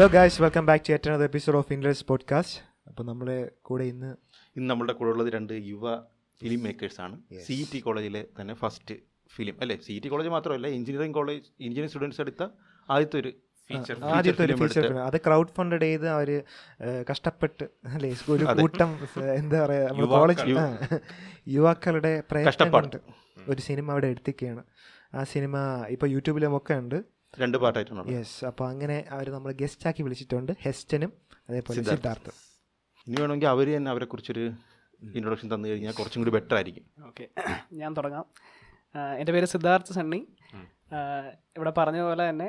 Hello guys welcome back to another episode of ഇൻഡ്രസ് podcast അപ്പോൾ നമ്മുടെ കൂടെ ഇന്ന് ഇന്ന് നമ്മുടെ കൂടെ ഉള്ളത് രണ്ട് യുവ ഫിലിം മേക്കേഴ്സാണ് സി ടി കോളേജിലെ തന്നെ ഫസ്റ്റ് ഫിലിം അല്ലേ? സി ടി കോളേജ് മാത്രമല്ല എഞ്ചിനീയറിംഗ് കോളേജ് എഞ്ചിനീയറിംഗ് സ്റ്റുഡൻസ് എടുത്ത ആദ്യത്തെ ഒരു ആദ്യത്തെ ഒരു ഫീച്ചർ ഫിലിം അത് ക്രൗഡ് ഫണ്ടഡ് ചെയ്ത് അവർ കഷ്ടപ്പെട്ട് അല്ലേ ഒരു കൂട്ടം എന്താ പറയുക കോളേജ് യുവാക്കളുടെ പ്രയത്നം ഒരു സിനിമ അവിടെ എടുത്തിക്കുകയാണ് ആ സിനിമ ഇപ്പോൾ യൂട്യൂബിലും ഒക്കെ ഉണ്ട്. രണ്ട് പാട്ടായിട്ടാണ് യെസ് അപ്പോൾ അങ്ങനെ അവർ നമ്മൾ ഗസ്റ്റ് ആക്കി വിളിച്ചിട്ടുണ്ട്. ഹെസ്റ്റനും അതേപോലെ സിദ്ധാർത്ഥും. ഇനി വേണമെങ്കിൽ അവർ തന്നെ അവരെ കുറിച്ചൊരു ഇൻട്രൊഡക്ഷൻ തന്നു കഴിഞ്ഞാൽ കുറച്ചും കൂടി ബെറ്റർ ആയിരിക്കും. ഓക്കെ ഞാൻ തുടങ്ങാം. എന്റെ പേര് സിദ്ധാർത്ഥ് സണ്ണി. ഇവിടെ പറഞ്ഞ പോലെ തന്നെ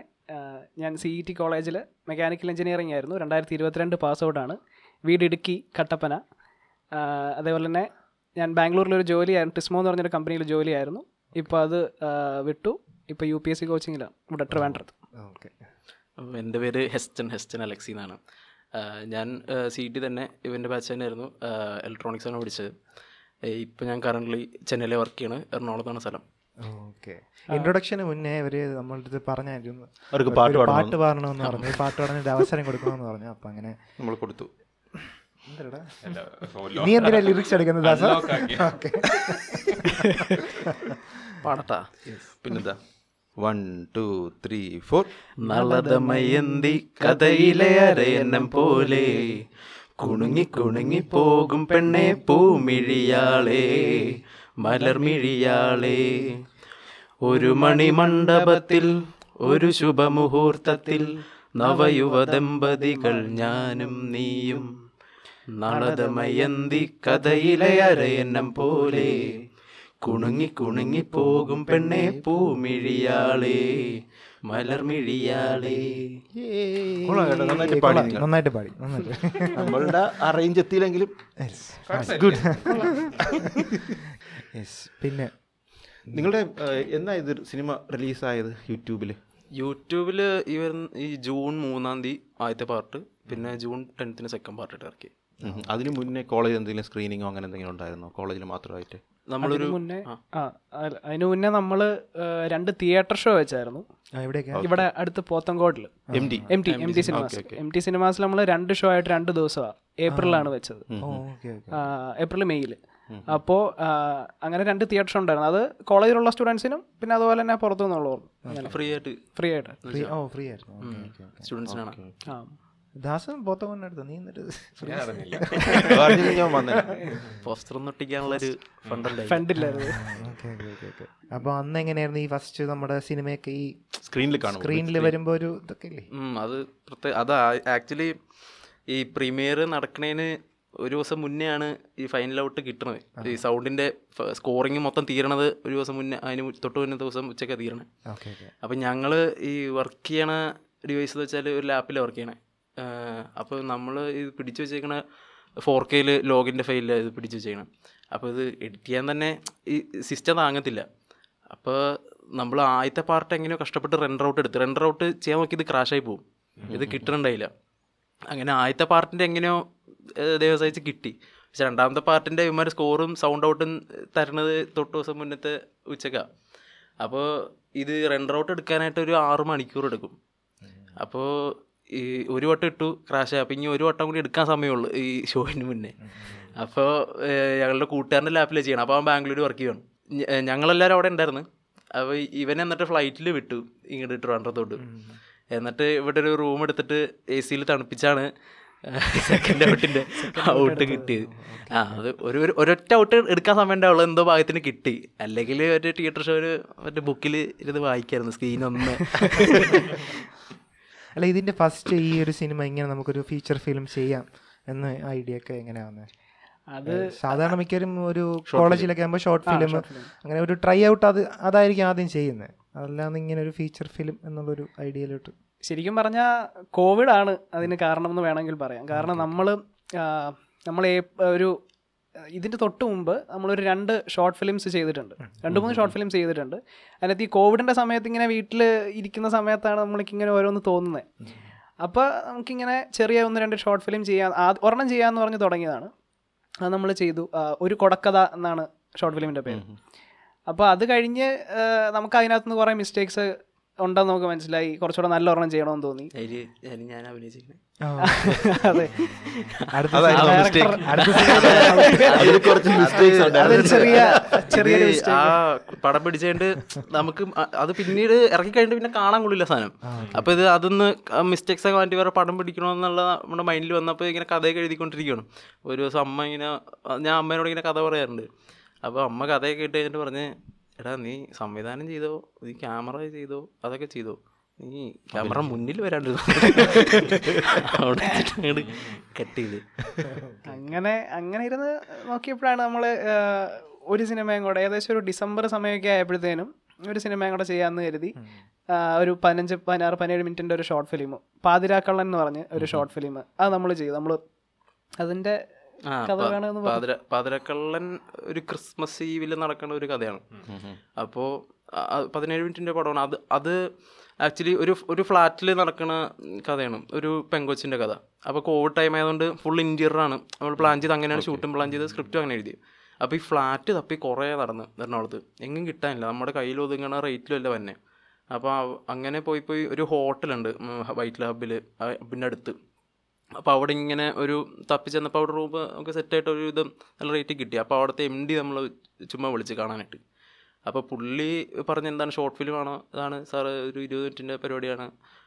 ഞാൻ സി ഇ ടി കോളേജിൽ മെക്കാനിക്കൽ എഞ്ചിനീയറിംഗ് ആയിരുന്നു. രണ്ടായിരത്തി ഇരുപത്തിരണ്ട് പാസ് ഔട്ടാണ് വീട് ഇടുക്കി കട്ടപ്പന. അതേപോലെ തന്നെ ഞാൻ ബാംഗ്ലൂരിലൊരു ജോലിയായിരുന്നു. ടിസ്മോ എന്ന് പറഞ്ഞൊരു കമ്പനിയിൽ ജോലിയായിരുന്നു. ഇപ്പോൾ അത് വിട്ടു. ഇപ്പോൾ യു പി എസ് സി കോച്ചിങ്ങിലാണ് ഇവിടെ ട്രിവാൻഡ്രത്ത്. ഓക്കെ. എന്റെ പേര് ഹെസ്റ്റൻ ഹെസ്റ്റൻ അലക്സി എന്നാണ്. ഞാൻ സി ടി തന്നെ ഇവന്റെ ബാച്ച് തന്നെയായിരുന്നു ഇലക്ട്രോണിക്സ് ആണ് പഠിച്ചത്. ഇപ്പം ഞാൻ കറന്റ്ലി ചെന്നൈയിലെ വർക്ക് ചെയ്യണ്. എറണാകുളത്താണ് സ്ഥലം. ഓക്കെ. ഇൻട്രൊഡക്ഷന് മുന്നേ അവർ നമ്മളുടെ അടുത്ത് പറഞ്ഞായിരുന്നു. അവർക്ക് പാട്ട് പാട്ട് പാടണമെന്ന് പറഞ്ഞു. പാട്ട് പാടാൻ ഒരു അവസരം കൊടുക്കണമെന്ന് പറഞ്ഞു. അപ്പം അങ്ങനെ നമ്മൾ കൊടുത്തു? നീ എന്തിനാ ലിറിക്സ് എടുക്കുന്നത് ദാസ? ഓക്കെ. പാടട്ടാ. പിന്നെന്താ? One two three four Nalathamayanthi കഥയിലെ അരയന്നം പോലെ കുണുങ്ങി കുണുങ്ങി പോകും പെണ്ണെ പൂമിഴിയാളെ മലർമിഴിയാളെ ഒരു മണിമണ്ഡപത്തിൽ ഒരു ശുഭമുഹൂർത്തത്തിൽ നവയുവ ദമ്പതികൾ ഞാനും നീയും. നളതമയന്തി കഥയിലെ അരയന്നം പോലെ കുണുങ്ങി കുണുങ്ങി പോകും പെണ്ണെ പൂമിഴിയാളേ മലർമിഴിയാളേ. നന്നായിട്ട് പാടി. നമ്മളുടെ അറേഞ്ച് എത്തിയില്ലെങ്കിലും പിന്നെ. നിങ്ങളുടെ എന്നാ ഇത് സിനിമ റിലീസായത് യൂട്യൂബിൽ യൂട്യൂബിൽ ഈ വരുന്ന ഈ ജൂൺ മൂന്നാം തീയതി ആദ്യത്തെ പാർട്ട് പിന്നെ ജൂൺ ടെൻത്തിന് സെക്കൻഡ് പാർട്ട് ഇറക്കി. അതിന് മുന്നേ കോളേജ് എന്തെങ്കിലും സ്ക്രീനിങ്ങോ അങ്ങനെ എന്തെങ്കിലും ഉണ്ടായിരുന്നോ? കോളേജിൽ മാത്രമായിട്ട്? നമ്മളൊരു അതിന് മുന്നേ ആ. അതിനു മുന്നേ നമ്മൾ രണ്ട് തിയേറ്റർ ഷോ വെച്ചായിരുന്നു. ആ, എവിടെയൊക്കെ? ഇവിടെ അടുത്ത് പോത്തങ്കോട്ടിൽ M T. M T M T cinemas. M T സിനിമാസിൽ നമ്മൾ രണ്ട് ഷോ ആയിട്ട് രണ്ട് ദിവസമാണ് ഏപ്രിലാണ് വെച്ചത്. ഓ ഓക്കെ ഓക്കെ ഏപ്രിൽ മെയ്യിൽ അപ്പോ അങ്ങനെ രണ്ട് തിയേറ്റർ ഷോ ഉണ്ടായിരുന്നു. അത് കോളേജിലുള്ള സ്റ്റുഡൻസിനും പിന്നെ അതുപോലെ തന്നെ പുറത്തു നിന്നുള്ളവർക്കും ഫ്രീ ആയിട്ട് ഫ്രീ ആയിട്ട്. ഫ്രീ ഓ ഫ്രീ ആയിരുന്നു. Okay okay okay. സ്റ്റുഡൻസിനാണ്. ആ. ദാസൻ പോത്തവണ്ണ എടുത്തു നീ എന്നിട്ട് അപ്പൊ അന്ന് എങ്ങനെയായിരുന്നു ഈ ഫസ്റ്റ് നമ്മുടെ സിനിമയൊക്കെ ഈ സ്ക്രീനിൽ കാണും സ്ക്രീനിൽ വരുമ്പോ ഒരു ഇതൊക്കെ അത് പ്രത്യേക അത് ആക്ച്വലി ഈ പ്രീമിയർ നടക്കണേന് ഒരു ദിവസം മുന്നേ ആണ് ഈ ഫൈനൽ ഔട്ട് കിട്ടണത്. ഈ സൗണ്ടിന്റെ സ്കോറിങ് മൊത്തം തീരണത് ഒരു ദിവസം മുന്നേ അതിന് തൊട്ട് മുന്നേ ദിവസം ഉച്ചയ്ക്ക് തീരണേ. അപ്പൊ ഞങ്ങൾ അപ്പം ഞങ്ങൾ ഈ വർക്ക് ചെയ്യണ ഡിവൈസ് എന്ന് വെച്ചാൽ ഒരു ലാപ്പിൽ വർക്ക് ചെയ്യണേ. അപ്പോൾ നമ്മൾ ഇത് പിടിച്ചു വെച്ചേക്കണ ഫോർ കെയിൽ ലോഗിന്റെ ഫയലിൽ ഇത് പിടിച്ചു വെച്ചേക്കണം. അപ്പോൾ ഇത് എഡിറ്റ് ചെയ്യാൻ തന്നെ ഈ സിസ്റ്റം താങ്ങത്തില്ല. അപ്പോൾ നമ്മൾ ആദ്യത്തെ പാർട്ട് എങ്ങനെയോ കഷ്ടപ്പെട്ട് റെൻഡർ ഔട്ട് എടുത്ത് റെൻഡർ ഔട്ട് ചെയ്യാൻ നോക്കി ഇത് ക്രാഷായി പോകും ഇത് കിട്ടണുണ്ടായില്ല. അങ്ങനെ ആദ്യത്തെ പാർട്ടിന്റെ എങ്ങനെയോ ദേവസായിച്ച് കിട്ടി. പക്ഷെ രണ്ടാമത്തെ പാർട്ടിന്റെ ഇവന്മാർ സ്കോറും സൗണ്ട് ഔട്ടും തരണത് തൊട്ട് ദിവസം മുന്നത്തെ ഉച്ചക്കാണ് അപ്പോൾ ഇത് റെൻഡർ ഔട്ട് എടുക്കാനായിട്ട് ഒരു ആറ് മണിക്കൂർ എടുക്കും. അപ്പോൾ ഈ ഒരു വട്ടം ഇട്ടു ക്രാഷ് അപ്പം ഇനി ഒരു വട്ടം കൂടി എടുക്കാൻ സമയമുള്ളൂ ഈ ഷോയിന് മുന്നേ. അപ്പോൾ ഞങ്ങളുടെ കൂട്ടുകാരന്റെ ലാപ്പിലേ ചെയ്യണം. അപ്പോൾ അവൻ ബാംഗ്ലൂർ വർക്ക് ചെയ്യണം ഞങ്ങളെല്ലാവരും അവിടെ ഉണ്ടായിരുന്നു. അപ്പോൾ ഇവൻ എന്നിട്ട് ഫ്ലൈറ്റിൽ വിട്ടു ഇങ്ങോട്ട് ട്രിവാൻഡ്രത്തോട്ട്. എന്നിട്ട് ഇവിടെ ഒരു റൂം എടുത്തിട്ട് എ സിയിൽ തണുപ്പിച്ചാണ് സെക്കൻഡ് ഔട്ടിന്റെ ഔട്ട് കിട്ടിയത്. ആ അത് ഒരു ഒരു- ഒരൊറ്റ ഔട്ട് എടുക്കാൻ സമയം ഉണ്ടാവുള്ളൂ. എന്തോ ഭാഗത്തിന് കിട്ടി. അല്ലെങ്കിൽ ഒരു തിയേറ്റർ ഷോ ഒരു മറ്റേ ബുക്കിൽ ഇരുന്ന് വായിക്കായിരുന്നു. സ്ക്രീൻ ഒന്ന്. അല്ല ഇതിന്റെ ഫസ്റ്റ് ഈ ഒരു സിനിമ ഇങ്ങനെ നമുക്കൊരു ഫീച്ചർ ഫിലിം ചെയ്യാം എന്ന ഐഡിയ ഒക്കെ എങ്ങനെയാവുന്നത് അത് സാധാരണ മിക്കവരും ഒരു കോളേജിലൊക്കെ ആകുമ്പോൾ ഷോർട്ട് ഫിലിം അങ്ങനെ ഒരു ട്രൈ ഔട്ട് അത് അതായിരിക്കും ആദ്യം ചെയ്യുന്നത് അതല്ലാതെ ഇങ്ങനെ ഒരു ഫീച്ചർ ഫിലിം എന്നുള്ളൊരു ഐഡിയയിലോട്ട് ശരിക്കും പറഞ്ഞാൽ കോവിഡാണ് അതിന് കാരണം എന്ന് വേണമെങ്കിൽ പറയാം. കാരണം നമ്മൾ നമ്മൾ ഒരു ഇതിന്റെ തൊട്ട് മുമ്പ് നമ്മളൊരു രണ്ട് ഷോർട്ട് ഫിലിംസ് ചെയ്തിട്ടുണ്ട്. രണ്ട് മൂന്ന് ഷോർട്ട് ഫിലിംസ് ചെയ്തിട്ടുണ്ട്. അതിനകത്ത് ഈ കോവിഡിന്റെ സമയത്ത് ഇങ്ങനെ വീട്ടിൽ ഇരിക്കുന്ന സമയത്താണ് നമ്മൾക്കിങ്ങനെ ഓരോന്ന് തോന്നുന്നത് അപ്പോൾ നമുക്കിങ്ങനെ ചെറിയ ഒന്ന് രണ്ട് ഷോർട്ട് ഫിലിം ചെയ്യാൻ ആ ഒരെണ്ണം ചെയ്യാമെന്ന് പറഞ്ഞ് തുടങ്ങിയതാണ്. അത് നമ്മൾ ചെയ്തു. ഒരു കൊടക്കഥ എന്നാണ് ഷോർട്ട് ഫിലിമിന്റെ പേര്. അപ്പോൾ അത് കഴിഞ്ഞ് നമുക്ക് അതിനകത്ത് നിന്ന് കുറേ മിസ്റ്റേക്സ് ഉണ്ടെന്ന് നമുക്ക് മനസ്സിലായി. കുറച്ചുകൂടെ നല്ല ഒരെണ്ണം ചെയ്യണമെന്ന് തോന്നി. ഞാൻ അഭിനയിച്ചിരിക്കുന്നത് പടം പിടിച്ചുകൊണ്ട് നമുക്ക് അത് പിന്നീട് ഇറക്കി കഴിഞ്ഞിട്ട് പിന്നെ കാണാൻ കൊള്ളില്ല സാധനം. അപ്പൊ ഇത് അതൊന്ന് മിസ്റ്റേക്സ് ഒക്കെ മാറ്റി വേറെ പടം പിടിക്കണമെന്നുള്ള നമ്മുടെ മൈൻഡിൽ വന്നപ്പോൾ ഇങ്ങനെ കഥയൊക്കെ എഴുതിക്കൊണ്ടിരിക്കുകയാണ്. ഒരു ദിവസം അമ്മ ഇങ്ങനെ ഞാൻ അമ്മേനോട് ഇങ്ങനെ കഥ പറയാറുണ്ട്. അപ്പോൾ അമ്മ കഥയൊക്കെ ഇട്ട് കഴിഞ്ഞിട്ട് പറഞ്ഞ് എടാ നീ സംവിധാനം ചെയ്തോ? നീ ക്യാമറ ചെയ്തോ? അതൊക്കെ ചെയ്തോ? നീ ക്യാമറ മുന്നിൽ വരാണ്ട് അവിടെ കട്ട് ചെയ്ത്. അങ്ങനെ അങ്ങനെ ഇരുന്ന് നോക്കിയപ്പോഴാണ് നമ്മൾ ഒരു സിനിമയും കൂടെ ഏകദേശം ഒരു ഡിസംബർ സമയമൊക്കെ ആയപ്പോഴത്തേനും ഒരു സിനിമയും കൂടെ ചെയ്യാമെന്ന് കരുതി ഒരു പതിനഞ്ച് പതിനാറ് പതിനേഴ് മിനിറ്റിന്റെ ഒരു ഷോർട്ട് ഫിലിം പാതിരാക്കള്ളൻ എന്ന് പറഞ്ഞ് ഒരു ഷോർട്ട് ഫിലിം അത് നമ്മൾ ചെയ്തു. നമ്മൾ അതിന്റെ പാതിരക്കള്ളൻ ഒരു ക്രിസ്മസ് ഈവിൽ നടക്കുന്ന ഒരു കഥയാണ്. അപ്പോൾ പതിനേഴ് മിനിറ്റിന്റെ പടമാണ്. അത് അത് ആക്ച്വലി ഒരു ഒരു ഫ്ലാറ്റിൽ നടക്കുന്ന കഥയാണ്. ഒരു പെങ്കൊച്ചിന്റെ കഥ. അപ്പോൾ കോവിഡ് ടൈം ആയതുകൊണ്ട് ഫുൾ ഇന്റീരിയറാണ് നമ്മൾ പ്ലാൻ ചെയ്ത് അങ്ങനെയാണ് ഷൂട്ടും പ്ലാൻ ചെയ്ത് സ്ക്രിപ്റ്റും അങ്ങനെ എഴുതി. അപ്പോൾ ഈ ഫ്ലാറ്റ് തപ്പി കുറേ നടന്ന് എറണാകുളത്ത്. എങ്ങും കിട്ടാനില്ല. നമ്മുടെ കയ്യിൽ ഒതുങ്ങണ റേറ്റിലും അല്ല തന്നെ അപ്പോൾ അങ്ങനെ പോയി പോയി ഒരു ഹോട്ടലുണ്ട് വൈറ്റ് ലാബിൽ അബിന്റെ അടുത്ത്. അപ്പോൾ അവിടെ ഇങ്ങനെ ഒരു തപ്പി ചെന്നപ്പോൾ അവിടെ റൂം നമുക്ക് സെറ്റായിട്ട് ഒരു ഇത് നല്ല റേറ്റ് കിട്ടി. അപ്പോൾ അവിടുത്തെ എം ഡി നമ്മൾ ചുമ്മാ വിളിച്ച് കാണാനായിട്ട്. അപ്പോൾ പുള്ളി പറഞ്ഞ എന്താണ് ഷോർട്ട് ഫിലിം ആണോ? ഇതാണ് സാറ് ഒരു ഇരുപത് മിനിറ്റിന്റെ പരിപാടിയാണ്.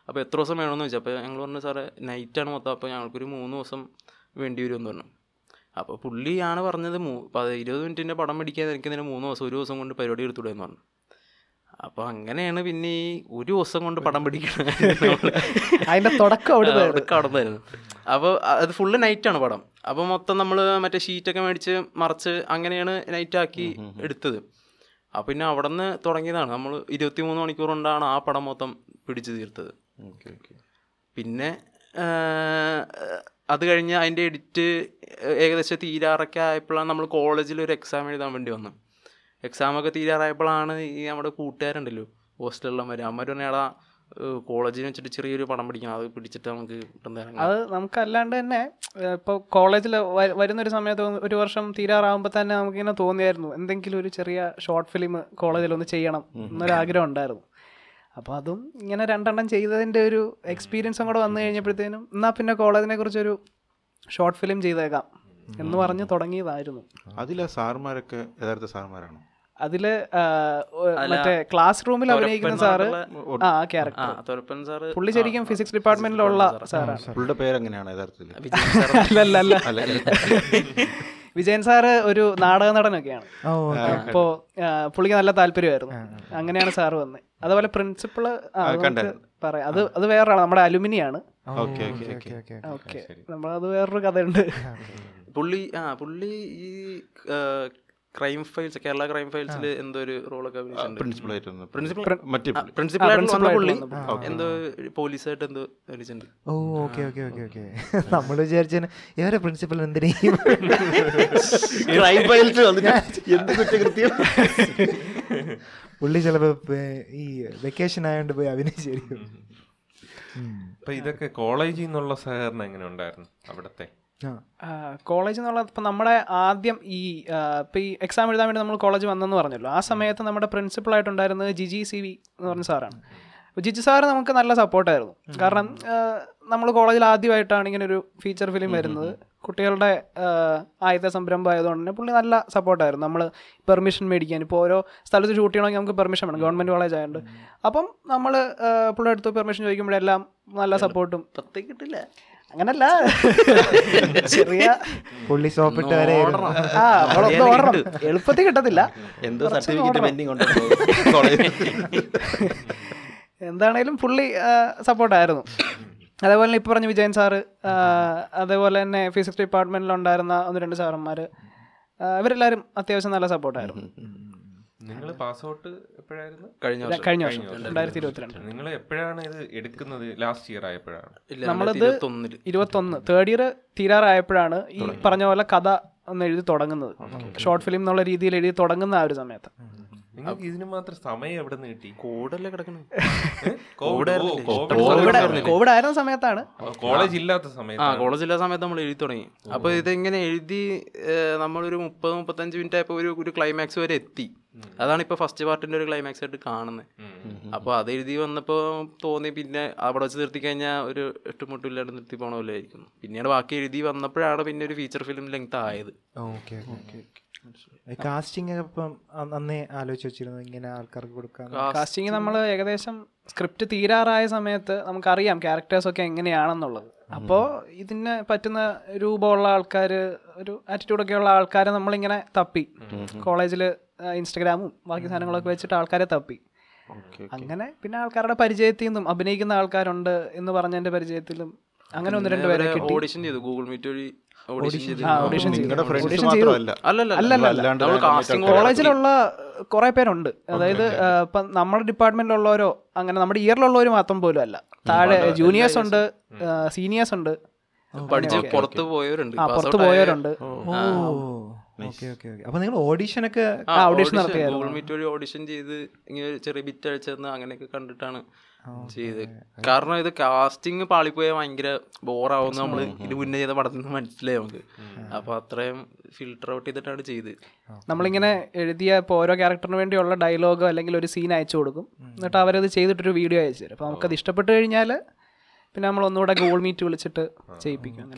അപ്പോൾ എത്ര ദിവസം വേണമെന്ന് ചോദിച്ചു. അപ്പോൾ ഞങ്ങൾ പറഞ്ഞു സാറേ നൈറ്റാണ് മൊത്തം. അപ്പോൾ ഞങ്ങൾക്കൊരു മൂന്ന് ദിവസം വേണ്ടി വരുമെന്ന് പറഞ്ഞു. അപ്പോൾ പുള്ളിയാണ് പറഞ്ഞത് മൂ അത് ഇരുപത് മിനിറ്റിന്റെ പടം പിടിക്കാൻ എനിക്ക് ഇതിന് മൂന്ന് ദിവസം ഒരു ദിവസം കൊണ്ട് പരിപാടി എടുത്തുവിടുക എന്ന് പറഞ്ഞു. അപ്പോൾ അങ്ങനെയാണ് പിന്നെ ഈ ഒരു ദിവസം കൊണ്ട് പടം പിടിക്കുന്നത് അതിന്റെ തുടക്കം അവിടെ കടന്നായിരുന്നു അപ്പോൾ അത് ഫുള്ള് നൈറ്റാണ് പടം. അപ്പോൾ മൊത്തം നമ്മൾ മറ്റേ ഷീറ്റൊക്കെ മേടിച്ച് മറച്ച് അങ്ങനെയാണ് നൈറ്റാക്കി എടുത്തത്. അപ്പോൾ പിന്നെ അവിടെ നിന്ന് തുടങ്ങിയതാണ്. നമ്മൾ ഇരുപത്തി മൂന്ന് മണിക്കൂർ കൊണ്ടാണ് ആ പടം മൊത്തം പിടിച്ചു തീർത്തത്. Okay okay. പിന്നെ അത് കഴിഞ്ഞ് അതിന്റെ എഡിറ്റ് ഏകദേശം തീരാറൊക്കെ ആയപ്പോഴാണ് നമ്മൾ കോളേജിൽ ഒരു എക്സാം എഴുതാൻ വേണ്ടി വന്നു. എക്സാമൊക്കെ തീരാറായപ്പോഴാണ് ഈ നമ്മുടെ കൂട്ടുകാരുണ്ടല്ലോ ഹോസ്റ്റലിലുള്ളവർ അമ്മ പറഞ്ഞാടാ കോളേജിൽ വെച്ചിട്ട് ചെറിയൊരു പടം പിടിക്കണം. അത് പിടിച്ചിട്ട് നമുക്ക് കിട്ടുന്ന അത് നമുക്കല്ലാണ്ട് തന്നെ ഇപ്പോൾ കോളേജിൽ വരുന്നൊരു സമയത്ത് ഒരു വർഷം തീരാറാകുമ്പോൾ തന്നെ നമുക്കിങ്ങനെ തോന്നിയായിരുന്നു. എന്തെങ്കിലും ഒരു ചെറിയ ഷോർട്ട് ഫിലിം കോളേജിൽ ഒന്ന് ചെയ്യണം എന്നൊരു ആഗ്രഹം ഉണ്ടായിരുന്നു. അപ്പോൾ അതും ഇങ്ങനെ രണ്ടെണ്ണം ചെയ്തതിന്റെ ഒരു എക്സ്പീരിയൻസും കൂടെ വന്നു കഴിഞ്ഞപ്പോഴത്തേനും എന്നാൽ പിന്നെ കോളേജിനെ കുറിച്ചൊരു ഷോർട്ട് ഫിലിം ചെയ്തേക്കാം എന്ന് പറഞ്ഞ് തുടങ്ങിയതായിരുന്നു. അതിലെ സാർമാരൊക്കെ യഥാർത്ഥ സാർമാരാണോ? അതിൽ മറ്റേ ക്ലാസ് റൂമിൽ അഭിനയിക്കുന്ന സാറ് ആ ക്യാരക്ടർ പുള്ളി ശരിക്കും ഫിസിക്സ് ഡിപ്പാർട്ട്മെന്റിലുള്ള സാറാണ്. പുള്ളിയുടെ പേരെങ്ങനെയാണ് യഥാർത്ഥത്തിൽ? വിജയൻ സാറ്. ഒരു നാടക നടനൊക്കെയാണ്. ഓ അപ്പോൾ പുള്ളിക്ക് നല്ല താല്പര്യമായിരുന്നു. അങ്ങനെയാണ് സാറ് വന്നത് അതുപോലെ പ്രിൻസിപ്പൾ. പറയാം. അത് അത് വേറൊരാളാണ്. നമ്മുടെ അലുമിനിയാണ്. Okay okay okay okay. Okay നമ്മളത് വേറൊരു കഥയുണ്ട്. പുള്ളി ആ പുള്ളി ഈ ക്രൈം ഫയൽസ് കേരള ക്രൈം ഫയൽസിൽ എന്തോ ഒരു റോളൊക്കെ അഭിനയിച്ചിട്ടുണ്ട്? പ്രിൻസിപ്പൾ ആയിട്ടുണ്ട് പ്രിൻസിപ്പൽ മറ്റേ പ്രിൻസിപ്പൽ ആയിട്ട് principal പുള്ളി. എന്തോ പോലീസായിട്ട് എന്തോ അഭിനയിച്ചിട്ടുണ്ട് ഓ ഓക്കെ ഓക്കെ ഓക്കെ ഓക്കെ. നമ്മൾ വിചാരിച്ചാൽ ഇവരെ പ്രിൻസിപ്പൽ എന്തിനേയും ക്രൈം ഫയൽസ് എന്ത് കുറ്റകൃത്യം? പുള്ളി ചിലപ്പോ ഈ വെക്കേഷൻ ആയതുകൊണ്ട് പോയി അഭിനയിച്ചായിരിക്കും അപ്പൊ ഇതൊക്കെ കോളേജിൽ നിന്നുള്ള സഹകരണം എങ്ങനെ ഉണ്ടായിരുന്നു അവിടത്തെ? കോളേജ് എന്നുള്ള ഇപ്പം നമ്മുടെ ആദ്യം ഈ ഇപ്പം ഈ എക്സാം എഴുതാൻ വേണ്ടി നമ്മൾ കോളേജ് വന്നെന്ന് പറഞ്ഞല്ലോ. ആ സമയത്ത് നമ്മുടെ പ്രിൻസിപ്പൾ ആയിട്ടുണ്ടായിരുന്നത് ജിജി സി വി എന്ന് പറഞ്ഞ സാറാണ്. ജിജി സാറ് നമുക്ക് നല്ല സപ്പോർട്ടായിരുന്നു കാരണം നമ്മൾ കോളേജിൽ ആദ്യമായിട്ടാണ് ഇങ്ങനെ ഒരു ഫീച്ചർ ഫിലിം വരുന്നത്. കുട്ടികളുടെ ആദ്യത്തെ സംരംഭം ആയതുകൊണ്ട് തന്നെ പുള്ളി നല്ല സപ്പോർട്ടായിരുന്നു നമ്മൾ പെർമിഷൻ മേടിക്കാൻ. ഇപ്പോൾ ഓരോ സ്ഥലത്ത് ഷൂട്ട് ചെയ്യണമെങ്കിൽ നമുക്ക് പെർമിഷൻ വേണം. ഗവൺമെന്റ് കോളേജ് ആയതുകൊണ്ട് അപ്പം നമ്മൾ പുള്ളിയുടെ അടുത്ത് പെർമിഷൻ ചോദിക്കുമ്പോഴെല്ലാം നല്ല സപ്പോർട്ടും പ്രത്യേകിട്ടില്ല കിട്ടില്ല. അങ്ങനല്ല. ചെറിയ പുള്ളി സോപ്പിട്ട് വരെ ആ ഓടണം. എളുപ്പത്തിൽ കിട്ടത്തില്ല. എന്തോ സർട്ടിഫിക്കറ്റ് പെൻഡിങ് ഉണ്ട്? എന്താണേലും പുള്ളി സപ്പോർട്ടായിരുന്നു. അതേപോലെ തന്നെ ഇപ്പോൾ പറഞ്ഞ വിജയൻ സാറ് അതേപോലെ തന്നെ ഫിസിക്സ് ഡിപ്പാർട്ട്മെന്റിലുണ്ടായിരുന്ന ഒന്ന് രണ്ട് സാറന്മാർ ഇവരെല്ലാവരും അത്യാവശ്യം നല്ല സപ്പോർട്ടായിരുന്നു. നിങ്ങൾ പാസ് ഔട്ട് എപ്പോഴായിരുന്നു? കഴിഞ്ഞ കഴിഞ്ഞ വർഷം. രണ്ടായിരത്തി ഇരുപത്തിരണ്ട് നിങ്ങൾ എപ്പോഴാണ് ഇത് എടുക്കുന്നത് ലാസ്റ്റ് ഇയർ ആയപ്പോഴാണ്? ഇല്ല നമ്മളിത് ഇരുപത്തൊന്ന്. തേർഡ് ഇയർ തീരാറായപ്പോഴാണ് ഈ പറഞ്ഞ പോലെ കഥ ഒന്ന് എഴുതി തുടങ്ങുന്നത്. ഷോർട്ട് ഫിലിം എന്നുള്ള രീതിയിൽ എഴുതി തുടങ്ങുന്ന ആ ഒരു സമയത്ത്. നിങ്ങൾക്ക് ഇതിന് മാത്രം സമയം എവിടെ നിന്ന് കിട്ടി? കോവിഡല്ലേ കിടക്കണേ? കോവിഡ് ആയിരുന്ന സമയത്താണ്. കോളേജ് ഇല്ലാത്ത ആ കോളേജ് ഇല്ലാത്ത സമയത്ത് നമ്മൾ എഴുതി തുടങ്ങി. അപ്പോൾ ഇതെങ്ങനെ എഴുതി നമ്മളൊരു മുപ്പത് മുപ്പത്തഞ്ച് മിനിറ്റ് ആയപ്പോൾ ഒരു ഒരു ക്ലൈമാക്സ് വരെ എത്തി. അതാണ് ഇപ്പൊ ഫസ്റ്റ് പാർട്ടിന്റെ ഒരു ക്ലൈമാക്സ് ആയിട്ട് കാണുന്നത് അപ്പൊ അത് എഴുതി വന്നപ്പോ തോന്നി പിന്നെ അവിടെ വെച്ച് നിർത്തി കഴിഞ്ഞാൽ ഒരു എട്ടുമുട്ടില്ലാണ്ട് നിർത്തി പോണ പോലെ ആയിരിക്കും പിന്നീട് ബാക്കി എഴുതി വന്നപ്പോഴാണ് പിന്നെ ഒരു ഫീച്ചർ ഫിലിം ലെങ്ത് ആയത്. ഓക്കെ ഓക്കെ കാസ്റ്റിംഗ് ഒക്കെ ഇപ്പം അ- അന്നേ ആലോചിച്ച് വെച്ചിരുന്നു ഇങ്ങനെ ആൾക്കാർക്ക് കൊടുക്കാൻ? കാസ്റ്റിംഗ് നമ്മൾ ഏകദേശം സ്ക്രിപ്റ്റ് തീരാറായ സമയത്ത് നമുക്കറിയാം ക്യാരക്ടേഴ്സ് ഒക്കെ എങ്ങനെയാണെന്നുള്ളത്. അപ്പോൾ ഇതിന് പറ്റുന്ന രൂപമുള്ള ആൾക്കാർ ഒരു ആറ്റിറ്റ്യൂഡൊക്കെ ഉള്ള ആൾക്കാരെ നമ്മളിങ്ങനെ തപ്പി. കോളേജിൽ ഇൻസ്റ്റഗ്രാമും ബാക്കി സാധനങ്ങളൊക്കെ വെച്ചിട്ട് ആൾക്കാരെ തപ്പി. അങ്ങനെ പിന്നെ ആൾക്കാരുടെ പരിചയത്തിൽ നിന്നും അഭിനയിക്കുന്ന ആൾക്കാരുണ്ട് എന്ന് പറഞ്ഞതിന്റെ പരിചയത്തിലും അങ്ങനെ ഒന്ന് രണ്ട് പേരെ ഓഡിഷൻ ചെയ്തു? ഗൂഗിൾ മീറ്റ് വഴി ഓഡിഷൻ ചെയ്തു? ഓഡിഷൻ ചെയ്തു. നിങ്ങളുടെ ഫ്രണ്ട്സ് ഓഡിഷൻ ചെയ്തു. മാത്രമല്ല അല്ലല്ല അല്ലല്ല, നമ്മൾ വേറെ കോളേജിലുള്ള കുറെ പേരുണ്ട്. അതായത് ഇപ്പൊ നമ്മുടെ ഡിപ്പാർട്ട്മെന്റിലുള്ളവരോ അങ്ങനെ നമ്മുടെ ഇയറിലുള്ളവർ മാത്രം പോലും അല്ല. താഴെ ജൂനിയേഴ്സ് ഉണ്ട് സീനിയേഴ്സ് ഉണ്ട്. പഠിച്ച് പുറത്ത് പോയവരുണ്ട്. പുറത്ത് പോയവരുണ്ട്. ഓ ഓക്കെ ഓക്കെ ഓക്കെ അപ്പൊ നിങ്ങൾ ഓഡിഷൻ ഒക്കെ ഓഡിഷൻ. ഗൂഗിൾ മീറ്റ് വഴി ഓഡിഷൻ ചെയ്ത് ഇങ്ങനെ ഒരു ചെറിയ ബിറ്റ് അയച്ചെന്ന് അങ്ങനെയൊക്കെ കണ്ടിട്ടാണ് ചെയ്ത്. കാരണം ഇത് കാസ്റ്റിംഗ് പാളിപ്പോയാൽ ഭയങ്കര ബോറാവുന്ന നമ്മൾ ഇത് മുന്നേ ചെയ്ത പടത്തിൽ നിന്ന് മനസ്സിലായി നമുക്ക്. അപ്പൊ അത്രയും ഫിൽട്ടർ ഔട്ട് ചെയ്തിട്ടാണ് ചെയ്ത്. നമ്മളിങ്ങനെ എഴുതിയ ഇപ്പോൾ ഓരോ ക്യാരക്ടറിന് വേണ്ടിയുള്ള ഡയലോഗോ അല്ലെങ്കിൽ ഒരു സീൻ അയച്ചു കൊടുക്കും. എന്നിട്ട് അവരത് ചെയ്തിട്ടൊരു വീഡിയോ അയച്ചു തരും. അപ്പൊ നമുക്കത് ഇഷ്ടപ്പെട്ടു കഴിഞ്ഞാൽ പിന്നെ നമ്മൾ ഒന്നുകൂടെ ഗൂഗിൾ മീറ്റ് വിളിച്ചിട്ട് ചെയ്യിപ്പിക്കും.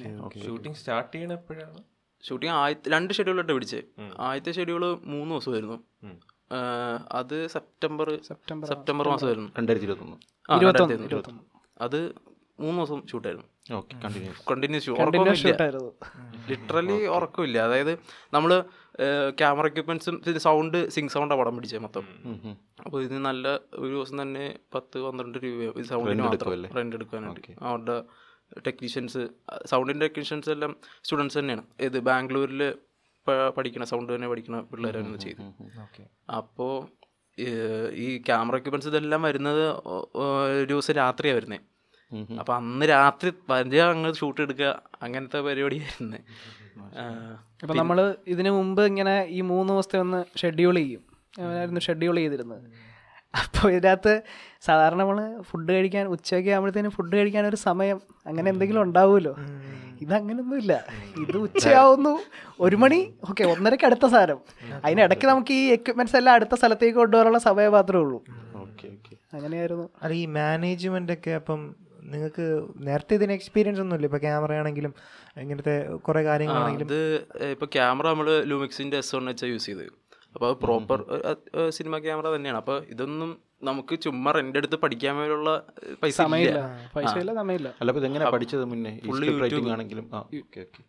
ഷൂട്ടിംഗ് സ്റ്റാർട്ട് ചെയ്യണ എപ്പോഴാണ്? ഷൂട്ടിംഗ് ആദ്യത്തെ രണ്ട് ഷെഡ്യൂളായിട്ട് പിടിച്ചേ. ആദ്യത്തെ ഷെഡ്യൂൾ മൂന്ന് ദിവസമായിരുന്നു. അത് സെപ്റ്റംബർ സെപ്റ്റംബർ സെപ്റ്റംബർ മാസമായിരുന്നു രണ്ടായിരത്തി ഇരുപത്തൊന്ന്. അത് മൂന്ന് ദിവസം ഷൂട്ടായിരുന്നു. Okay continuous. ലിറ്ററലി ഉറക്കമില്ല. അതായത് നമ്മൾ ക്യാമറ എക്യുപ്മെന്റ്സും സൗണ്ട് സിങ് സൗണ്ടാണ് പടം പിടിച്ചത് മൊത്തം. അപ്പോൾ ഇതിന് നല്ല ഒരു ദിവസം തന്നെ പത്ത് പന്ത്രണ്ട് രൂപ ഇത് സൗണ്ടിന് മാത്രം? റെന്റ് എടുക്കാനായിട്ട് അവരുടെ ടെക്നീഷ്യൻസ് സൗണ്ടിന്റെ ടെക്നീഷ്യൻസ് എല്ലാം സ്റ്റുഡൻസ് തന്നെയാണ്. ഇത് ബാംഗ്ലൂരിൽ പഠിക്കണ സൗണ്ട് തന്നെ പഠിക്കണ പിള്ളേരായിരുന്നു ചെയ്ത്. അപ്പോൾ ഈ ക്യാമറ എക്യുപ്മെന്റ്സ് ഇതെല്ലാം വരുന്നത് ഒരു ദിവസം രാത്രിയാണ് വരുന്നത് അപ്പം അന്ന് രാത്രി വരിക അങ്ങ് ഷൂട്ട് എടുക്കുക അങ്ങനത്തെ പരിപാടിയായിരുന്നു അപ്പം നമ്മൾ ഇതിനു മുമ്പ് ഇങ്ങനെ ഈ മൂന്ന് ദിവസത്തെ ഒന്ന് ഷെഡ്യൂൾ ചെയ്യും. ഷെഡ്യൂൾ ചെയ്തിരുന്നത്. അപ്പോൾ ഇതിനകത്ത് സാധാരണ നമ്മൾ ഫുഡ് കഴിക്കാൻ ഉച്ചയ്ക്ക് ആകുമ്പോഴത്തേനും ഫുഡ് കഴിക്കാൻ ഒരു സമയം അങ്ങനെ എന്തെങ്കിലും ഉണ്ടാവുമല്ലോ. ഇതങ്ങനൊന്നുമില്ല. ഇത് ഉച്ചയാവുന്നു. ഒരു മണി ഓക്കെ ഒന്നരയ്ക്ക് അടുത്ത സാധനം. അതിനിടയ്ക്ക് നമുക്ക് ഈ എക്യുപ്മെന്റ്സ് എല്ലാം അടുത്ത സ്ഥലത്തേക്ക് കൊണ്ടുപോകാനുള്ള സമയം മാത്രമേ ഉള്ളൂ. Okay okay. അങ്ങനെയായിരുന്നു. അല്ല ഈ മാനേജ്മെന്റ് ഒക്കെ അപ്പം നിങ്ങൾക്ക് നേരത്തെ ഇതിന് എക്സ്പീരിയൻസ് ഒന്നും ഇല്ല ഇപ്പൊ ക്യാമറ ആണെങ്കിലും ഇങ്ങനത്തെ കുറെ കാര്യങ്ങളാണെങ്കിലും. ഇത് ഇപ്പൊ ക്യാമറ നമ്മൾ ലൂമിക്സിന്റെ എസ് വൺ എച്ച് യൂസ് ചെയ്ത് അപ്പോൾ അത് പ്രോപ്പർ സിനിമ ക്യാമറ തന്നെയാണ്. അപ്പോൾ ഇതൊന്നും നമുക്ക് ചുമ്മാ റെന്റ് എടുത്ത് പഠിക്കാൻ വേണ്ടിയുള്ള പൈസ അല്ല ഇതെങ്ങനെ പഠിച്ചത് മുന്നേ? ആണെങ്കിലും? ആ ഓക്കെ ഓക്കെ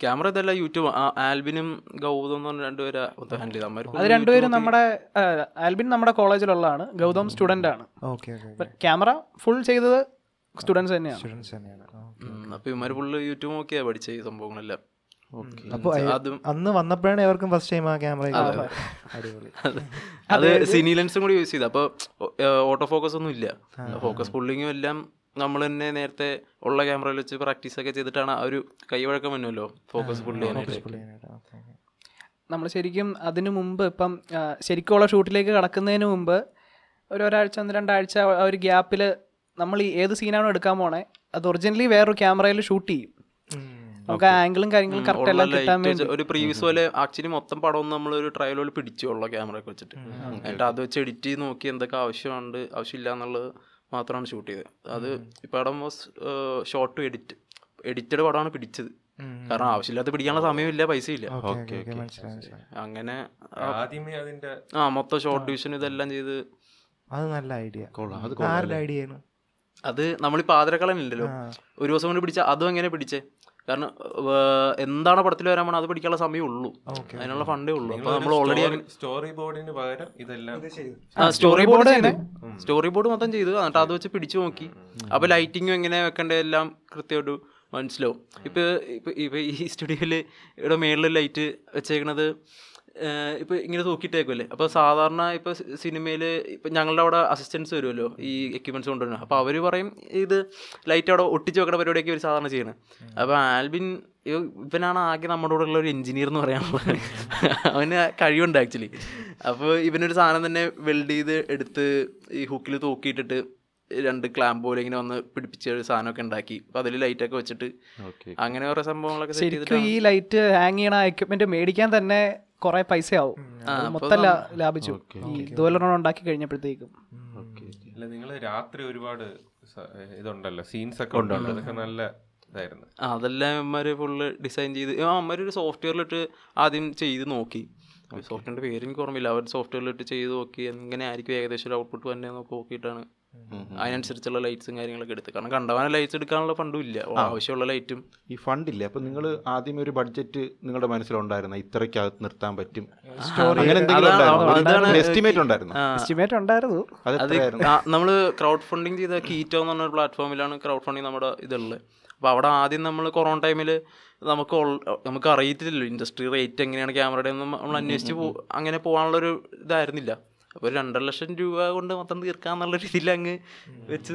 ക്യാമറ ഇതല്ല യൂട്യൂബ്. ആൽബിനും ഗൗതം എന്ന് പറഞ്ഞ രണ്ടുപേരാ ഹാൻഡിൽ ചെയ്ത്. അത് രണ്ടുപേരും നമ്മുടെ ആൽബിൻ നമ്മുടെ കോളേജിലുള്ളതാണ്. ഗൗതം സ്റ്റുഡന്റ് ആണ് ഓക്കെ ഓക്കെ ക്യാമറ ഫുൾ ചെയ്തത് സ്റ്റുഡൻസ് തന്നെയാണ്. സ്റ്റുഡൻസ് തന്നെയാണ്. ആ. അപ്പൊ ഇമാര് ഫുള്ള് യൂട്യൂബ് നോക്കിയാ പഠിച്ച ഈ സംഭവങ്ങളെല്ലാം. അപ്പൊ അതും അന്ന് വന്നപ്പോഴാണ് എവർക്കും ഫസ്റ്റ് ടൈം ആ ക്യാമറ അടിപൊളി. അത്. സിനി ലെൻസും കൂടി യൂസ് ചെയ്ത്. അപ്പോൾ ഓട്ടോ ഫോക്കസ് ഒന്നും ഇല്ല. ഫോക്കസ് പുള്ളിങ്ങും എല്ലാം നമ്മൾ തന്നെ നേരത്തെ ഉള്ള ക്യാമറയിൽ വെച്ച് പ്രാക്ടീസ് ഒക്കെ ചെയ്തിട്ടാണ് ആ ഒരു കൈവഴക്കം വന്നല്ലോ ഫോക്കസ് പുള്ളി നമ്മൾ ശരിക്കും അതിനു മുമ്പ് ഇപ്പം ശരിക്കുള്ള ഷൂട്ടിലേക്ക് കടക്കുന്നതിന് മുമ്പ് ഒരു ഒരാഴ്ച ഒന്ന് രണ്ടാഴ്ച ആ ഒരു ഗ്യാപ്പിൽ നമ്മൾ ഈ ഏത് സീനാണോ എടുക്കാൻ പോണേ അത് ഒറിജിനലി വേറൊരു ക്യാമറയിൽ ഷൂട്ട് ചെയ്യും. നമുക്ക് ആംഗിളും കാര്യങ്ങളും കറക്റ്റ് എല്ലാം കിട്ടാൻ വേണ്ടി. ഒരു പ്രീവിയസ് പോലെ ആക്ച്വലി മൊത്തം പടം നമ്മൾ ഒരു ട്രയലോട് പിടിച്ചു ഉള്ള ക്യാമറ ഒക്കെ വെച്ചിട്ട്. എന്നിട്ട് അത് വെച്ച് എഡിറ്റ് ചെയ്ത് നോക്കി എന്തൊക്കെ ആവശ്യമുണ്ട് ആവശ്യമില്ല എന്നുള്ളത് മാത്രമാണ് ഷൂട്ട് ചെയ്തത്. അത് ഈ പടം was short to edit edited പടമാണ് പിടിച്ചത്. കാരണം ആവശ്യമില്ലാത്ത പിടിക്കാനുള്ള സമയമില്ല പൈസയില്ല. അങ്ങനെ ആദ്യമേ അതിന്റെ ആ മൊത്തം ഷോർട്ട് ഡിവിഷൻ ഇതെല്ലാം ചെയ്ത് അത് നല്ല ഐഡിയ കൊള്ളാം അത് ആരുടെ ഐഡിയ ആണ്? അത് നമ്മളിപ്പോൾ ആതിരക്കളനില്ലല്ലോ ഒരു ദിവസം കൊണ്ട് പിടിച്ച അതും എങ്ങനെ പിടിച്ചേ? കാരണം എന്താണ് പടത്തിൽ വരാൻ പോണത്? അത് പിടിക്കാനുള്ള സമയം ഉള്ളൂ. അതിനുള്ള ഫണ്ടേ ഉള്ളൂ. അപ്പൊ നമ്മൾ ഓൾറെഡി സ്റ്റോറി ബോർഡിന് പകരം ഇതെല്ലാം സ്റ്റോറി ബോർഡ് തന്നെ സ്റ്റോറി ബോർഡ് മൊത്തം ചെയ്തു. എന്നിട്ട് അത് വെച്ച് പിടിച്ചു നോക്കി. അപ്പൊ ലൈറ്റിങ്ങും എങ്ങനെ വെക്കേണ്ടത് എല്ലാം കൃത്യമായിട്ട് മനസ്സിലാവും. ഇപ്പൊ ഇപ്പൊ ഇപ്പൊ ഈ സ്റ്റുഡിയോയിൽ ഇവിടെ മേളിൽ ലൈറ്റ് വെച്ചേക്കണത് ഏഹ് ഇപ്പൊ ഇങ്ങനെ തൂക്കിയിട്ടേക്കുമല്ലേ അപ്പൊ സാധാരണ ഇപ്പൊ സിനിമയിൽ ഇപ്പൊ ഞങ്ങളുടെ അവിടെ അസിസ്റ്റൻസ് വരുമല്ലോ ഈ എക്യുപ്മെന്റ്സ് കൊണ്ടുവരുന്നത് അപ്പൊ അവർ പറയും ഇത് ലൈറ്റ് അവിടെ ഒട്ടിച്ച് വെക്കണ പരിപാടിയൊക്കെ ഇവർ സാധാരണ ചെയ്യണം. അപ്പൊ ആൽബിൻ ഇവ- ഇവനാണ് ആകെ നമ്മുടെ കൂടെ ഉള്ള ഒരു എഞ്ചിനീയർ എന്ന് പറയാൻ അവന് കഴിവുണ്ട് ആക്ച്വലി അപ്പോൾ ഇവനൊരു സാധനം തന്നെ വെൽഡ് ചെയ്ത് എടുത്ത് ഈ ഹുക്കിൽ തൂക്കിയിട്ടിട്ട് രണ്ട് ക്ലാമ്പ് പോലെ ഇങ്ങനെ വന്ന് പിടിപ്പിച്ച ഒരു സാധനമൊക്കെ ഉണ്ടാക്കി. അപ്പോൾ അതിൽ ലൈറ്റൊക്കെ വെച്ചിട്ട് അങ്ങനെ കുറേ സംഭവങ്ങളൊക്കെ ശരിക്കും ഈ ലൈറ്റ് ഹാങ് ചെയ്യണ എക്യുപ്മെന്റ് മേടിക്കാൻ തന്നെ കുറെ പൈസയാവും. മൊത്തം ലാഭിച്ചു. ഈ ഇതുപോലെ ഉണ്ടാക്കി കഴിഞ്ഞപ്പോഴത്തേക്കും. നിങ്ങൾ രാത്രി ഒരുപാട് ഇതുണ്ടല്ലോ സീൻസ് ഒക്കെ ഉണ്ടല്ലോ അതൊക്കെ നല്ല ഇതായിരുന്നു. അതെല്ലാം അമ്മമാര് ഫുള്ള് ഡിസൈൻ ചെയ്ത് ആ അമ്മമാര് ഒരു സോഫ്റ്റ്വെയറിലിട്ട് ആദ്യം ചെയ്ത് നോക്കി. സോഫ്റ്റ്വെയറിന്റെ പേര് എനിക്ക് ഓർമ്മയില്ല. അവർ സോഫ്റ്റ്വെയറിലിട്ട് ചെയ്ത് നോക്കി എങ്ങനെ ആയിരിക്കും ഏകദേശം ഒരു ഔട്ട്പുട്ട് തന്നെ നോക്കി നോക്കിയിട്ടാണ് അതിനനുസരിച്ചുള്ള ലൈറ്റ്സും കാര്യങ്ങളൊക്കെ എടുത്ത്. കാരണം കണ്ടവാന ലൈറ്റ്സ് എടുക്കാനുള്ള ഫണ്ടും ഇല്ല. ആവശ്യമുള്ള ലൈറ്റും ഈ ഫണ്ടില്ല അപ്പൊ നിങ്ങൾ ആദ്യം ഒരു ബഡ്ജറ്റ് നിങ്ങളുടെ മനസ്സിലുണ്ടായിരുന്ന? ഇത്രയ്ക്കകത്ത് നിർത്താൻ പറ്റും? എസ്റ്റിമേറ്റ് ഉണ്ടായിരുന്നു? എസ്റ്റിമേറ്റ് ഉണ്ടായിരുന്നു? നമ്മൾ ക്രൗഡ് ഫണ്ടിങ് ചെയ്ത കീറ്റോ എന്ന് പറഞ്ഞ പ്ലാറ്റ്ഫോമിലാണ് ക്രൗഡ് ഫണ്ടിങ് നമ്മുടെ ഇതുള്ളത്. അപ്പോൾ അവിടെ ആദ്യം നമ്മൾ കൊറോണ ടൈമിൽ നമുക്ക് നമുക്ക് അറിയത്തില്ലല്ലോ ഇൻഡസ്ട്രി റേറ്റ് എങ്ങനെയാണ് ക്യാമറയുടെ ഒന്നും നമ്മൾ അന്വേഷിച്ച് അങ്ങനെ അങ്ങനെ പോകാനുള്ളൊരു ഇതായിരുന്നില്ല. അപ്പോൾ ഒരു രണ്ടര ലക്ഷം രൂപ കൊണ്ട് മൊത്തം തീർക്കാന്നുള്ള രീതിയിൽ അങ്ങ് വെച്ച്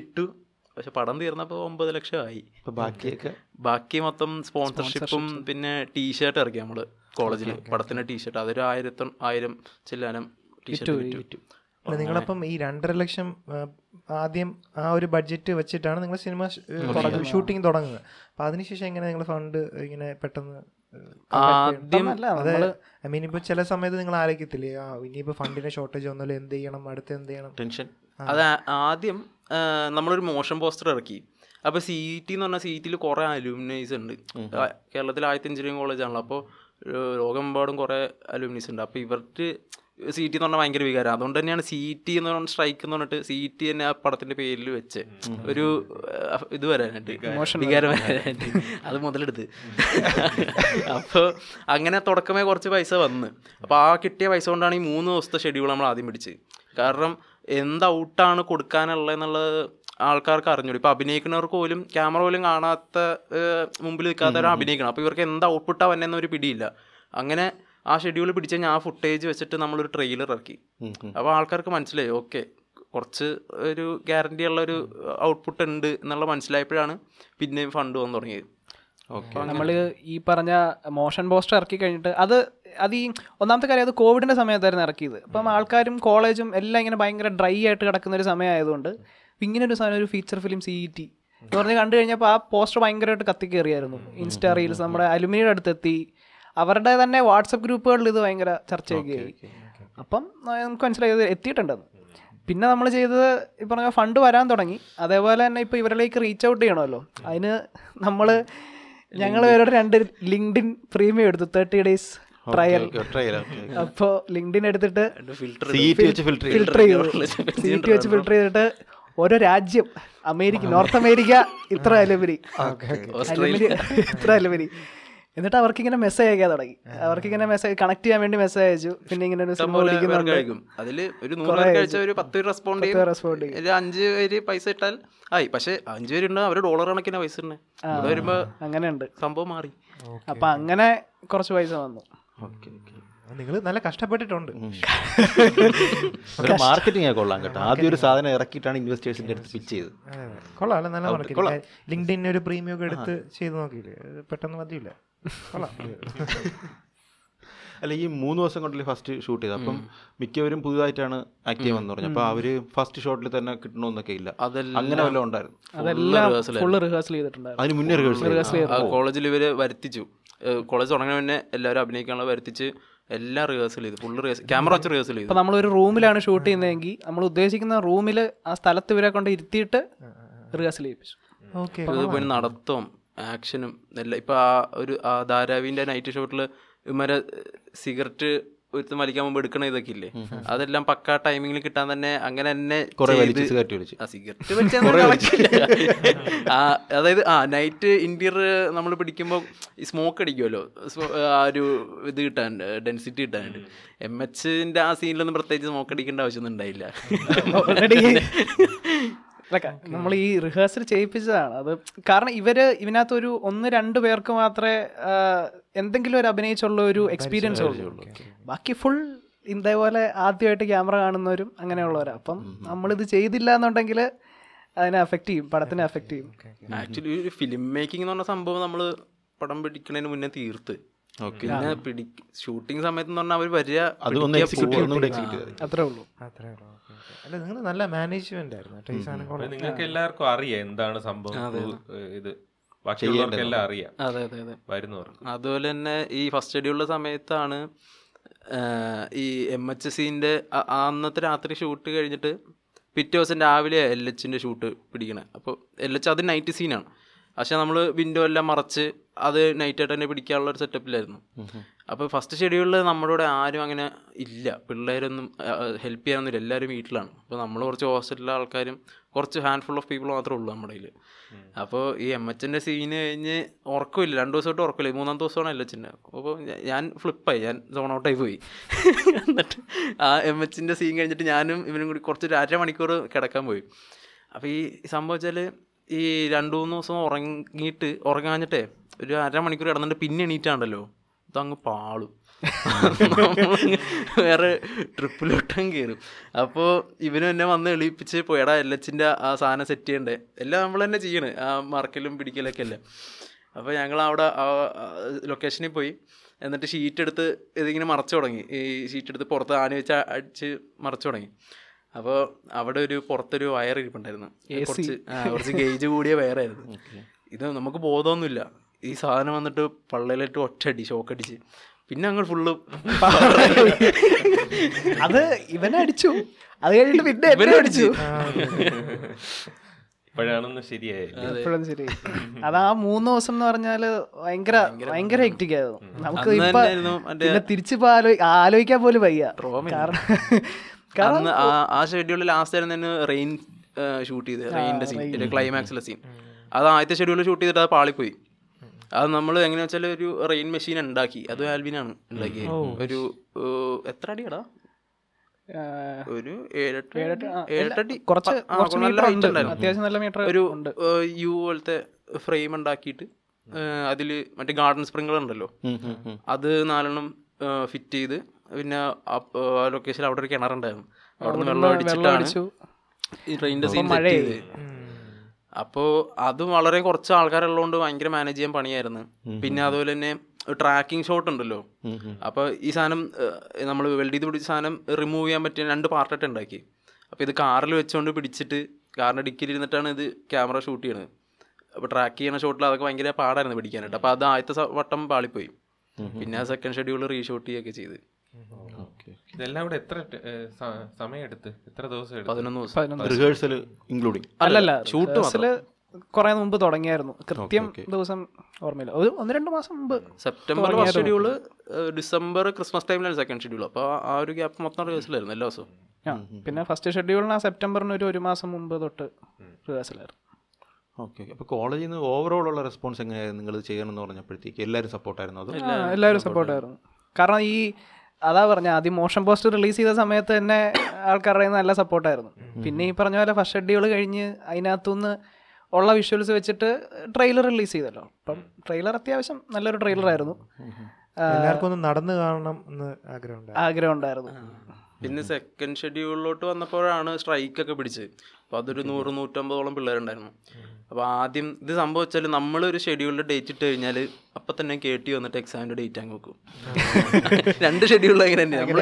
ഇട്ടു. പക്ഷെ പടം തീർന്നപ്പോൾ ഒമ്പത് ലക്ഷം ആയി അപ്പൊ ബാക്കിയൊക്കെ? ബാക്കി മൊത്തം സ്പോൺസർഷിപ്പും പിന്നെ ടീഷർട്ട് ഇറക്കി നമ്മൾ കോളേജിൽ പടത്തിന്റെ ടീഷർട്ട്. അതൊരു ആയിരത്തി ആയിരം ചില്ലാനം ടീഷർട്ട് നിങ്ങളപ്പം ഈ രണ്ടര ലക്ഷം ആദ്യം ആ ഒരു ബഡ്ജറ്റ് വെച്ചിട്ടാണ് നിങ്ങൾ സിനിമ ഷൂട്ടിംഗ് തുടങ്ങുന്നത്. അപ്പൊ അതിനുശേഷം എങ്ങനെ നിങ്ങൾ ഫണ്ട് ഇങ്ങനെ പെട്ടെന്ന് ആദ്യം അല്ല അതെ ഐ മീൻ ഇപ്പൊ ചില സമയത്ത് നിങ്ങൾ ആലോചിക്കത്തില്ലേ ഇനിയിപ്പോ ഫണ്ടിന്റെ ഷോർട്ടേജ് വന്നാലും എന്ത് ചെയ്യണം അടുത്ത് എന്ത് ചെയ്യണം? ടെൻഷൻ. അത് ആദ്യം നമ്മളൊരു മോഷൻ പോസ്റ്റർ ഇറക്കി. അപ്പൊ സി ടി എന്ന് പറഞ്ഞാൽ സി ടിയിൽ കുറെ അലൂമിനൈസ് ഉണ്ട്. കേരളത്തിൽ ആദ്യത്തെ എഞ്ചിനീയറിംഗ് കോളേജാണല്ലോ അപ്പോൾ ലോകമെമ്പാടും കുറെ അലൂമിനൈസ് ഉണ്ട്. അപ്പോൾ ഇവർക്ക് സി ടി എന്ന് പറഞ്ഞാൽ ഭയങ്കര വികാരം. അതുകൊണ്ട് തന്നെയാണ് സി ടി എന്ന് പറഞ്ഞ സ്ട്രൈക്ക് എന്ന് പറഞ്ഞിട്ട് സി ടി തന്നെ ആ പടത്തിന്റെ പേരിൽ വെച്ച് ഒരു ഇത് വരാനായിട്ട് വികാരം. വരാനായിട്ട്. അത് മുതലെടുത്ത്. അപ്പോൾ അങ്ങനെ തുടക്കമേ കുറച്ച് പൈസ വന്ന്. അപ്പോൾ ആ കിട്ടിയ പൈസ കൊണ്ടാണ് ഈ മൂന്ന് ദിവസത്തെ ഷെഡ്യൂൾ നമ്മൾ ആദ്യം പിടിച്ച് കാരണം എന്ത് ഔട്ടാണ് കൊടുക്കാനുള്ളതെന്നുള്ളത് ആൾക്കാർക്ക് അറിഞ്ഞൂടി. ഇപ്പൊ അഭിനയിക്കുന്നവർക്ക് പോലും ക്യാമറ പോലും കാണാത്ത മുമ്പിൽ നിൽക്കാത്തവരും അഭിനയിക്കണം. അപ്പോൾ ഇവർക്ക് എന്ത് ഔട്ട്പുട്ടാ വന്നതെന്നൊരു ഒരു പിടിയില്ല. അങ്ങനെ ആ ഷെഡ്യൂൾ പിടിച്ച് കഴിഞ്ഞാൽ ആ ഫുട്ടേജ് വെച്ചിട്ട് നമ്മളൊരു ട്രെയിലർ ഇറക്കി. അപ്പോൾ ആൾക്കാർക്ക് മനസ്സിലായി ഓക്കെ കുറച്ച് ഒരു ഗ്യാരണ്ടി ഉള്ള ഒരു ഔട്ട്പുട്ട് ഉണ്ട് എന്നുള്ള മനസ്സിലായപ്പോഴാണ് പിന്നെയും ഫണ്ട് വന്നു തുടങ്ങിയത്. നമ്മൾ ഈ പറഞ്ഞ മോഷൻ പോസ്റ്റർ ഇറക്കി കഴിഞ്ഞിട്ട് അത് അത് ഈ ഒന്നാമത്തെ കാര്യം അത് കോവിഡിന്റെ സമയത്തായിരുന്നു ഇറക്കിയത്. അപ്പം ആൾക്കാരും കോളേജും എല്ലാം ഇങ്ങനെ ഭയങ്കര ഡ്രൈ ആയിട്ട് കിടക്കുന്ന ഒരു സമയമായതുകൊണ്ട് ഇങ്ങനെ ഒരു സാധനം ഒരു feature film C E T എന്ന് പറഞ്ഞ് കണ്ടു കഴിഞ്ഞപ്പോൾ ആ പോസ്റ്റർ ഭയങ്കരമായിട്ട് കത്തിക്കേറിയായിരുന്നു ഇൻസ്റ്റാ റീൽസ് നമ്മുടെ അലുമിനിയുടെ അടുത്തെത്തി. അവരുടെ തന്നെ വാട്സപ്പ് ഗ്രൂപ്പുകളിൽ ഇത് ഭയങ്കര ചർച്ചയൊക്കെയായി അപ്പം നമുക്ക് മനസ്സിലായി ഇത് എത്തിയിട്ടുണ്ടെന്ന് പിന്നെ നമ്മൾ ചെയ്തത് ഈ പറഞ്ഞ ഫണ്ട് വരാൻ തുടങ്ങി. അതേപോലെ തന്നെ ഇപ്പോൾ ഇവരിലേക്ക് റീച്ച് ഔട്ട് ചെയ്യണമല്ലോ. അതിന് നമ്മൾ ഞങ്ങൾ ഇവരുടെ രണ്ട് ലിങ്ക്ഡിൻ പ്രീമിയം എടുത്തു തേർട്ടി ഡേയ്സ് ട്രയൽ അപ്പോൾ ലിങ്ക്ഡിൻ എടുത്തിട്ട് ഫിൽട്ടർ ചെയ്തു. സീറ്റ് വെച്ച് ഫിൽട്ടർ ചെയ്തിട്ട് ഓരോ രാജ്യം അമേരിക്ക നോർത്ത് അമേരിക്ക ഇത്ര അലവരി അലുമിനി ഇത്ര അലുമിനി. എന്നിട്ട് അവർക്ക് ഇങ്ങനെ മെസ്സേജ് അയക്കാൻ തുടങ്ങി. അവർക്ക് ഇങ്ങനെ മെസ്സേജ് കണക്ട് ചെയ്യാൻ വേണ്ടി മെസ്സേജ് അയച്ചു. പിന്നെ ഇങ്ങനെ ഒരു സിനിമ കഴിക്കും അതിൽ ഒരു നൂറ് പേർക്ക് കഴിച്ച ഒരു പത്ത് പേര് റെസ്പോണ്ട് ചെയ്യും. റെസ്പോണ്ട് ചെയ്യും. അഞ്ച് പേര് പൈസ ഇട്ടാൽ ആയി. പക്ഷെ അഞ്ച് പേരുണ്ട് അവർ ഡോളർ കണക്കിന് പൈസ ഉണ്ട് വരുമ്പോ അങ്ങനെയുണ്ട്. സംഭവം മാറി. അപ്പൊ അങ്ങനെ കുറച്ച് പൈസ വന്നു. നിങ്ങൾ നല്ല കഷ്ടപ്പെട്ടിട്ടുണ്ട്. മാർക്കറ്റിംഗ് കൊള്ളാം കേട്ടോ. ആദ്യം ഒരു സാധനം ഇറക്കിയിട്ടാണ് ഇൻവെസ്റ്റേഴ്സിന്റെ അടുത്ത് പിച്ച് ചെയ്ത്. കൊള്ളാം. അല്ല നല്ല മാർക്കറ്റിംഗ് ലിങ്ക്ഡിൻ ഒരു പ്രീമിയം ഒക്കെ എടുത്ത് ചെയ്ത് നോക്കിയില്ലേ? പെട്ടെന്ന് മതിയില്ല. അല്ല ഈ മൂന്ന് ദിവസം കൊണ്ടല്ലേ ഫസ്റ്റ് ഷൂട്ട് ചെയ്തത്? അപ്പം മിക്കവരും പുതുതായിട്ടാണ് ആക്ട് ചെയ്യാമെന്ന് പറഞ്ഞു അപ്പൊ അവർ ഫസ്റ്റ് ഷോട്ടിൽ തന്നെ കിട്ടണമെന്നൊക്കെ ഇല്ല. അങ്ങനെ വല്ലതും ഉണ്ടായിരുന്നു? റിഹേഴ്സൽ ചെയ്തിട്ടുണ്ടായിരുന്നു. അതിന് മുന്നേ റിഹേഴ്സൽ കോളേജിൽ ഇവർ വരുത്തിച്ചു. കോളേജ് തുടങ്ങിയ മുന്നേ എല്ലാവരും അഭിനയിക്കാനുള്ള വരുത്തിച്ച് എല്ലാം റിഹേഴ്സൽ ചെയ്തു. ഫുള്ള് റിഹേഴ്സൽ ക്യാമറ വെച്ച് റിഹേഴ്സൽ ചെയ്തു. നമ്മൾ ഒരു റൂമിലാണ് ഷൂട്ട് ചെയ്യുന്നതെങ്കിൽ നമ്മൾ ഉദ്ദേശിക്കുന്ന റൂമിൽ ആ സ്ഥലത്ത് ഇവരെ കൊണ്ട് ഇരുത്തിയിട്ട് റിഹേഴ്സൽ ചെയ്യിപ്പിച്ചു. ഓക്കെ നടത്തവും ആക്ഷനും എല്ലാം ഇപ്പോൾ ആ ഒരു ആ ധാരാവിന്റെ നൈറ്റ് ഷോട്ടിൽ ഇവരെ സിഗരറ്റ് ഒരുത്തും വലിക്കാൻ മുമ്പ് എടുക്കണ ഇതൊക്കെ ഇല്ലേ? അതെല്ലാം പക്ക ടൈമിങ്ങിൽ കിട്ടാൻ തന്നെ അങ്ങനെ തന്നെ സിഗരറ്റ് വലിച്ച്. ആ സിഗരറ്റ് വലിച്ചൊന്നും കണക്കില്ല. ആ അതായത് ആ നൈറ്റ് ഇന്റീരിയർ നമ്മൾ പിടിക്കുമ്പോൾ ഈ സ്മോക്ക് അടിക്കുമല്ലോ ആ ഒരു ഇത് കിട്ടാനുണ്ട് ഡെൻസിറ്റി കിട്ടാനുണ്ട് എം എച്ചിന്റെ ആ സീനിലൊന്നും പ്രത്യേകിച്ച് സ്മോക്ക് അടിക്കേണ്ട ആവശ്യമൊന്നും ഉണ്ടായില്ല. നമ്മൾ ഈ റിഹേഴ്സൽ ചെയ്യിപ്പിച്ചതാണ്. അത് കാരണം ഇവർ ഇതിനകത്ത് ഒരു ഒന്ന് രണ്ട് പേർക്ക് മാത്രമേ എന്തെങ്കിലും ഒരു അഭിനയിച്ചുള്ള ഒരു എക്സ്പീരിയൻസ് ഉള്ളൂ. ബാക്കി ഫുൾ ഇതേപോലെ ആദ്യമായിട്ട് ക്യാമറ കാണുന്നവരും അങ്ങനെയുള്ളവരാണ് അപ്പം നമ്മളിത് ചെയ്തില്ല എന്നുണ്ടെങ്കിൽ അതിനെ അഫക്റ്റ് ചെയ്യും പടത്തിനെ അഫക്റ്റ് ചെയ്യും. ആക്ച്വലി ഒരു ഫിലിം മേക്കിംഗ് എന്ന് പറഞ്ഞ സംഭവം നമ്മൾ പടം പിടിക്കുന്നതിന് മുന്നേ തീർത്ത്. പിന്നെ പിടി ഷൂട്ടിംഗ് സമയത്ത് പറഞ്ഞാൽ അവർ വരിക അത്രേ ഉള്ളൂ. അത്രേ ഉള്ളൂ. അല്ല നിങ്ങൾ നല്ല മാനേജ്മെന്റ് ആയിരുന്നു. നിങ്ങൾക്ക് എല്ലാവർക്കും അറിയാം എന്താണ് സംഭവം ഇത്. ബാക്കിയുള്ളവർക്കെല്ലാം അറിയാം. അതെ അതെ അതെ. വരുന്നവർക്ക്. അതുപോലെ തന്നെ ഈ ഫസ്റ്റ് ഷെഡ്യൂളിലെ സമയത്താണ് ഈ എം എച്ച് സിന്റെ അന്നത്തെ രാത്രി ഷൂട്ട് കഴിഞ്ഞിട്ട് പിറ്റേ ദിവസം രാവിലെ എൽ എച്ചിന്റെ ഷൂട്ട് പിടിക്കണേ. അപ്പോൾ എൽ എച്ച് അത് നൈറ്റ് സീനാണ് പക്ഷെ നമ്മൾ വിൻഡോ എല്ലാം മറച്ച് അത് നൈറ്റായിട്ട് തന്നെ പിടിക്കാനുള്ള ഒരു സെറ്റപ്പിലായിരുന്നു അപ്പോൾ ഫസ്റ്റ് ഷെഡ്യൂളിൽ നമ്മുടെ കൂടെ ആരും അങ്ങനെ ഇല്ല. പിള്ളേരൊന്നും ഹെൽപ്പ് ചെയ്യാനൊന്നുമില്ല. എല്ലാവരും വീട്ടിലാണ്. അപ്പോൾ നമ്മൾ കുറച്ച് ഹോസ്റ്റലിലെ ആൾക്കാരും കുറച്ച് ഹാൻഡ്ഫുൾ ഓഫ് പീപ്പിൾ മാത്രമേ ഉള്ളൂ നമ്മുടെ കയ്യിൽ അപ്പോൾ ഈ എം എച്ചിന്റെ സീന് കഴിഞ്ഞ് ഉറക്കമില്ല. രണ്ട് ദിവസം തൊട്ട് ഉറക്കമില്ല മൂന്നാം ദിവസമാണ് എൽ എച്ചിന്റെ അപ്പോൾ ഞാൻ ഫ്ലിപ്പായി ഞാൻ സോൺ ഔട്ടായി പോയി. എന്നിട്ട് ആ എം എച്ചിന്റെ സീൻ കഴിഞ്ഞിട്ട് ഞാനും ഇവനും കൂടി കുറച്ചൊരു അരമണിക്കൂർ കിടക്കാൻ പോയി. അപ്പോൾ ഈ സംഭവം വെച്ചാൽ ഈ രണ്ട് മൂന്ന് ദിവസം ഉറങ്ങിയിട്ട് ഉറങ്ങാഞ്ഞിട്ടേ ഒരു അരമണിക്കൂർ കിടന്നിട്ട് പിന്നെ എണീറ്റാണ്ടല്ലോ. ഇതങ്ങ് പാളും. വേറെ ട്രിപ്പിലോട്ടും കയറും അപ്പോൾ ഇവനും എന്നെ വന്ന് എളിപ്പിച്ച് പോയടാ എൽ ആ സാധനം സെറ്റ് ചെയ്യണ്ടേ. എല്ലാം നമ്മൾ തന്നെ ചെയ്യണ് ആ മറക്കലും പിടിക്കലൊക്കെ അല്ലേ. അപ്പോൾ ഞങ്ങൾ അവിടെ ആ ലൊക്കേഷനിൽ പോയി. എന്നിട്ട് ഷീറ്റ് എടുത്ത് ഇതിങ്ങനെ മറച്ചു തുടങ്ങി. ഈ ഷീറ്റ് എടുത്ത് പുറത്ത് ആന വെച്ച് അടിച്ച് മറച്ചു തുടങ്ങി. അപ്പോൾ അവിടെ ഒരു പുറത്തൊരു വയർ ഇരിപ്പുണ്ടായിരുന്നു. കുറച്ച് കുറച്ച് ഗേജ് കൂടിയ വയറായിരുന്നു. ഇത് നമുക്ക് ബോധമൊന്നുമില്ല. ഈ സാധനം വന്നിട്ട് പള്ളയിലിട്ട് ഒറ്റയടി ഷോക്കടിച്ച്. പിന്നെ അങ്ങ് ഫുള്ള് അത് ഇവനെ അടിച്ചു. അത് കഴിഞ്ഞിട്ട് പിന്നെ ഇവനെ അടിച്ചു. ഇപ്പോഴാണൊന്ന് ശരിയായി അത്. ആ മൂന്ന് ദിവസം എന്ന് പറഞ്ഞാൽ ഭയങ്കര ഭയങ്കര ഹെക്റ്റിക് ആയിരുന്നു. നമുക്ക് ഇപ്പൊ തിരിച്ചിപ്പോ ആലോചിക്കാൻ പോലും വയ്യ. കാരണം അന്ന് ആ ഷെഡ്യൂളിൽ ലാസ്റ്റ് ആയിരുന്നു തന്നെ റെയിൻ ഷൂട്ട് ചെയ്ത് റെയിന്റെ സീൻ ക്ലൈമാക്സിലെ സീൻ അത് ആദ്യത്തെ ഷെഡ്യൂളിൽ ഷൂട്ട് ചെയ്തിട്ട് അത് പാളിപ്പോയി. അത് നമ്മൾ എങ്ങനെയാ വെച്ചാൽ ഒരു റെയിൻ മെഷീൻ ഉണ്ടാക്കി. അത് ആൽവിനാണ് ഉണ്ടാക്കിയത് ഒരു എത്ര അടിയാടാ? ഒരു ഒരു ഉണ്ട്. യു പോലത്തെ ഫ്രെയിം ഉണ്ടാക്കിയിട്ട് അതിൽ മറ്റേ ഗാർഡൻ സ്പ്രിംഗിൾ ഉണ്ടല്ലോ. അത് നാലെണ്ണം ഫിറ്റ് ചെയ്ത് പിന്നെ ലൊക്കേഷനിൽ അവിടെ ഒരു കിണറുണ്ടായിരുന്നു. അവിടെ നിന്ന് വെള്ളം അടിച്ചിട്ടാണ് ഈ ട്രെയിനിന്റെ സീൻ സെറ്റ്. ചെയ്ത് അപ്പോൾ അത് വളരെ കുറച്ച് ആൾക്കാരുള്ളതുകൊണ്ട് ഭയങ്കര മാനേജ് ചെയ്യാൻ പണിയായിരുന്നു. പിന്നെ അതുപോലെ തന്നെ ട്രാക്കിംഗ് ഷോട്ട് ഉണ്ടല്ലോ. അപ്പോൾ ഈ സാധനം നമ്മൾ വെൽഡ് ചെയ്ത് പിടിച്ച സാധനം റിമൂവ് ചെയ്യാൻ പറ്റിയ രണ്ട് പാർട്ടായിട്ട് ഉണ്ടാക്കി. അപ്പോൾ ഇത് കാറിൽ വെച്ചുകൊണ്ട് പിടിച്ചിട്ട് കാറിന്റെ ഡിക്കിൽ ഇരുന്നിട്ടാണ് ഇത് ക്യാമറ ഷൂട്ട് ചെയ്യണത്. അപ്പോൾ ട്രാക്ക് ചെയ്യുന്ന ഷോട്ടിൽ അതൊക്കെ ഭയങ്കര പാടായിരുന്നു പിടിക്കാനായിട്ട്. അപ്പോൾ അത് ആദ്യത്തെ വട്ടം പാളിപ്പോയി. പിന്നെ സെക്കൻഡ് ഷെഡ്യൂൾ റീഷൂട്ട് ചെയ്യുകയൊക്കെ ചെയ്ത്. ഇതെല്ലാം കൂടെ എത്ര സമയം എടുത്ത് എത്ര ദിവസം എടുത്ത്? പതിനൊന്ന് ദിവസം. റിഹേഴ്സൽ ഇൻക്ലൂഡിങ് അല്ലല്ല ഷൂട്ട് കുറെ മുമ്പ് തുടങ്ങിയായിരുന്നു. കൃത്യം ദിവസം ഓർമ്മയില്ല. ഒരു ഒന്ന് രണ്ട് മാസം മുമ്പ് സെപ്റ്റംബർ ഷെഡ്യൂൾ ഡിസംബർ ക്രിസ്മസ് ടൈമിലാണ് സെക്കൻഡ് ഷെഡ്യൂൾ അപ്പോൾ ആ ഒരു ഗ്യാപ്പ് മൊത്തം റിഹേഴ്സലായിരുന്നു എല്ലാ ദിവസവും. പിന്നെ ഫസ്റ്റ് ഷെഡ്യൂളിന് ആ സെപ്റ്റംബറിന് ഒരു ഒരു മാസം മുമ്പ് തൊട്ട് റിഹേഴ്സലായിരുന്നു ഓക്കെ അപ്പോൾ കോളേജിൽ നിന്ന് ഓവറോൾ ഉള്ള റെസ്പോൺസ് എങ്ങനെയായിരുന്നു? നിങ്ങൾ ചെയ്യണമെന്ന് പറഞ്ഞപ്പോഴത്തേക്ക് എല്ലാവരും സപ്പോർട്ടായിരുന്നു അത്? എല്ലാവരും സപ്പോർട്ടായിരുന്നു കാരണം ഈ അതാ പറഞ്ഞ ആദ്യം മോഷൻ പോസ്റ്റ് റിലീസ് ചെയ്ത സമയത്ത് തന്നെ ആൾക്കാരുടെ നല്ല സപ്പോർട്ടായിരുന്നു. പിന്നെ ഈ പറഞ്ഞ പോലെ ഫസ്റ്റ് ഷെഡ്യൂൾ കഴിഞ്ഞ് അതിനകത്തുനിന്ന് ഉള്ള വിഷ്വൽസ് വെച്ചിട്ട് ട്രെയിലർ റിലീസ് ചെയ്തല്ലോ. അപ്പം ട്രെയിലർ അത്യാവശ്യം നല്ലൊരു ട്രെയിലർ ആയിരുന്നു. എല്ലാവർക്കും ഒന്ന് നടന്നു കാണണം എന്ന് ആഗ്രഹം ആഗ്രഹം ഉണ്ടായിരുന്നു പിന്നെ സെക്കൻഡ് ഷെഡ്യൂളിലോട്ട് വന്നപ്പോഴാണ് സ്ട്രൈക്ക് ഒക്കെ പിടിച്ചത്. അപ്പോൾ അതൊരു നൂറ് നൂറ്റമ്പതോളം പിള്ളേരുണ്ടായിരുന്നു. അപ്പോൾ ആദ്യം ഇത് സംഭവിച്ചാൽ നമ്മളൊരു ഷെഡ്യൂളിന്റെ ഡേറ്റ് ഇട്ട് കഴിഞ്ഞാൽ അപ്പം തന്നെ കേട്ടി വന്നിട്ട് എക്സാമിന്റെ ഡേറ്റ് അങ്ങ് വെക്കും. രണ്ട് ഷെഡ്യൂളിൽ അങ്ങനെ തന്നെ നമ്മൾ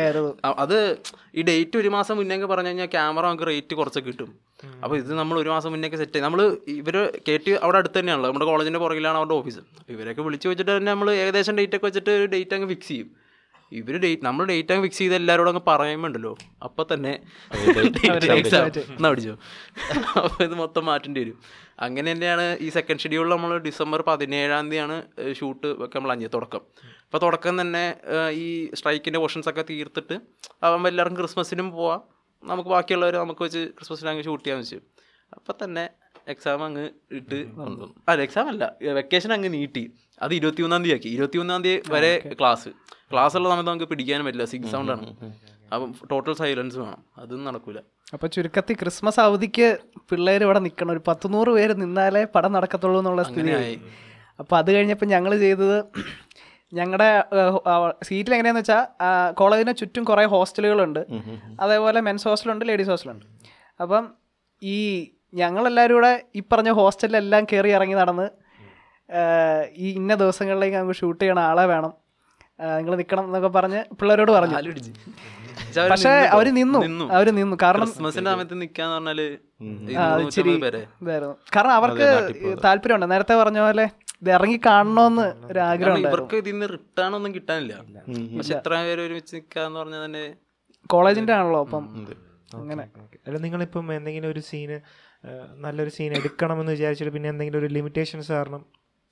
അത് ഈ ഡേറ്റ് ഒരു മാസം മുന്നേ ഒക്കെ പറഞ്ഞു കഴിഞ്ഞാൽ ക്യാമറ നമുക്ക് റേറ്റ് കുറച്ച് കിട്ടും. അപ്പോൾ ഇത് നമ്മൾ ഒരു മാസം മുന്നേ ഒക്കെ സെറ്റ് ചെയ്യും നമ്മൾ ഇവർ കേട്ടി അവിടെ അടുത്ത് തന്നെയാണല്ലോ. നമ്മുടെ കോളേജിന്റെ പുറകിലാണ് അവരുടെ ഓഫീസ് ഇവരൊക്കെ വിളിച്ച് വെച്ചിട്ട് തന്നെ നമ്മൾ ഏകദേശം ഡേറ്റ് ഒക്കെ വെച്ചിട്ട് ഡേറ്റ് അങ്ങ് ഫിക്സ് ചെയ്യും. ഇവർ ഡേറ്റ് നമ്മൾ ഡേറ്റ് അങ്ങ് ഫിക്സ് ചെയ്ത് എല്ലാവരോടും അങ്ങ് പറയുമ്പോണ്ടല്ലോ. അപ്പൊ തന്നെ എക്സാം എന്നാ പഠിച്ചോ അപ്പൊ ഇത് മൊത്തം മാറ്റേണ്ടി വരും. അങ്ങനെ തന്നെയാണ് ഈ സെക്കൻഡ് ഷെഡ്യൂളിൽ നമ്മൾ ഡിസംബർ പതിനേഴാം തീയതിയാണ് ഷൂട്ട് ഒക്കെ നമ്മൾ അഞ്ഞ് തുടക്കം. അപ്പോൾ തുടക്കം തന്നെ ഈ സ്ട്രൈക്കിന്റെ പോർഷൻസ് ഒക്കെ തീർത്തിട്ട് അപ്പം എല്ലാവർക്കും ക്രിസ്മസിനും പോവാം. നമുക്ക് ബാക്കിയുള്ളവർ നമുക്ക് വെച്ച് ക്രിസ്മസിന് അങ്ങ് ഷൂട്ട് ചെയ്യാൻ വെച്ചു. അപ്പം തന്നെ എക്സാം അങ്ങ് ഇട്ട് വന്നു. അല്ല എക്സാം അല്ല വെക്കേഷൻ അങ്ങ് നീട്ടി. അത് ഇരുപത്തിയൊന്നാം തീയതി ആക്കി. ഇരുപത്തിയൊന്നാം തീയതി വരെ ക്ലാസ് ക്ലാസ്. ഉള്ള സമയത്ത് നമുക്ക് പിടിക്കാനും പറ്റില്ല. സിക്സ് സൗണ്ട് ആണ് അപ്പം ടോട്ടൽ സൈലൻസ് വേണം. അതൊന്നും നടക്കൂല. അപ്പൊ ചുരുക്കത്തിൽ ക്രിസ്മസ് അവധിക്ക് പിള്ളേർ ഇവിടെ നിൽക്കണം. ഒരു പത്തുനൂറ് പേര് നിന്നാലേ പടം നടക്കത്തുള്ളൂ എന്നുള്ള സ്ഥിതിയായി അപ്പൊ അത് കഴിഞ്ഞപ്പോൾ ഞങ്ങൾ ചെയ്തത് ഞങ്ങളുടെ സീറ്റിൽ എങ്ങനെയാന്ന് വെച്ചാൽ കോളേജിന് ചുറ്റും കുറേ ഹോസ്റ്റലുകളുണ്ട്. അതേപോലെ മെൻസ് ഹോസ്റ്റലുണ്ട് ലേഡീസ് ഹോസ്റ്റലുണ്ട് അപ്പം ഈ ഞങ്ങളെല്ലാവരും കൂടെ ഈ പറഞ്ഞ ഹോസ്റ്റലിലെല്ലാം കയറി ഇറങ്ങി നടന്ന് ഈ ഇന്ന ദിവസങ്ങളിലേക്ക് നമുക്ക് ഷൂട്ട് ചെയ്യണ ആളെ വേണം. നിങ്ങൾ നിൽക്കണം എന്നൊക്കെ പറഞ്ഞ് പിള്ളേരോട് പറഞ്ഞു. പക്ഷെ അവർ നിന്നു അവർ നിന്നു. കാരണം ഇച്ചിരി ഇതായിരുന്നു. കാരണം അവർക്ക് താല്പര്യമുണ്ട്. നേരത്തെ പറഞ്ഞ പോലെ ഇത് ഇറങ്ങി കാണണമെന്ന് ഒരു ആഗ്രഹം ഇവർക്ക് ഇതിന്ന് റിട്ടേൺ ഒന്നും കിട്ടാനില്ല. പക്ഷെ എത്ര പേര് ഒരുമിച്ച് നിൽക്കാന്ന് പറഞ്ഞാൽ തന്നെ കോളേജിന്റെ ആണല്ലോ അപ്പം. അങ്ങനെ. അല്ല നിങ്ങളിപ്പം എന്തെങ്കിലും ഒരു സീന് നല്ലൊരു സീൻ എടുക്കണമെന്ന് വിചാരിച്ചിട്ട് പിന്നെ എന്തെങ്കിലും ഒരു ലിമിറ്റേഷൻസ് കാരണം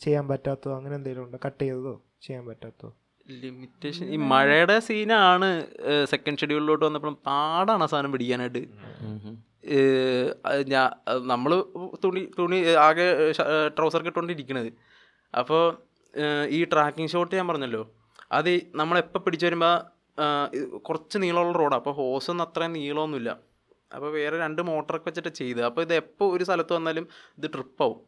ചെയ്യാൻ പറ്റാത്തതോ അങ്ങനെ എന്തെങ്കിലും ഉണ്ടോ? കട്ട് ചെയ്തതോ ചെയ്യാൻ പറ്റാത്തതോ? ലിമിറ്റേഷൻ ഈ മഴയുടെ സീനാണ് സെക്കൻഡ് ഷെഡ്യൂളിലോട്ട് വന്നപ്പോൾ പാടാണ് ആ സാധനം പിടിക്കാനായിട്ട്. ഞാൻ നമ്മൾ തുണി തുണി ആകെ ട്രൗസർ ഇട്ടുകൊണ്ടിരിക്കണത് അപ്പോൾ ഈ ട്രാക്കിംഗ് ഷോട്ട് ഞാൻ പറഞ്ഞല്ലോ. അത് നമ്മളെപ്പോൾ പിടിച്ചു വരുമ്പോൾ കുറച്ച് നീളമുള്ള റോഡാണ് അപ്പോൾ ഹോസൊന്നും അത്രയും നീളമൊന്നുമില്ല. അപ്പോൾ വേറെ രണ്ട് മോട്ടറൊക്കെ വെച്ചിട്ട് ചെയ്ത് അപ്പോൾ ഇത് എപ്പോൾ ഒരു സ്ഥലത്ത് വന്നാലും ഇത് ട്രിപ്പാവും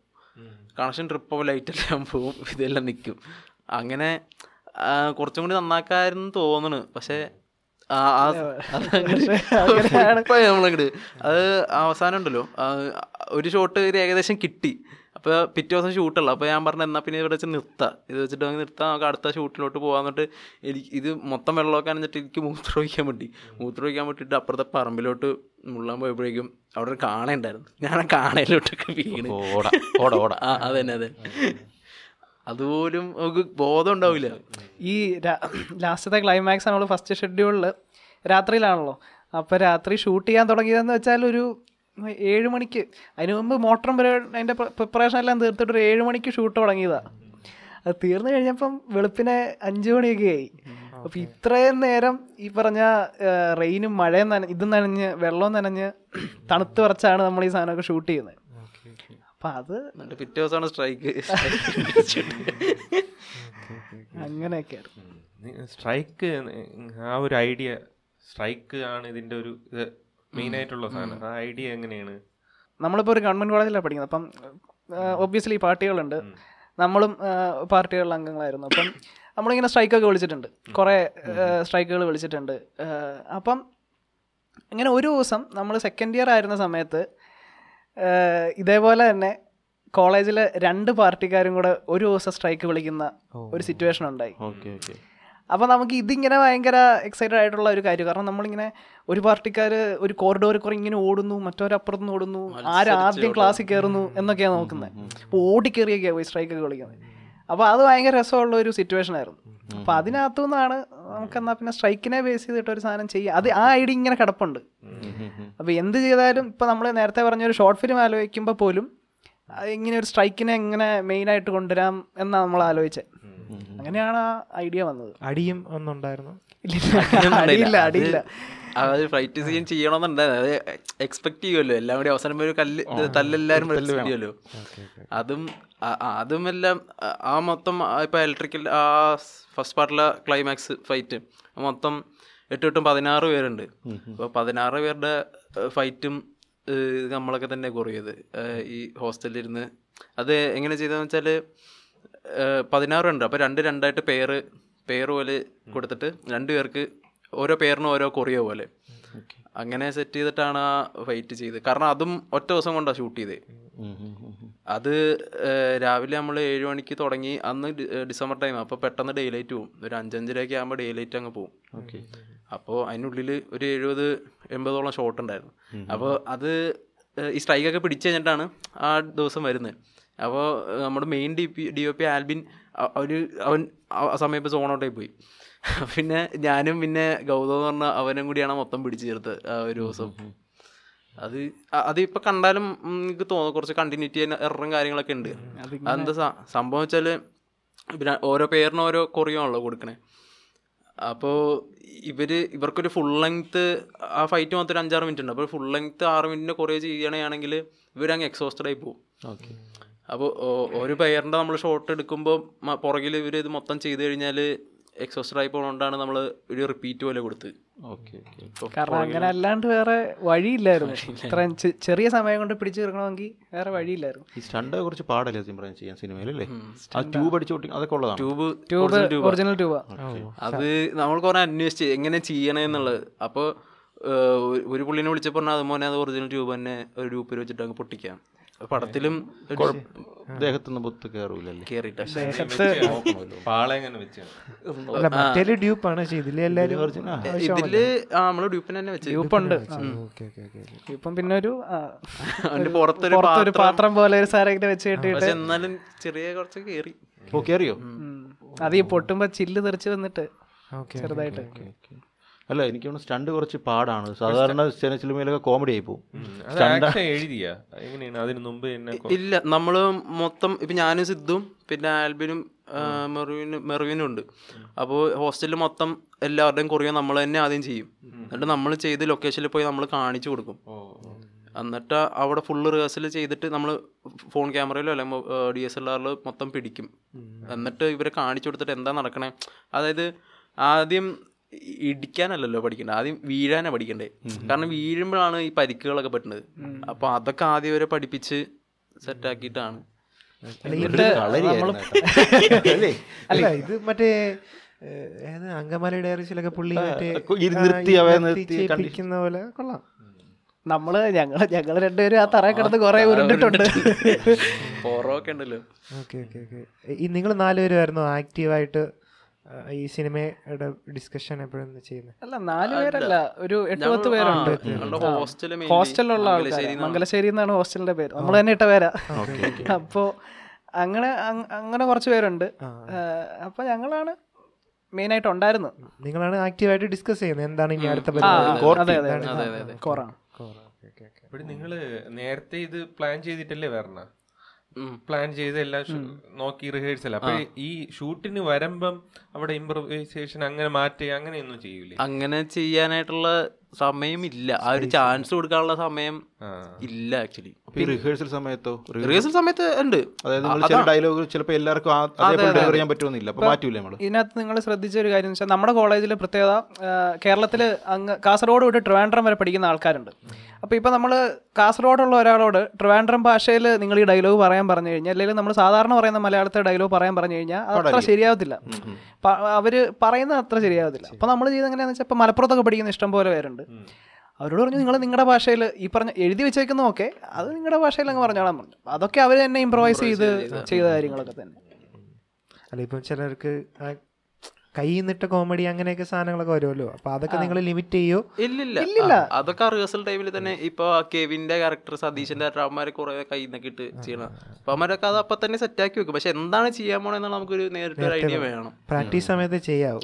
കണക്ഷൻ ട്രിപ്പാവും ലൈറ്റെല്ലാം പോവും ഇതെല്ലാം നിൽക്കും അങ്ങനെ കുറച്ചും കൂടി നന്നാക്കാരെന്ന് തോന്നണ്. പക്ഷേ നമ്മളങ്ങട്. അത് അവസാനം ഉണ്ടല്ലോ ഒരു ഷോട്ട് ഇത് ഏകദേശം കിട്ടി. അപ്പോൾ പിറ്റേ ദിവസം ഷൂട്ടുള്ള അപ്പോൾ ഞാൻ പറഞ്ഞു എന്നാൽ പിന്നെ ഇവിടെ വെച്ച് നിർത്താം. ഇത് വെച്ചിട്ട് അങ്ങ് നിർത്താം. നമുക്ക് അടുത്ത ഷൂട്ടിലോട്ട് പോകാൻ എന്നിട്ട് എനിക്ക് ഇത് മൊത്തം വെള്ളമൊക്കെ അണിഞ്ഞിട്ട് എനിക്ക് മൂത്രം ഒഴിക്കാൻ വേണ്ടി മൂത്രം ഒഴിക്കാൻ വേണ്ടിയിട്ട് അപ്പുറത്തെ പറമ്പിലോട്ട് മുള്ളാൻ പോയപ്പോഴേക്കും അവിടെ ഒരു കാണയുണ്ടായിരുന്നു. ഞാൻ ആ കാണയിലോട്ടൊക്കെ വീണ്. ഓട ഓട ആ അതന്നെ അതെ അതുപോലും നമുക്ക് ബോധം ഉണ്ടാവില്ല. ഈ ലാസ്റ്റത്തെ ക്ലൈമാക്സ് നമ്മൾ ഫസ്റ്റ് ഷെഡ്യൂളിൽ രാത്രിയിലാണല്ലോ. അപ്പോൾ രാത്രി ഷൂട്ട് ചെയ്യാൻ തുടങ്ങിയതെന്ന് വെച്ചാൽ ഒരു ഏഴ് മണിക്ക്. അതിന് മുമ്പ് മോട്ടറും അതിന്റെ പ്രിപ്പറേഷൻ എല്ലാം തീർത്തിട്ട് ഒരു ഏഴ് മണിക്ക് ഷൂട്ട് തുടങ്ങിയതാണ് അത് തീർന്നു കഴിഞ്ഞപ്പം വെളുപ്പിനെ അഞ്ച് മണിയൊക്കെ ആയി. അപ്പം ഇത്രയും നേരം ഈ പറഞ്ഞ റെയിനും മഴയും നന ഇതും നനഞ്ഞ് വെള്ളവും നനഞ്ഞ് തണുത്ത് വരച്ചാണ് നമ്മൾ ഈ സാധനമൊക്കെ ഷൂട്ട് ചെയ്യുന്നത്. അപ്പൊ അത് പിറ്റേ ദിവസമാണ് സ്ട്രൈക്ക് അങ്ങനെയൊക്കെ സ്ട്രൈക്ക് ആ ഒരു ഐഡിയ സ്ട്രൈക്ക് ആണ് ഇതിന്റെ ഒരു ഇത് മെയിൻ ആയിട്ടുള്ള സാധനം. ആ ഐഡിയ എങ്ങനെയാണ്? നമ്മളിപ്പോൾ ഒരു ഗവൺമെന്റ് കോളേജിലാണ് പഠിക്കുന്നത്. അപ്പം ഒബ്വിയസ്ലി പാർട്ടികളുണ്ട്. നമ്മളും പാർട്ടികളിലെ അംഗങ്ങളായിരുന്നു. അപ്പം നമ്മളിങ്ങനെ സ്ട്രൈക്കൊക്കെ വിളിച്ചിട്ടുണ്ട്. കുറേ സ്ട്രൈക്കുകൾ വിളിച്ചിട്ടുണ്ട്. അപ്പം ഇങ്ങനെ ഒരു ദിവസം നമ്മൾ സെക്കൻഡ് ഇയർ ആയിരുന്ന സമയത്ത് ഇതേപോലെ തന്നെ കോളേജിലെ രണ്ട് പാർട്ടിക്കാരും കൂടെ ഒരു ദിവസം സ്ട്രൈക്ക് വിളിക്കുന്ന ഒരു സിറ്റുവേഷൻ ഉണ്ടായി. Okay okay. അപ്പോൾ നമുക്ക് ഇതിങ്ങനെ ഭയങ്കര എക്സൈറ്റഡ് ആയിട്ടുള്ള ഒരു കാര്യം. കാരണം നമ്മളിങ്ങനെ ഒരു പാർട്ടിക്കാർ ഒരു കോറിഡോറിൽ കുറെ ഇങ്ങനെ ഓടുന്നു മറ്റൊരപ്പുറത്ത് നിന്ന് ഓടുന്നു ആരാദ്യം ആദ്യം ക്ലാസ്സിൽ കയറുന്നു എന്നൊക്കെയാണ് നോക്കുന്നത് അപ്പോൾ ഓടിക്കേറിയൊക്കെയാണ് പോയി സ്ട്രൈക്കൊക്കെ വിളിക്കുന്നത്. അപ്പോൾ അത് ഭയങ്കര രസമുള്ള ഒരു സിറ്റുവേഷൻ ആയിരുന്നു. അപ്പോൾ അതിനകത്തു നിന്നാണ് നമുക്ക് എന്നാൽ പിന്നെ സ്ട്രൈക്കിനെ ബേസ് ചെയ്തിട്ട് ഒരു സാധനം ചെയ്യുക അത് ആ ഐഡിയ ഇങ്ങനെ കിടപ്പുണ്ട്. അപ്പോൾ എന്ത് ചെയ്താലും ഇപ്പോൾ നമ്മൾ നേരത്തെ പറഞ്ഞ ഒരു ഷോർട്ട് ഫിലിം ആലോചിക്കുമ്പോൾ പോലും ഇങ്ങനെ ഒരു സ്ട്രൈക്കിനെ എങ്ങനെ മെയിനായിട്ട് കൊണ്ടുവരാം എന്നാണ് നമ്മൾ ആലോചിച്ചത് അങ്ങനെയാണ് ആ ഐഡിയ വന്നത്. അടിയും ഒന്നുണ്ടായിരുന്നു? ഇല്ല അടിയില്ല അടിയില്ല. അടിയില്ല അത് ഫ്ലൈറ്റ് സീൻ ചെയ്യണമെന്നുണ്ടായിരുന്നു. അത് എക്സ്പെക്ട് ചെയ്യുമല്ലോ എല്ലാം കൂടി അവസാനം ഒരു കല്ല് തല്ലെല്ലാവരും ചെയ്യുമല്ലോ അതും അതും എല്ലാം ആ- മൊത്തം ഇപ്പം ഇലക്ട്രിക്കൽ ആ ഫസ്റ്റ് പാർട്ടിലെ ക്ലൈമാക്സ് ഫൈറ്റ് മൊത്തം എട്ട് എട്ടും പതിനാറ് പേരുണ്ട്. അപ്പോൾ പതിനാറ് പേരുടെ ഫൈറ്റും നമ്മളൊക്കെ തന്നെ കുറയത്. ഈ ഹോസ്റ്റലിൽ ഇരുന്ന് അത് എങ്ങനെ ചെയ്തതെന്ന് വെച്ചാൽ പതിനാറ് ഉണ്ട്. അപ്പോൾ രണ്ട് രണ്ടായിട്ട് പേര് പേര് പോലെ കൊടുത്തിട്ട് രണ്ട് പേർക്ക് ഓരോ പേരിനും ഓരോ കൊറിയ പോലെ. അങ്ങനെ സെറ്റ് ചെയ്തിട്ടാണ് ആ ഫൈറ്റ് ചെയ്ത് കാരണം അതും ഒറ്റ ദിവസം കൊണ്ടാണ് ഷൂട്ട് ചെയ്തത് അത് രാവിലെ നമ്മൾ ഏഴ് മണിക്ക് തുടങ്ങി അന്ന് ഡിസംബർ ടൈം അപ്പോൾ പെട്ടെന്ന് ഡേ ലൈറ്റ് പോകും ഒരു അഞ്ചഞ്ചരയൊക്കെ ആകുമ്പോൾ ഡേ ലൈറ്റ് അങ്ങ് പോകും അപ്പോൾ അതിനുള്ളിൽ ഒരു എഴുപത് എൺപതോളം ഷോട്ട് ഉണ്ടായിരുന്നു. അപ്പോൾ അത് ഈ സ്ട്രൈക്കൊക്കെ പിടിച്ചു കഴിഞ്ഞിട്ടാണ് ആ ദിവസം വരുന്നത്. അപ്പോൾ നമ്മുടെ main D P D O P Albin അവർ ഒരു അവൻ ആ സമയത്ത് സോൺ ഔട്ടായി പോയി. പിന്നെ ഞാനും പിന്നെ ഗൗതം എന്ന് പറഞ്ഞ അവനും കൂടിയാണ് മൊത്തം പിടിച്ചു ചേർത്ത് ആ ഒരു ദിവസം. അത് അതിപ്പോ കണ്ടാലും എനിക്ക് തോന്നുന്നു കുറച്ച് കണ്ടിന്യൂറ്റി എററും കാര്യങ്ങളൊക്കെ ഉണ്ട്. അതെന്താ സംഭവം വെച്ചാൽ പിന്നെ ഓരോ പേരിനും ഓരോ കൊറിയാണല്ലോ കൊടുക്കണേ. അപ്പോൾ ഇവർ ഇവർക്കൊരു ഫുൾ ലെങ്ത്ത് ആ ഫൈറ്റ് മാത്രം ഒരു അഞ്ചാറ് മിനിറ്റ് ഉണ്ട്. അപ്പോൾ ഫുൾ ലെങ്ത്ത് ആറ് മിനിറ്റിന് കുറേ ചെയ്യണമെങ്കിൽ ഇവരങ്ങ് എക്സോസ്റ്റഡ് ആയി പോകും ഓക്കെ. അപ്പോൾ ഒരു പെയറിന്റെ നമ്മൾ ഷോട്ട് എടുക്കുമ്പോൾ പുറകിൽ ഇവർ ഇത് മൊത്തം ചെയ്ത് കഴിഞ്ഞാൽ എക്സോസ്റ്റഡ് ആയി പോകുന്നതുകൊണ്ടാണ് നമ്മൾ ഒരു റിപ്പീറ്റ് പോലെ കൊടുത്ത്. Okay okay. കാരണം അങ്ങനെ അല്ലാണ്ട് വേറെ വഴിയില്ലായിരുന്നു. ഇത്രയും ചെറിയ സമയം കൊണ്ട് പിടിച്ചു തീർക്കണമെങ്കിൽ വേറെ വഴിയില്ലായിരുന്നു. ഈ സ്റ്റണ്ട് കുറച്ച് പാടല്ലേ സിംപ്രൈം ചെയ്യാൻ സിനിമയിലല്ലേ ആ ട്യൂബ് അടിച്ചു അതൊക്കെ ഉള്ളതാണ്. ട്യൂബ് ട്യൂബ് ഒറിജിനൽ ട്യൂബ് അത് നമ്മൾ കുറെ അന്വേഷിച്ച് എങ്ങനെ ചെയ്യണമെന്നുള്ളത് അപ്പോൾ ഒരു പുള്ളിനെ വിളിച്ചപ്പോൾ പറഞ്ഞാൽ അത് മോനെ അത് ഒറിജിനൽ ട്യൂബ് തന്നെ ഒരു ട്യൂബിൽ വെച്ചിട്ട് അങ്ങ് പൊട്ടിക്കാം. പടത്തിലും പൊത്ത് ഡ്യൂപ്പാണ് ഇതിലെ എല്ലാരും ഇതിൽ ആ നമ്മൾ ഡ്യൂപ്പിന് തന്നെ വെച്ച് ഗ്രൂപ്പുണ്ട് ഓക്കെ ഓക്കെ ഓക്കെ ഇപ്പം പിന്നെ ഒരു പുറത്തൊരു പാത്രം. പോലെ ഒരു ഇങ്ങനെ വെച്ച് കെട്ടിട്ട് എന്നാലും ചെറിയ കുറച്ച് കേറി. ഓ കേറിയോ. അത് ഈ പൊട്ടുമ്പോ ചില്ല് തെറിച്ച് വന്നിട്ട് ഓക്കെ ചെറുതായിട്ട് അല്ല എനിക്ക് തോന്നുന്നു സ്റ്റണ്ട് കുറച്ച് പാടാണ്. സാധാരണ സിനിമയിലൊക്കെ കോമഡി ആയി പോകും. ആക്ഷൻ എഴുതിയാ? എങ്ങനെയാണ്? അതിന് മുമ്പ് തന്നെ ഇല്ല നമ്മൾ മൊത്തം ഇപ്പൊ ഞാനും സിദ്ധും പിന്നെ ആൽബിനും മെറുവിനും മെറുവിനും ഉണ്ട്. അപ്പോൾ ഹോസ്റ്റലിൽ മൊത്തം എല്ലാവരുടെയും കൊറിയ നമ്മൾ തന്നെ ആദ്യം ചെയ്യും. എന്നിട്ട് നമ്മൾ ചെയ്ത് ലൊക്കേഷനിൽ പോയി നമ്മൾ കാണിച്ചു കൊടുക്കും. എന്നിട്ട് അവിടെ ഫുള്ള് റിഹേഴ്സൽ ചെയ്തിട്ട് നമ്മൾ ഫോൺ ക്യാമറയിലോ അല്ലെങ്കിൽ ഡി എസ് എൽ ആറിൽ മൊത്തം പിടിക്കും. എന്നിട്ട് ഇവരെ കാണിച്ചു കൊടുത്തിട്ട് എന്താ നടക്കണേ? അതായത് ആദ്യം ഇടിക്കാനല്ലല്ലോ പഠിക്കേണ്ടത് ആദ്യം വീഴാനാണ് പഠിക്കണ്ടേ. കാരണം വീഴുമ്പോഴാണ് ഈ പരിക്കുകളൊക്കെ പറ്റുന്നത് അപ്പോൾ അതൊക്കെ ആദ്യം വരെ പഠിപ്പിച്ച് സെറ്റാക്കിയിട്ടാണ്. അല്ലേ ഇത് മറ്റേ അങ്കമാലി ഡയറീസിലൊക്കെ പുള്ളി മറ്റേ ഇത് നിർത്തി അവയെ ആ, നിർത്തി കണ്ടി- ചെയ്യിപ്പിക്കുന്ന പോലെ കൊള്ളാം. നമ്മൾ ഞങ്ങൾ ഞങ്ങൾ രണ്ടുപേരും ആ തറ കിടന്ന് കുറെ ഉരുണ്ടിട്ടുണ്ട്. ഉണ്ടല്ലോ. Okay okay okay. ഈ നിങ്ങൾ നാലുപേരുമായിരുന്നു ആക്റ്റീവായിട്ട് ഈ സിനിമയുടെ ഡിസ്കഷൻ എപ്പോഴും ചെയ്യുന്നത് അല്ല നാല് പേരല്ല. ഒരു എട്ട് പത്ത് പേരുണ്ട്. ഹോസ്റ്റൽ ഹോസ്റ്റലിലുള്ള ആൾക്കാർ മംഗലശ്ശേരി എന്നാണ് ഹോസ്റ്റലിന്റെ പേര്. നമ്മൾ തന്നെ ഇട്ട പേരാ. അപ്പോ അങ്ങനെ അങ്ങനെ കുറച്ച് പേരുണ്ട്. അപ്പൊ ഞങ്ങളാണ് മെയിൻ ആയിട്ട് ഉണ്ടായിരുന്നു നിങ്ങളാണ് ആക്റ്റീവായിട്ട് ഡിസ്കസ് ചെയ്യുന്നത് എന്താണ് ഇനി അടുത്ത പരിപാടി? നിങ്ങൾ നേരത്തെ ഇത് പ്ലാൻ ചെയ്തിട്ടല്ലേ വരണ. പ്ലാൻ ചെയ്ത് എല്ലാം നോക്കി റിഹേഴ്സൽ അപ്പൊ ഈ ഷൂട്ടിന് വരുമ്പം അവിടെ ഇംപ്രവൈസേഷൻ അങ്ങനെ മാറ്റി അങ്ങനെയൊന്നും ചെയ്യൂലേ? അങ്ങനെ ചെയ്യാനായിട്ടുള്ള സമയമില്ല. ആ ഒരു ചാൻസ് കൊടുക്കാനുള്ള സമയം ഇല്ല ആക്ച്വലി റിഹേഴ്സൽ സമയത്തോ? റിഹേഴ്സൽ സമയത്ത് ഉണ്ട്. അതായത് ഡയലോഗ് ചിലപ്പോൾ എല്ലാവർക്കും ഡെലിവർ ചെയ്യാൻ പറ്റുമെന്നില്ല അപ്പോൾ മാറ്റൂലേ നമ്മൾ ഇതിനകത്ത് നിങ്ങൾ ശ്രദ്ധിച്ച ഒരു കാര്യം വെച്ചാൽ നമ്മുടെ കോളേജിൽ പ്രത്യേകത കേരളത്തിൽ അങ്ങ് കാസർഗോഡ് വിട്ട് ട്രിവാൻഡ്രം വരെ പഠിക്കുന്ന ആൾക്കാരുണ്ട്. അപ്പോൾ ഇപ്പോൾ നമ്മൾ കാസർഗോഡുള്ള ഒരാളോട് ട്രിവാൻഡ്രം ഭാഷയിൽ നിങ്ങൾ ഈ ഡയലോഗ് പറയാൻ പറഞ്ഞു കഴിഞ്ഞാൽ അല്ലെങ്കിൽ നമ്മൾ സാധാരണ പറയുന്ന മലയാളത്തെ ഡയലോഗ് പറയാൻ പറഞ്ഞു കഴിഞ്ഞാൽ അത് അത്ര ശരിയാവത്തില്ല. അവർ അവർ പറയുന്നത് അത്ര ശരിയാവത്തില്ല. അപ്പോൾ നമ്മൾ ചെയ്ത് എങ്ങനെയാണെന്ന് വെച്ചാൽ ഇപ്പോൾ മലപ്പുറത്തൊക്കെ പഠിക്കുന്ന ഇഷ്ടം പോലെ പേരുണ്ട്. അവരോട് പറഞ്ഞു നിങ്ങൾ നിങ്ങളുടെ ഭാഷയിൽ ഈ പറഞ്ഞ എഴുതി വെച്ചേക്കുന്നതൊക്കെ അത് നിങ്ങളുടെ ഭാഷയിൽ അങ്ങ് പറഞ്ഞോളാൻ പറഞ്ഞു. അതൊക്കെ അവർ തന്നെ ഇമ്പ്രവൈസ് ചെയ്ത് ചെയ്ത കാര്യങ്ങളൊക്കെ തന്നെ. അല്ല ഇപ്പം ചിലർക്ക് ആ കൈ നിട്ട കോമഡി അങ്ങനെയൊക്കെ സാധനങ്ങളൊക്കെ വരുമല്ലോ. അപ്പൊ അതൊക്കെ നിങ്ങൾ ലിമിറ്റ് ചെയ്യോ. ഇല്ലില്ല. ഇല്ല അതൊക്കെ റിഹേഴ്സൽ ടൈമിൽ തന്നെ ഇപ്പൊ കെവിന്റെ ക്യാരക്ടർ സതീശന്റെ അവന്മാരെ കുറെ കൈ നിന്നൊക്കെ ഇട്ട് ചെയ്യണം. അപ്പൊ അവന്മാരൊക്കെ അത് അപ്പൊ തന്നെ സെറ്റ് ആക്കി വെക്കും. പക്ഷെ എന്താണ് ചെയ്യാൻ പോണെന്നുള്ള നമുക്കൊരു നേരിട്ട് ഒരു ഐഡിയ വേണം. പ്രാക്ടീസ് സമയത്ത് ചെയ്യാവും.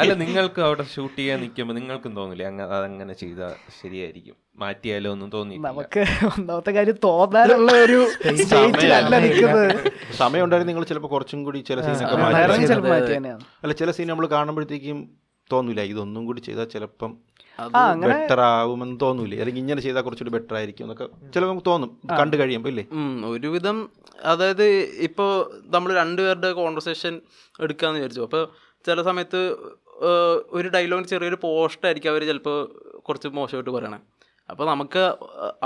അല്ല നിങ്ങൾക്ക് അവിടെ ഷൂട്ട് ചെയ്യാൻ നിൽക്കുമ്പോൾ നിങ്ങൾക്കും തോന്നില്ലേ? അങ്ങനെ അതങ്ങനെ ചെയ്താൽ ശരിയായിരിക്കും. മാറ്റിയാലോ ഒന്നും തോന്നി നമുക്ക് ഒന്നാമത്തെ കാര്യം തോന്നാനുള്ള ഒരു സമയം ഉണ്ടായിരുന്നു നിങ്ങൾ ചിലപ്പോൾ കുറച്ചും കൂടി ചില സീനൊക്കെ മാറ്റി അല്ല ചില സീൻ നമ്മൾ കാണുമ്പോഴത്തേക്കും തോന്നൂല. ഇതൊന്നും കൂടി ചെയ്താൽ ചിലപ്പം ബെറ്റർ ആവുമെന്ന് തോന്നൂലേ. അല്ലെങ്കിൽ ഇങ്ങനെ ചെയ്താൽ കുറച്ചുകൂടി ബെറ്റർ ആയിരിക്കും എന്നൊക്കെ ചിലപ്പോൾ നമുക്ക് തോന്നും. കണ്ടു കഴിയുമ്പോൾ ഇല്ലേ? ഒരുവിധം അതായത് ഇപ്പോൾ നമ്മൾ രണ്ടുപേരുടെ കോൺവെർസേഷൻ എടുക്കാന്ന് വിചാരിച്ചു. അപ്പോൾ ചില സമയത്ത് ഒരു ഡയലോഗ് ചെറിയൊരു പോസ്റ്റായിരിക്കും അവർ ചിലപ്പോൾ കുറച്ച് മോശമായിട്ട് പറയണേ. അപ്പോൾ നമുക്ക്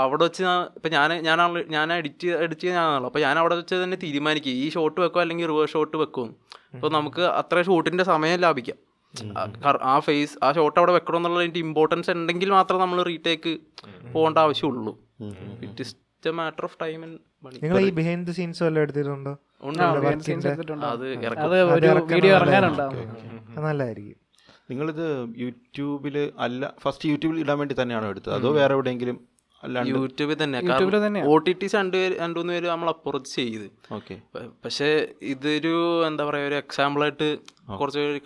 അവിടെ വെച്ച് ഇപ്പം ഞാൻ ഞാനാണ് ഞാൻ എഡിറ്റ് എഡിറ്റ് ഞാനാണല്ലോ അപ്പോൾ ഞാൻ അവിടെ വെച്ച് തന്നെ തീരുമാനിക്കും. ഈ ഷോട്ട് വെക്കോ അല്ലെങ്കിൽ റിവേഴ്സ് ഷോട്ട് വെക്കും. അപ്പോൾ നമുക്ക് അത്ര ഷൂട്ടിന്റെ സമയം ലാഭിക്കാം. ആ, ഫേസ് ആ ഷോട്ട് അവിടെ വെക്കണം എന്നുള്ള അതിന്റെ ഇമ്പോർട്ടൻസ് ഉണ്ടെങ്കിൽ മാത്രം നമ്മൾ റീടേക്ക് പോകേണ്ട ആവശ്യമുള്ളൂ. It is a matter of time നിങ്ങൾ ഈ ബിഹൈൻഡ് ദി സീൻസ് വല്ലതും എടുത്തിട്ടുണ്ടോ. അത് അത് ഒരു വീഡിയോ ഇറങ്ങാനുണ്ടോ ഇറങ്ങാനുണ്ടാവും. നല്ലതായിരിക്കും. നിങ്ങളിത് യൂട്യൂബിൽ അല്ല ഫസ്റ്റ് യൂട്യൂബിൽ ഇടാൻ വേണ്ടി തന്നെയാണോ എടുത്തത്? അതോ വേറെ എവിടെയെങ്കിലും യൂട്യൂബിൽ തന്നെ. ഒ ടി ടി രണ്ട് പേര് പേര് നമ്മൾ അപ്രോച്ച് ചെയ്ത്. ഓക്കെ. പക്ഷേ ഇതൊരു എന്താ പറയാ ഒരു എക്സാമ്പിൾ ആയിട്ട് കുറച്ച് പേര്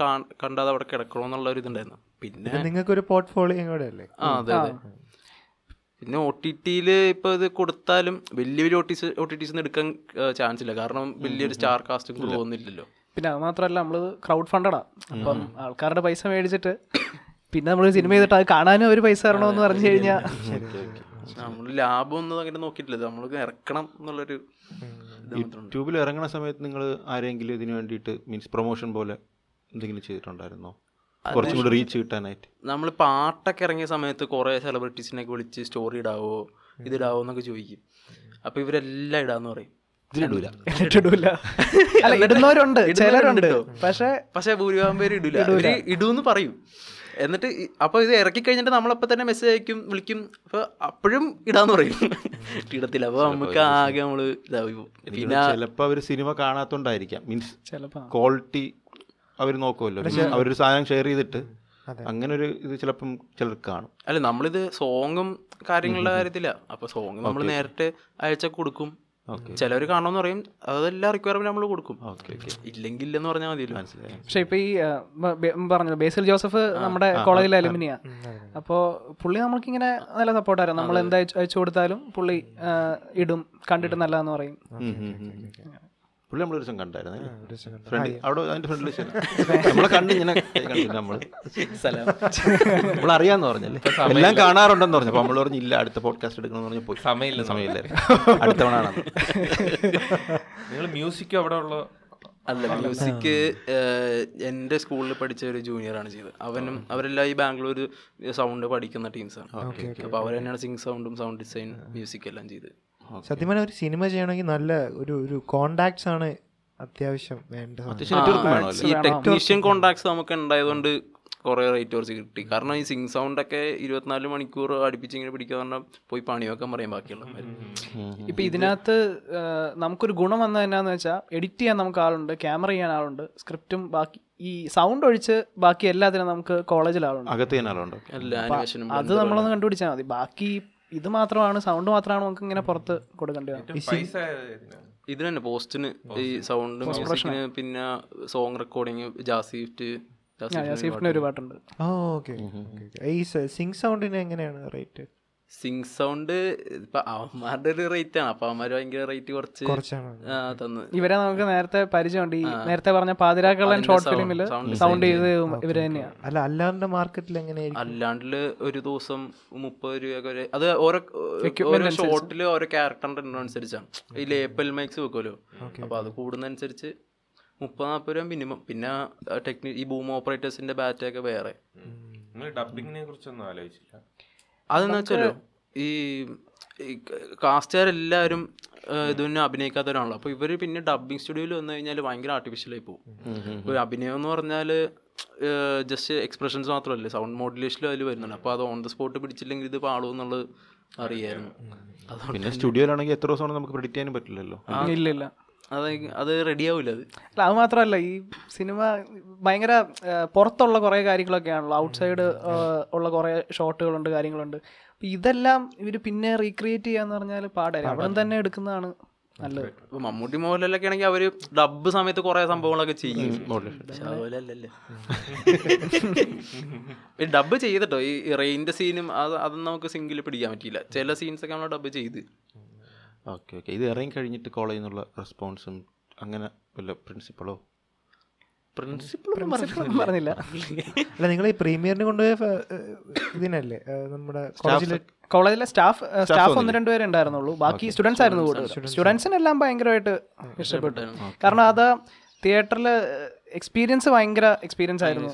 കണ്ടാതെ അവിടെ കിടക്കണമെന്നുള്ള ഒരു ഇതുണ്ടായിരുന്നു. പിന്നെ നിങ്ങൾക്ക് ഒരു പോർട്ട്ഫോളിയോ കൂടെ അല്ലേ? ആ അതെ അതെ. പിന്നെ ഒ ടി ടിയിൽ ഇപ്പോൾ ഇത് കൊടുത്താലും വലിയ വലിയ O T O T Ts എടുക്കാൻ ചാൻസ് ഇല്ല. കാരണം വലിയൊരു സ്റ്റാർ കാസ്റ്റിംഗ് തോന്നുന്നില്ലല്ലോ പിന്നെ അത് മാത്രമല്ല നമ്മൾ ക്രൗഡ് ഫണ്ടഡാ അപ്പം ആൾക്കാരുടെ പൈസ മേടിച്ചിട്ട് പിന്നെ നമ്മൾ സിനിമ ചെയ്തിട്ട് അത് കാണാനും ഒരു പൈസ തരണമെന്ന് പറഞ്ഞു കഴിഞ്ഞാൽ നമ്മൾ ലാഭം ഒന്നും അങ്ങനെ നോക്കിയിട്ടില്ല. നമ്മൾ ഇറക്കണം എന്നുള്ളൊരു യൂട്യൂബിൽ ഇറങ്ങുന്ന സമയത്ത് നിങ്ങൾ ആരെങ്കിലും ഇതിന് വേണ്ടിയിട്ട് മീൻസ് പ്രൊമോഷൻ പോലെ എന്തെങ്കിലും ചെയ്തിട്ടുണ്ടായിരുന്നോ? കുറച്ചും കൂടി റീച്ച് കിട്ടാനായിട്ട്. നമ്മൾ പാട്ടൊക്കെ ഇറങ്ങിയ സമയത്ത് കുറേ സെലിബ്രിറ്റീസിനെ വിളിച്ച് സ്റ്റോറി ഇടാവോ ഇതിടാവോ എന്നൊക്കെ ചോദിക്കും. അപ്പൊ ഇവരെല്ലാം ഇടാന്ന് പറയും. ഇതിലിടൂല. ഇട്ടിടൂല അല്ല ഇടുന്നവരുണ്ട് ചിലരുണ്ട്. പക്ഷേ പക്ഷെ ഭൂരിഭാഗം പേര് ഇടില്ല ഇവർ ഇടൂന്ന് പറയും. എന്നിട്ട് അപ്പൊ അപ്പോൾ ഇത് ഇറക്കി കഴിഞ്ഞിട്ട് നമ്മളപ്പോൾ തന്നെ മെസ്സേജ് അയക്കും വിളിക്കും. അപ്പോൾ അപ്പോഴും ഇടാന്ന് പറയും. ഇടത്തില്ല. അപ്പോൾ നമുക്ക് ആകെ നമ്മൾ ഇതാവും പിന്നെ ചിലപ്പോൾ അവർ സിനിമ കാണാത്തോണ്ടായിരിക്കാം. മീൻസ് ചിലപ്പോ. ക്വാളിറ്റി അവർ നോക്കുമല്ലോ അവരൊരു സാധനം ഷെയർ ചെയ്തിട്ട് അങ്ങനെ ഒരു ഇത് ചിലപ്പം ചിലർക്ക് കാണും. അല്ല നമ്മളിത് സോങ്ങും കാര്യങ്ങളുടെ കാര്യത്തില്ല അപ്പോൾ സോങ് നമ്മൾ നേരിട്ട് അയച്ച കൊടുക്കും. ചിലവർ കാണണമെന്ന് പറയും. അതെല്ലാം റിക്വയർമെന്റ് നമ്മൾ കൊടുക്കും. Okay okay. ഇല്ലെങ്കിൽ ഇല്ലെന്ന് പറഞ്ഞാൽ മതിയല്ലോ. മനസ്സിലായി പക്ഷെ ഇപ്പൊ ഈ പറഞ്ഞല്ലോ ബേസിൽ ജോസഫ് നമ്മുടെ കോളേജിലെ അലുമിനിയ. അപ്പോ പുള്ളി നമ്മൾക്ക് ഇങ്ങനെ നല്ല സപ്പോർട്ടായിരുന്നു നമ്മൾ എന്താ അയച്ചു കൊടുത്താലും പുള്ളി ഇടും കണ്ടിട്ട് നല്ലതെന്ന് പറയും. പുള്ളി നമ്മളൊരു ദിവസം കണ്ടായിരുന്നു ഫ്രണ്ട് അവിടെ അതിന്റെ ഫ്രണ്ടിൽ നമ്മളെ കണ്ട് ഇങ്ങനെ നമ്മൾ നമ്മൾ. നമ്മൾ അറിയാന്ന് പറഞ്ഞല്ലേ? എല്ലാം കാണാറുണ്ടെന്ന് പറഞ്ഞു. അപ്പൊ നമ്മൾ പറഞ്ഞില്ല അടുത്ത പോഡ്കാസ്റ്റ് എടുക്കണം പറഞ്ഞു. പോയി. സമയമില്ല. സമയമില്ല അടുത്ത തവണ നിങ്ങൾ മ്യൂസിക് അവിടെ ഉള്ള അല്ല മ്യൂസിക് എന്റെ സ്കൂളിൽ പഠിച്ച ഒരു ജൂനിയറാണ് ചെയ്തത്. അവനും അവരെല്ലാം ഈ ബാംഗ്ലൂർ സൗണ്ട് പഠിക്കുന്ന ടീംസാണ് അപ്പോൾ അവർ തന്നെയാണ് സിംഗ് സൗണ്ടും സൗണ്ട് ഡിസൈൻ മ്യൂസിക് എല്ലാം ചെയ്ത് സത്യം പറഞ്ഞാൽ ഒരു സിനിമ ചെയ്യണമെങ്കിൽ നല്ല ഒരു ഒരു കോണ്ടാക്ട്സ് ആണ് അത്യാവശ്യം വേണ്ടത്. അത്യാവശ്യം നെറ്റ്വർക്ക് വേണമല്ലോ ഈ ടെക്നീഷ്യൻ കോണ്ടാക്ട്സ് നമുക്ക് ഉണ്ടായതുകൊണ്ട് കുറേ റേറ്റ് കുറച്ച് കിട്ടി. കാരണം ഈ സിംഗ് സൗണ്ട് ഒക്കെ ഇരുപത്തിനാല് മണിക്കൂർ അടുപ്പിച്ച് ഇങ്ങനെ പിടിക്കുക പറഞ്ഞാൽ പോയി പണി വെക്കാൻ പറയാൻ ബാക്കിയുള്ള ഇപ്പൊ ഇതിനകത്ത് നമുക്കൊരു ഗുണം വന്നത് എന്നാന്ന് വെച്ചാൽ എഡിറ്റ് ചെയ്യാൻ നമുക്ക് ആളുണ്ട് ക്യാമറ ചെയ്യാൻ ആളുണ്ട് സ്ക്രിപ്റ്റും ബാക്കി ഈ സൗണ്ട് ഒഴിച്ച് ബാക്കി എല്ലാത്തിനും നമുക്ക് കോളേജിൽ ആളുണ്ട്. അകത്ത് ആനിമേഷനും അത് നമ്മളൊന്ന് കണ്ടുപിടിച്ചാൽ മതി. ബാക്കി ഇത് മാത്രമാണ് സൗണ്ട് മാത്രമാണ് നമുക്ക് ഇങ്ങനെ പുറത്ത് കൊടുക്കേണ്ടത്. ഇതിന് തന്നെ പോസ്റ്റിന് ഈ സൗണ്ട് മ്യൂസിക്കിന് പിന്നെ സോങ് റെക്കോർഡിങ് ജാസിഫ്റ്റ് ജാസിഫ്റ്റിന് ഒരു പാട്ടുണ്ട് ഓക്കെ ഈ സിംഗ് സൗണ്ടിന് എങ്ങനെയാണ് റേറ്റ് സിംഗ് സൗണ്ട് ഇപ്പൊ അവന്മാരുടെ ഒരു റേറ്റ് ആണ്. അപ്പൊ അവന്മാര് ഭയങ്കര റേറ്റ് കുറച്ച് കുറച്ചാണ്. ആ, ഇവരെ നമുക്ക് നേരത്തെ പരിചയമുണ്ട്. ഈ നേരത്തെ പറഞ്ഞ പാതിരാക്കളൻ ഷോർട്ട് ഫിലിമിൽ സൗണ്ട് ചെയ്ത് ഇവർ തന്നെയാണ് അല്ല അല്ലാണ്ട് മാർക്കറ്റിൽ എങ്ങനെയായിരിക്കും? അല്ലാണ്ടിൽ ഒരു ദിവസം മുപ്പത് രൂപയൊക്കെ വരെ അത് ഓരോ ഓരോ ഷോട്ടിൽ ഓരോ ക്യാരക്ടറിന്റെ എണ്ണം അനുസരിച്ചാണ്. ഈ ലേപ്പൽ മൈക്സ് വെക്കുമല്ലോ അപ്പൊ അത് കൂടുന്നതനുസരിച്ച് മുപ്പത് നാൽപ്പത് രൂപ മിനിമം പിന്നെ ടെക്നിക് ഈ ബൂം ഓപ്പറേറ്റേഴ്സിന്റെ ബാറ്റൊക്കെ വേറെ. ഡബിങ്ങിനെ കുറിച്ചൊന്നും ആലോചിച്ചില്ല? അതെന്ന് വെച്ചാലോ ഈ കാസ്റ്റുകാരെല്ലാവരും എല്ലാവരും തന്നെ അഭിനയിക്കാത്തവരാണല്ലോ. അപ്പോൾ ഇവർ പിന്നെ ഡബിങ് സ്റ്റുഡിയോയിൽ വന്നു കഴിഞ്ഞാൽ ഭയങ്കര ആർട്ടിഫിഷ്യലായി പോകും ഒരു അഭിനയം എന്ന് പറഞ്ഞാൽ ജസ്റ്റ് എക്സ്പ്രഷൻസ് മാത്രമല്ല? സൗണ്ട് മോഡുലേഷനും അതിൽ വരുന്നുണ്ട്. അപ്പോൾ അത് ഓൺ ദ സ്പോട്ട് പിടിച്ചില്ലെങ്കിൽ ഇത് പാടും എന്നുള്ളത് അറിയായിരുന്നു. പിന്നെ സ്റ്റുഡിയോയിലാണെങ്കിൽ എത്ര ദിവസമാണ് നമുക്ക് പ്രെഡിക്റ്റ് ചെയ്യാനും പറ്റില്ലല്ലോ. ഇല്ലില്ല ഇല്ല. അത് അത് റെഡി ആവില്ല അത്. അല്ല അത് മാത്രമല്ല ഈ സിനിമ ഭയങ്കര പുറത്തുള്ള കുറേ കാര്യങ്ങളൊക്കെയാണല്ലോ ഔട്ട്സൈഡ് ഉള്ള കുറേ ഷോട്ടുകളുണ്ട് കാര്യങ്ങളുണ്ട്. അപ്പൊ ഇതെല്ലാം ഇവർ പിന്നെ റീക്രിയേറ്റ് ചെയ്യാന്ന് പറഞ്ഞാൽ പാടായിരിക്കും. അവിടെ തന്നെ എടുക്കുന്നതാണ് നല്ലത്. ഇപ്പൊ മമ്മൂട്ടി മോഹൻലാലൊക്കെ ആണെങ്കിൽ അവർ ഡബ് സമയത്ത് കുറെ സംഭവങ്ങളൊക്കെ ചെയ്യും. പക്ഷെ അതുപോലെ അല്ലല്ലേ. ഈ ഡബ് ചെയ്തിട്ടോ? ഈ റെയിന്റെ സീനും അത് അതൊന്നും നമുക്ക് സിംഗിൾ പിടിക്കാൻ പറ്റിയില്ല. ചില സീൻസ് ഒക്കെ നമ്മൾ ഡബ് ചെയ്ത്. Okay okay. ഇത് ഇറങ്ങി കഴിഞ്ഞിട്ട് കോളേജിൽ നിന്നുള്ള റെസ്പോൺസും അങ്ങനെ വല്ല പ്രിൻസിപ്പളോ പ്രിൻസിപ്പൾ പറഞ്ഞില്ല. അല്ല നിങ്ങൾ ഈ പ്രീമിയറിന് കൊണ്ടുപോയ ഇതിനല്ലേ നമ്മുടെ കോളേജിലെ കോളേജിലെ സ്റ്റാഫ് സ്റ്റാഫ് ഒന്ന് രണ്ടുപേരെ ഉണ്ടായിരുന്നുള്ളൂ. ബാക്കി സ്റ്റുഡൻസ് ആയിരുന്നു കൂടുതൽ. സ്റ്റുഡൻസിനെല്ലാം ഭയങ്കരമായിട്ട് ഇഷ്ടപ്പെട്ടു. കാരണം അത് തിയേറ്ററിൽ എക്സ്പീരിയൻസ് ഭയങ്കര എക്സ്പീരിയൻസ് ആയിരുന്നു.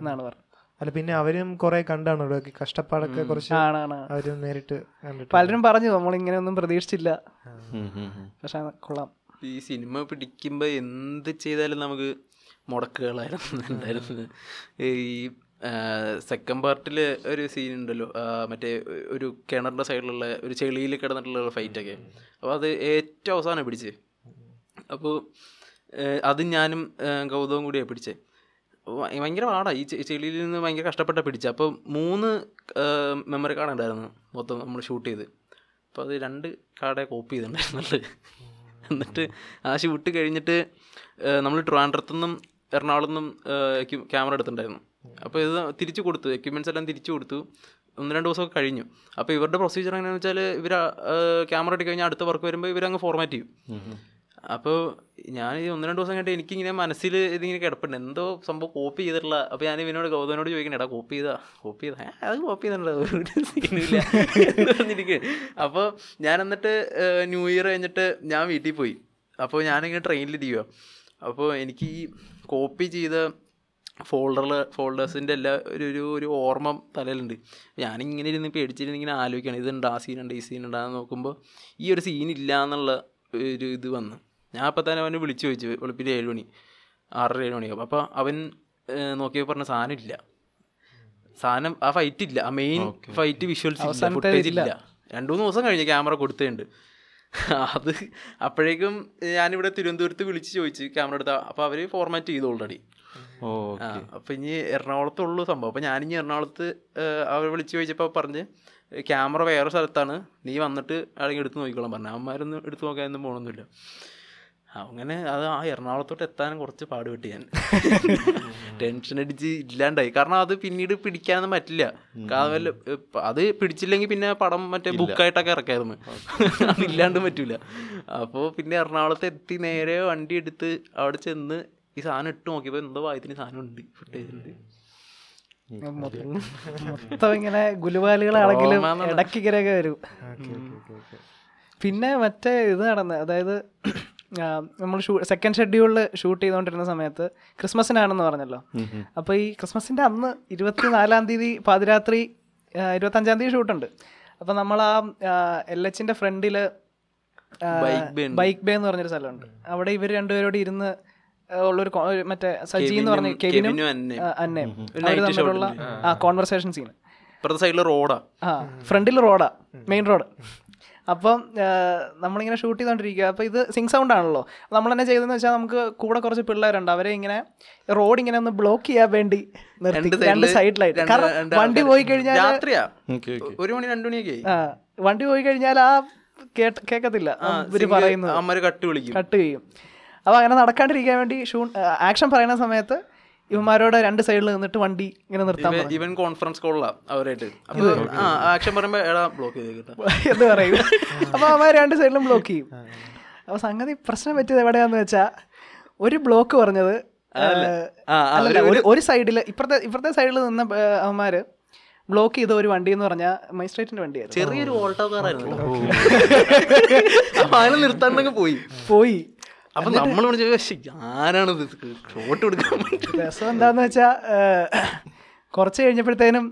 എന്നാണ് പറഞ്ഞത്. അല്ല പിന്നെ അവരും കുറെ കണ്ടാണ് ഇവിടെ കഷ്ടപ്പാടൊക്കെ കുറച്ച് അവരും നേരിട്ട് കണ്ടിട്ട് പലരും പറഞ്ഞു നമ്മൾ ഇങ്ങനെ ഒന്നും പ്രതീക്ഷിച്ചില്ല പക്ഷെ കൊള്ളാം. ഈ സിനിമ പിടിക്കുമ്പോൾ എന്ത് ചെയ്താലും നമുക്ക് മുടക്കുകളായിരുന്നു ഉണ്ടായിരുന്നത്. ഈ സെക്കൻഡ് പാർട്ടിൽ ഒരു സീൻ ഉണ്ടല്ലോ മറ്റേ ഒരു കിണറിന്റെ സൈഡിലുള്ള ഒരു ചെളിയിൽ കിടന്നിട്ടുള്ള ഫൈറ്റൊക്കെ അപ്പോൾ അത് ഏറ്റവും അവസാനം പിടിച്ച്. അപ്പോൾ അത് ഞാനും ഗൗതവും കൂടിയാണ് പിടിച്ചത് ഭയങ്കര പാടാ. ഈ ചെളിയിൽ നിന്ന് ഭയങ്കര കഷ്ടപ്പെട്ട പിടിച്ച. അപ്പോൾ മൂന്ന് മെമ്മറി കാർഡ് ഉണ്ടായിരുന്നു മൊത്തം നമ്മൾ ഷൂട്ട് ചെയ്ത്. അപ്പോൾ അത് രണ്ട് കാർഡേ കോപ്പി ചെയ്തിട്ടുണ്ടായിരുന്നുള്ളത് എന്നിട്ട് ആ ഷൂട്ട് കഴിഞ്ഞിട്ട് നമ്മൾ ട്രിവാൻഡ്രത്തു നിന്നും എറണാകുളത്തു നിന്നും ക്യാമറ എടുത്തിട്ടുണ്ടായിരുന്നു. അപ്പോൾ ഇത് തിരിച്ചു കൊടുത്തു. എക്യുപ്മെന്റ്സ് എല്ലാം തിരിച്ചു കൊടുത്തു. ഒന്ന് രണ്ട് ദിവസമൊക്കെ കഴിഞ്ഞു. അപ്പോൾ ഇവരുടെ പ്രൊസീജിയർ എങ്ങനെയാണെന്ന് വെച്ചാൽ ഇവർ ക്യാമറ എടുത്ത് കഴിഞ്ഞാൽ അടുത്ത വർക്ക് വരുമ്പോൾ ഇവരങ്ങ് ഫോർമാറ്റ് ചെയ്യും. അപ്പോൾ ഞാൻ ഈ ഒന്ന് രണ്ട് ദിവസം കഴിഞ്ഞിട്ട് എനിക്കിങ്ങനെ മനസ്സിൽ ഇതിങ്ങനെ കിടപ്പുണ്ട്. എന്തോ സംഭവം കോപ്പി ചെയ്തിട്ടുള്ള അപ്പോൾ ഞാൻ ഇവനോട് ഗൗതമനോട് ചോദിക്കണേ എടാ കോപ്പി ചെയ്താ കോപ്പി ചെയ്താ അത് കോപ്പി ചെയ്തിട്ടുണ്ടോ അപ്പോൾ ഞാൻ എന്നിട്ട് ന്യൂ ഇയർ കഴിഞ്ഞിട്ട് ഞാൻ വീട്ടിൽ പോയി. അപ്പോൾ ഞാനിങ്ങനെ ട്രെയിനിലിരിക്കുക അപ്പോൾ എനിക്ക് ഈ കോപ്പി ചെയ്ത ഫോൾഡറിൽ ഫോൾഡേഴ്സിന്റെ എല്ലാ ഒരു ഒരു ഒരു ഓർമ്മ തലയിലുണ്ട്. ഞാനിങ്ങനെ ഇരുന്ന് പേടിച്ചിരുന്ന് ഇങ്ങനെ ആലോചിക്കണം ഇതുണ്ട് ആ സീനുണ്ട് ഈ ഉണ്ടാന്ന് നോക്കുമ്പോൾ ഈ ഒരു സീനില്ല എന്നുള്ള ഒരു ഇത് വന്നു. ഞാൻ അപ്പം തന്നെ അവനെ വിളിച്ചു ചോദിച്ചു വെളുപ്പിന് ഏഴ് മണി ആറര ഏഴ് മണിയാകും അപ്പോൾ അവൻ നോക്കിയപ്പോൾ പറഞ്ഞ സാധനം ഇല്ല. സാധനം ആ ഫൈറ്റ് ഇല്ല. ആ മെയിൻ ഫൈറ്റ് വിഷ്വൽസ് ഇല്ല ഫുട്ടേജ് ഇല്ല. രണ്ടു മൂന്ന് ദിവസം കഴിഞ്ഞ് ക്യാമറ കൊടുത്തിട്ടുണ്ട് അത് അപ്പോഴേക്കും ഞാനിവിടെ തിരുവനന്തപുരത്ത് വിളിച്ച് ചോദിച്ചു ക്യാമറ എടുത്ത അപ്പോൾ അവർ ഫോർമാറ്റ് ചെയ്തു ഓൾറെഡി ഓ ആ അപ്പം ഇനി എറണാകുളത്തുള്ളൂ സംഭവം. അപ്പം ഞാനിനി എറണാകുളത്ത് അവർ വിളിച്ച് ചോദിച്ചപ്പോൾ പറഞ്ഞ് ക്യാമറ വേറെ സ്ഥലത്താണ്. നീ വന്നിട്ട് അല്ലെങ്കിൽ എടുത്ത് നോക്കിക്കോളാം പറഞ്ഞു. അമ്മമാരൊന്നും എടുത്ത് നോക്കാനൊന്നും പോകണമെന്നില്ല അങ്ങനെ അത് ആ എറണാകുളത്തോട്ട് എത്താനും കുറച്ച് പാടുപെട്ട് ഞാൻ. ടെൻഷൻ അടിച്ച് ഇല്ലാണ്ടായി. കാരണം അത് പിന്നീട് പിടിക്കാനൊന്നും പറ്റില്ല. കാതല്ല അത് പിടിച്ചില്ലെങ്കിൽ പിന്നെ പടം മറ്റേ ബുക്കായിട്ടൊക്കെ ഇറക്കായിരുന്നു. അതില്ലാണ്ട് ഇല്ലാണ്ടും പറ്റൂല. അപ്പോൾ പിന്നെ എറണാകുളത്ത് എത്തി നേരെ വണ്ടി എടുത്ത് അവിടെ ചെന്ന് ഈ സാധനം ഇട്ട് നോക്കിയപ്പോൾ എന്തോ വായത്തിന് സാധനം ഉണ്ട്. ഫുട്ടേജ് ഉണ്ട് മൊത്തം ഇങ്ങനെ ഗുലുവാലുകളാണെങ്കിലും ഇടയ്ക്ക് ഇങ്ങനെയൊക്കെ വരും. പിന്നെ മറ്റേ ഇത് നടന്ന് അതായത് നമ്മൾ ഷൂ സെക്കൻഡ് ഷെഡ്യൂളിൽ ഷൂട്ട് ചെയ്തുകൊണ്ടിരുന്ന സമയത്ത് ക്രിസ്മസിനാണെന്ന് പറഞ്ഞല്ലോ. അപ്പോൾ ഈ ക്രിസ്മസിന്റെ അന്ന് ഇരുപത്തി നാലാം തീയതി പാതിരാത്രി ഇരുപത്തഞ്ചാം തീയതി ഷൂട്ടുണ്ട് അപ്പോൾ നമ്മൾ ആ എൽ എച്ചിന്റെ ഫ്രണ്ടിൽ. ബൈക്ക് ബേ എന്ന് പറഞ്ഞൊരു സ്ഥലമുണ്ട്. അവിടെ ഇവർ രണ്ടുപേരോട് ഇരുന്ന് ഉള്ളൊരു മറ്റേ സജി എന്ന് പറഞ്ഞ കെവിനും അന്നയും. ആ, അന്നയും. അവർ തമ്മിലുള്ള ആ കോൺവെർസേഷൻ സീൻ സൈഡിൽ റോഡാ ആ. ഫ്രണ്ടിൽ റോഡാ മെയിൻ റോഡ് അപ്പം നമ്മളിങ്ങനെ ഷൂട്ട് ചെയ്തുകൊണ്ടിരിക്കുക അപ്പോൾ ഇത് സിങ് സൗണ്ട് ആണല്ലോ. നമ്മൾ തന്നെ ചെയ്തതെന്ന് വെച്ചാൽ നമുക്ക് കൂടെ കുറച്ച് പിള്ളേരുണ്ട്. അവരെ ഇങ്ങനെ റോഡ് ഇങ്ങനെ ഒന്ന് ബ്ലോക്ക് ചെയ്യാൻ വേണ്ടി നിർത്തി. രണ്ട് സൈഡിലായിട്ട് കാരണം വണ്ടി പോയി കഴിഞ്ഞാൽ രാത്രിയാ? Okay okay. ഒരു മണി രണ്ടു മണിയൊക്കെ വണ്ടി പോയി കഴിഞ്ഞാൽ ആ കേട്ട് കേൾക്കത്തില്ല ഇവർ പറയുന്നത്. കട്ട് വിളിക്കും. കട്ട് ചെയ്യും. അപ്പോൾ അങ്ങനെ നടക്കാണ്ടിരിക്കാൻ വേണ്ടി ഷൂ ആക്ഷൻ പറയുന്ന സമയത്ത് ഇവന്മാരോട് രണ്ട് സൈഡിൽ നിന്നിട്ട് വണ്ടി ഇങ്ങനെ നിർത്താൻ ഇവൻ കോൺഫറൻസ് കോളിലാണ് അവരായിട്ട്. അപ്പൊ ആ ആക്ഷൻ പറയുമ്പോ എടാ ബ്ലോക്ക് എന്ന് പറയും. അപ്പോൾ അവന്മാർ രണ്ട് സൈഡിലും ബ്ലോക്ക് ചെയ്യും. അപ്പൊ സംഗതി പ്രശ്നം പറ്റിയത് എവിടെയാന്ന് വെച്ചാ ഒരു ബ്ലോക്ക് പറഞ്ഞത് അല്ലല്ല ഒരു ഒരു സൈഡിൽ ഇപ്പുറത്തെ ഇപ്പുറത്തെ സൈഡിൽ നിന്ന അവന്മാര് ബ്ലോക്ക് ചെയ്ത ഒരു വണ്ടി എന്ന് പറഞ്ഞാൽ മജിസ്ട്രേറ്റിന്റെ വണ്ടിയായിരുന്നു. ചെറിയൊരു ഓൾട്ടോ കാറായിരുന്നു ആയിരുന്നു പോയി. പോയി. അപ്പൊ നമ്മൾ ആരാണിത് ഷോട്ട് കൊടുക്കാൻ രസം എന്താന്ന് വെച്ചാൽ കുറച്ച് കഴിഞ്ഞപ്പോഴത്തേനും